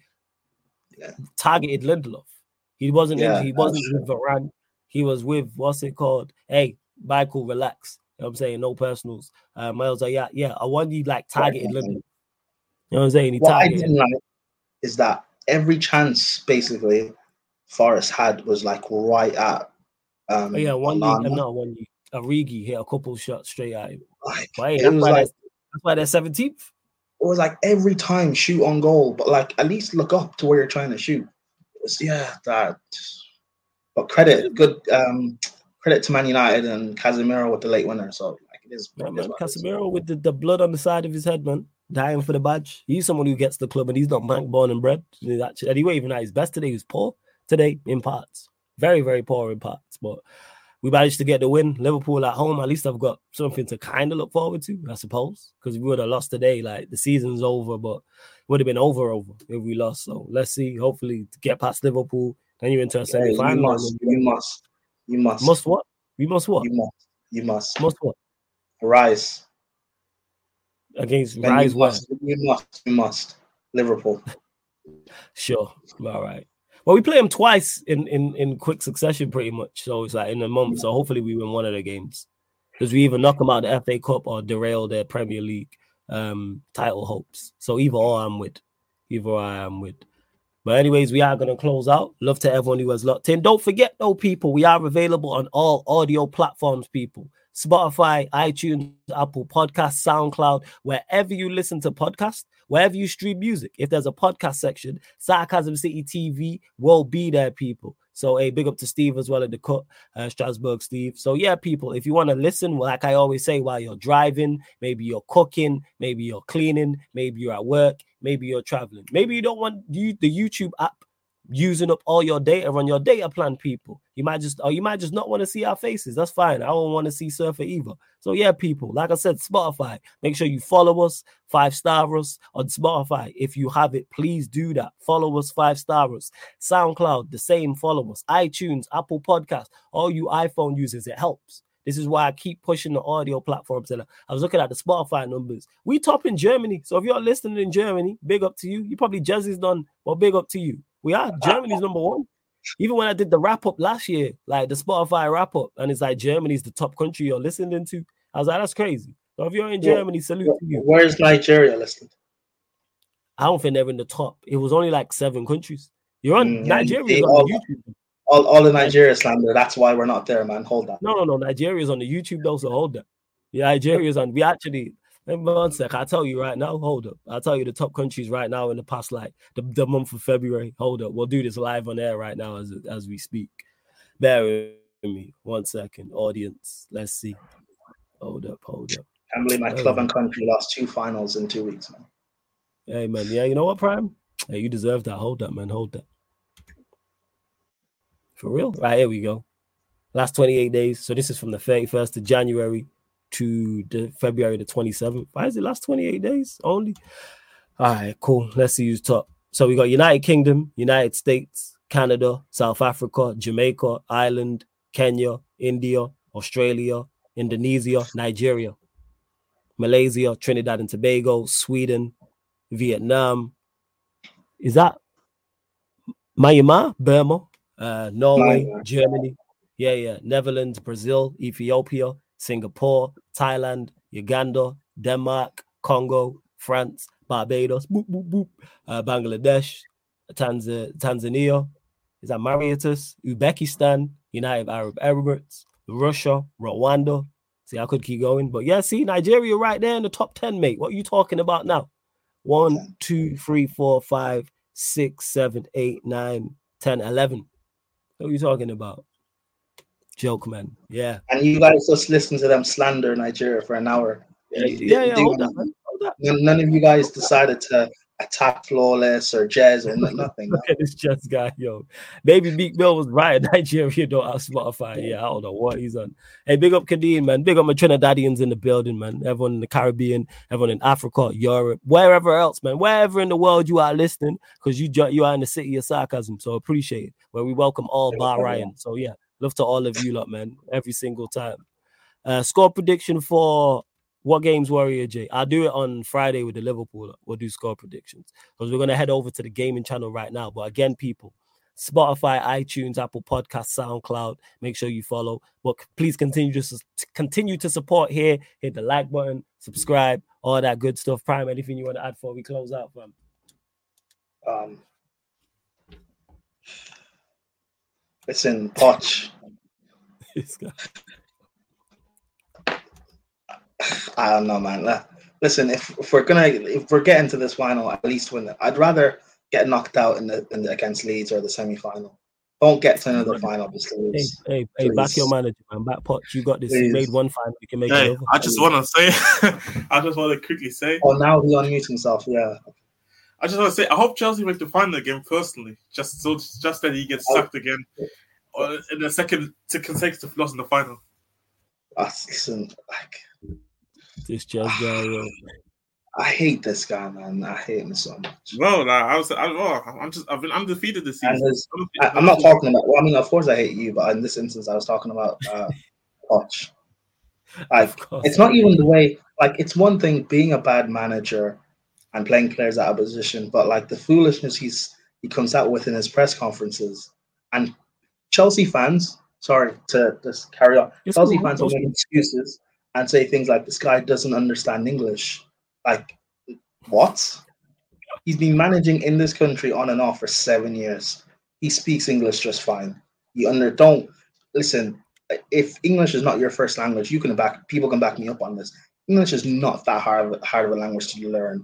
yeah. targeted Lindelof. He wasn't yeah, in, he wasn't with Varane. He was with what's it called? Hey, Michael, relax. You know what I'm saying? No personals. Um, I was like, yeah, yeah. I want you like targeted. Lindelof. You know what I'm saying? He
what I didn't like is that every chance basically Forest had was like right at um
oh, yeah, one league, no, one league. Origi hit a couple shots straight at him. Like, hey, that's, why like, that's why they're 17th
it was like every time shoot on goal, but like at least look up to where you're trying to shoot. Was, yeah, that. But credit, good um, credit to Man United and Casemiro with the late winner. So like it is.
Yeah, man, Casemiro with the, the blood on the side of his head, man, dying for the badge. He's someone who gets the club, and he's not bank born and bred. He's actually, anyway, even at his best today, he was poor today in parts, very very poor in parts, but we managed to get the win. Liverpool at home. At least I've got something to kind of look forward to, I suppose. Because we would have lost today, like the season's over, but would have been over over if we lost. So let's see. Hopefully, get past Liverpool, then you're into a semi final.
you must. You must. You must.
Must what? We must what?
You must. You must.
Must what?
Rise.
Against then Rise.
You must. You must. You must. Liverpool.
sure. All right. Well, we play them twice in, in in quick succession, pretty much. So it's like in a month. So hopefully we win one of the games because we either knock them out the FA Cup or derail their Premier League um title hopes. So either or I'm with, either I am with. But anyways, we are gonna close out. Love to everyone who has locked in. Don't forget though, people, we are available on all audio platforms, people. Spotify, iTunes, Apple Podcast, SoundCloud, wherever you listen to podcasts, wherever you stream music. If there's a podcast section, Sarcasm City TV will be there, people. So, a big up to Steve as well at the cut, uh, Strasbourg Steve. So, yeah, people, if you want to listen, well, like I always say, while you're driving, maybe you're cooking, maybe you're cleaning, maybe you're at work, maybe you're traveling, maybe you don't want you, the YouTube app using up all your data on your data plan, people. You might just, or you might just not want to see our faces. That's fine. I don't want to see Surfer either. So yeah, people, like I said, Spotify. Make sure you follow us, five star us on Spotify. If you have it, please do that. Follow us, five star us. SoundCloud, the same. Follow us. iTunes, Apple Podcast, all you iPhone users, it helps. This is why I keep pushing the audio platforms. And I was looking at the Spotify numbers. We top in Germany. So if you're listening in Germany, big up to you. You probably Jazzy's done. Well, big up to you. We are Germany's number one. Even when I did the wrap up last year, like the Spotify wrap up, and it's like Germany's the top country you're listening to. I was like, that's crazy. So if you're in Germany, salute to you.
Where's Nigeria listed?
I don't think they're in the top. It was only like seven countries. You're on
Mm,
Nigeria on
all-
the YouTube.
All, all the Nigeria slander. That's why we're not there, man. Hold that.
No, no, no. Nigeria's on the YouTube though, so hold that. Yeah, Nigeria's on. We actually one sec. I'll tell you right now. Hold up. I'll tell you the top countries right now in the past, like the, the month of February. Hold up. We'll do this live on air right now as as we speak. Bear with me. One second. Audience. Let's see. Hold up, hold up.
can't believe my club and country lost two finals in two weeks, man.
Hey man, yeah, you know what, Prime? Hey, you deserve that. Hold that, man. Hold that. For real? Right, here we go. Last 28 days. So this is from the 31st of January to the February the 27th. Why is it last 28 days only? All right, cool. Let's see who's top. So we got United Kingdom, United States, Canada, South Africa, Jamaica, Ireland, Kenya, India, Australia, Indonesia, Nigeria, Malaysia, Trinidad and Tobago, Sweden, Vietnam. Is that Myanmar, Burma, uh, Norway, Germany? Yeah, yeah. Netherlands, Brazil, Ethiopia, Singapore, Thailand, Uganda, Denmark, Congo, France, Barbados, boop, boop, boop, uh, Bangladesh, Tanz- Tanzania. Is that Mauritius, Uzbekistan, United Arab Emirates, Russia, Rwanda. See, I could keep going, but yeah, see, Nigeria right there in the top 10, mate. What are you talking about now? One, two, three, four, five, six, seven, eight, nine, ten, eleven. What are you talking about? Joke, man. Yeah.
And you guys just listen to them slander Nigeria for an hour.
Yeah,
You-
yeah, yeah, hold man. Hold.
None, of you guys decided to attack Flawless or jazz or nothing.
Look at this chess guy, yo. Maybe Meek Mill was right. Nigeria don't have Spotify. Yeah, I don't know what he's on. Hey, big up Kadeem, man. Big up my Trinidadians in the building, man. Everyone in the Caribbean, everyone in Africa, Europe, wherever else, man. Wherever in the world you are listening, because you you are in the city of sarcasm. So appreciate it. Where we welcome all bar Ryan. So yeah, love to all of you lot, man. Every single time. Uh score prediction for what games Warrior J? I'll do it on Friday with the Liverpool. We'll do score predictions because we're gonna head over to the gaming channel right now. But again, people, Spotify, iTunes, Apple Podcast, SoundCloud. Make sure you follow. But please continue to continue to support here. Hit the like button, subscribe, all that good stuff. Prime, anything you want to add before we close out, fam?
Um, listen, Poch.
This guy.
I don't know, man. Listen, if, if we're gonna if we're getting to this final, at least win it. I'd rather get knocked out in the, in the against Leeds or the semi final. Don't get to another final just to
Hey,
lose.
hey, hey, back your manager, man. Back Poch. You got this. You made one final. You can make
Hey,
another.
I just want to say, I just want to quickly say,
Oh, now he unmutes himself. Yeah.
I just want to say, I hope Chelsea make the final again personally, just so just that he gets oh. sacked again, or in the second to consecutive loss in the final.
Uh, listen, like
this just guy. Yo.
I hate this guy, man. I hate him so much.
Well, like, I was, I, oh, I'm just, I've been undefeated this
And
season.
his, I, I'm not talking about. Well, I mean, of course, I hate you, but in this instance, I was talking about uh, Poch. Like,
Of course.
it's not even the way. Like, it's one thing being a bad manager and playing players out of position, but like the foolishness he's he comes out with in his press conferences, and Chelsea fans. Sorry to just carry on.
It's
Chelsea
cool,
fans will make excuses and say things like, "This guy doesn't understand English." Like, what? He's been managing in this country on and off for seven years. He speaks English just fine. You under don't listen. If English is not your first language, you can back people can back me up on this. English is not that hard of, hard of a language to learn.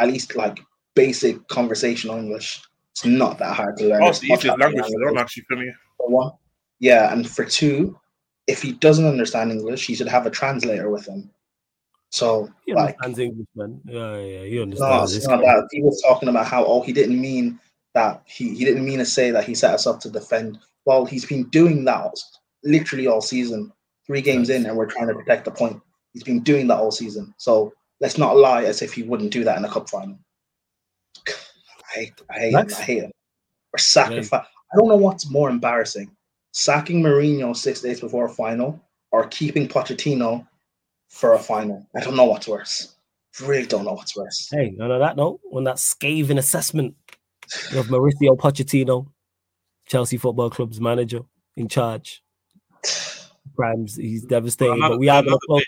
At least like basic conversational English. It's not that hard to learn.
Oh,
It's
it's the
much
easiest
harder
language to learn actually for me.
One. Yeah, and for two, if he doesn't understand English, he should have a translator with him. So
He
like
understands English, man. Yeah, yeah, he understands.
not that. He was talking about how oh he didn't mean that he, he didn't mean to say that he set us up to defend. Well, he's been doing that literally all season. Three games in, and we're trying to protect the point. He's been doing that all season. So let's not lie as if he wouldn't do that in a cup final. I hate, I hate him. I hate him. Or sacrifice. I don't know what's more embarrassing: sacking Mourinho six days before a final, or keeping Pochettino for a final. I don't know what's worse. Really don't know what's worse.
Hey, on that note, on that scathing assessment of Mauricio Pochettino, Chelsea Football Club's manager in charge, Grimes, he's devastating.
Another-
but we are gonna close,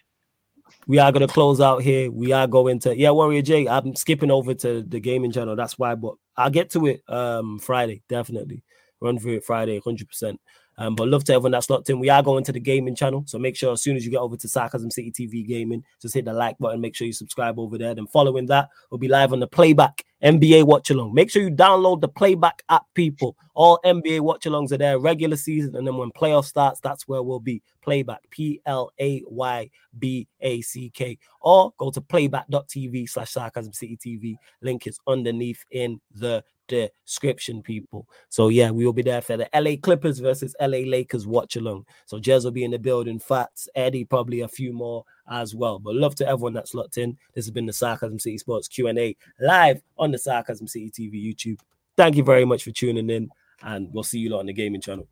we are gonna close out here. We are going to yeah, Warrior J. I'm skipping over to the gaming channel. That's why, but I'll get to it um Friday, definitely. Run through it Friday, 100 percent um, but love to everyone that's locked in. We are going to the gaming channel, so make sure as soon as you get over to Sarcasm City TV Gaming, just hit the like button. Make sure you subscribe over there. Then following that, we'll be live on the Playback NBA Watch Along. Make sure you download the Playback app, people. All NBA Watch Alongs are there regular season, and then when playoff starts, that's where we'll be. Playback, P L A Y B A C K, or go to playback.tv slash Sarcasm City TV. Link is underneath in the description, people. So yeah, we will be there for the LA Clippers versus LA Lakers watch along. So Jez will be in the building, Fats, Eddie, probably a few more as well. But love to everyone that's locked in. This has been the Sarcasm City Sports Q&A live on the Sarcasm City TV YouTube. Thank you very much for tuning in, and we'll see you lot on the gaming channel.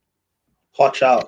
Watch out.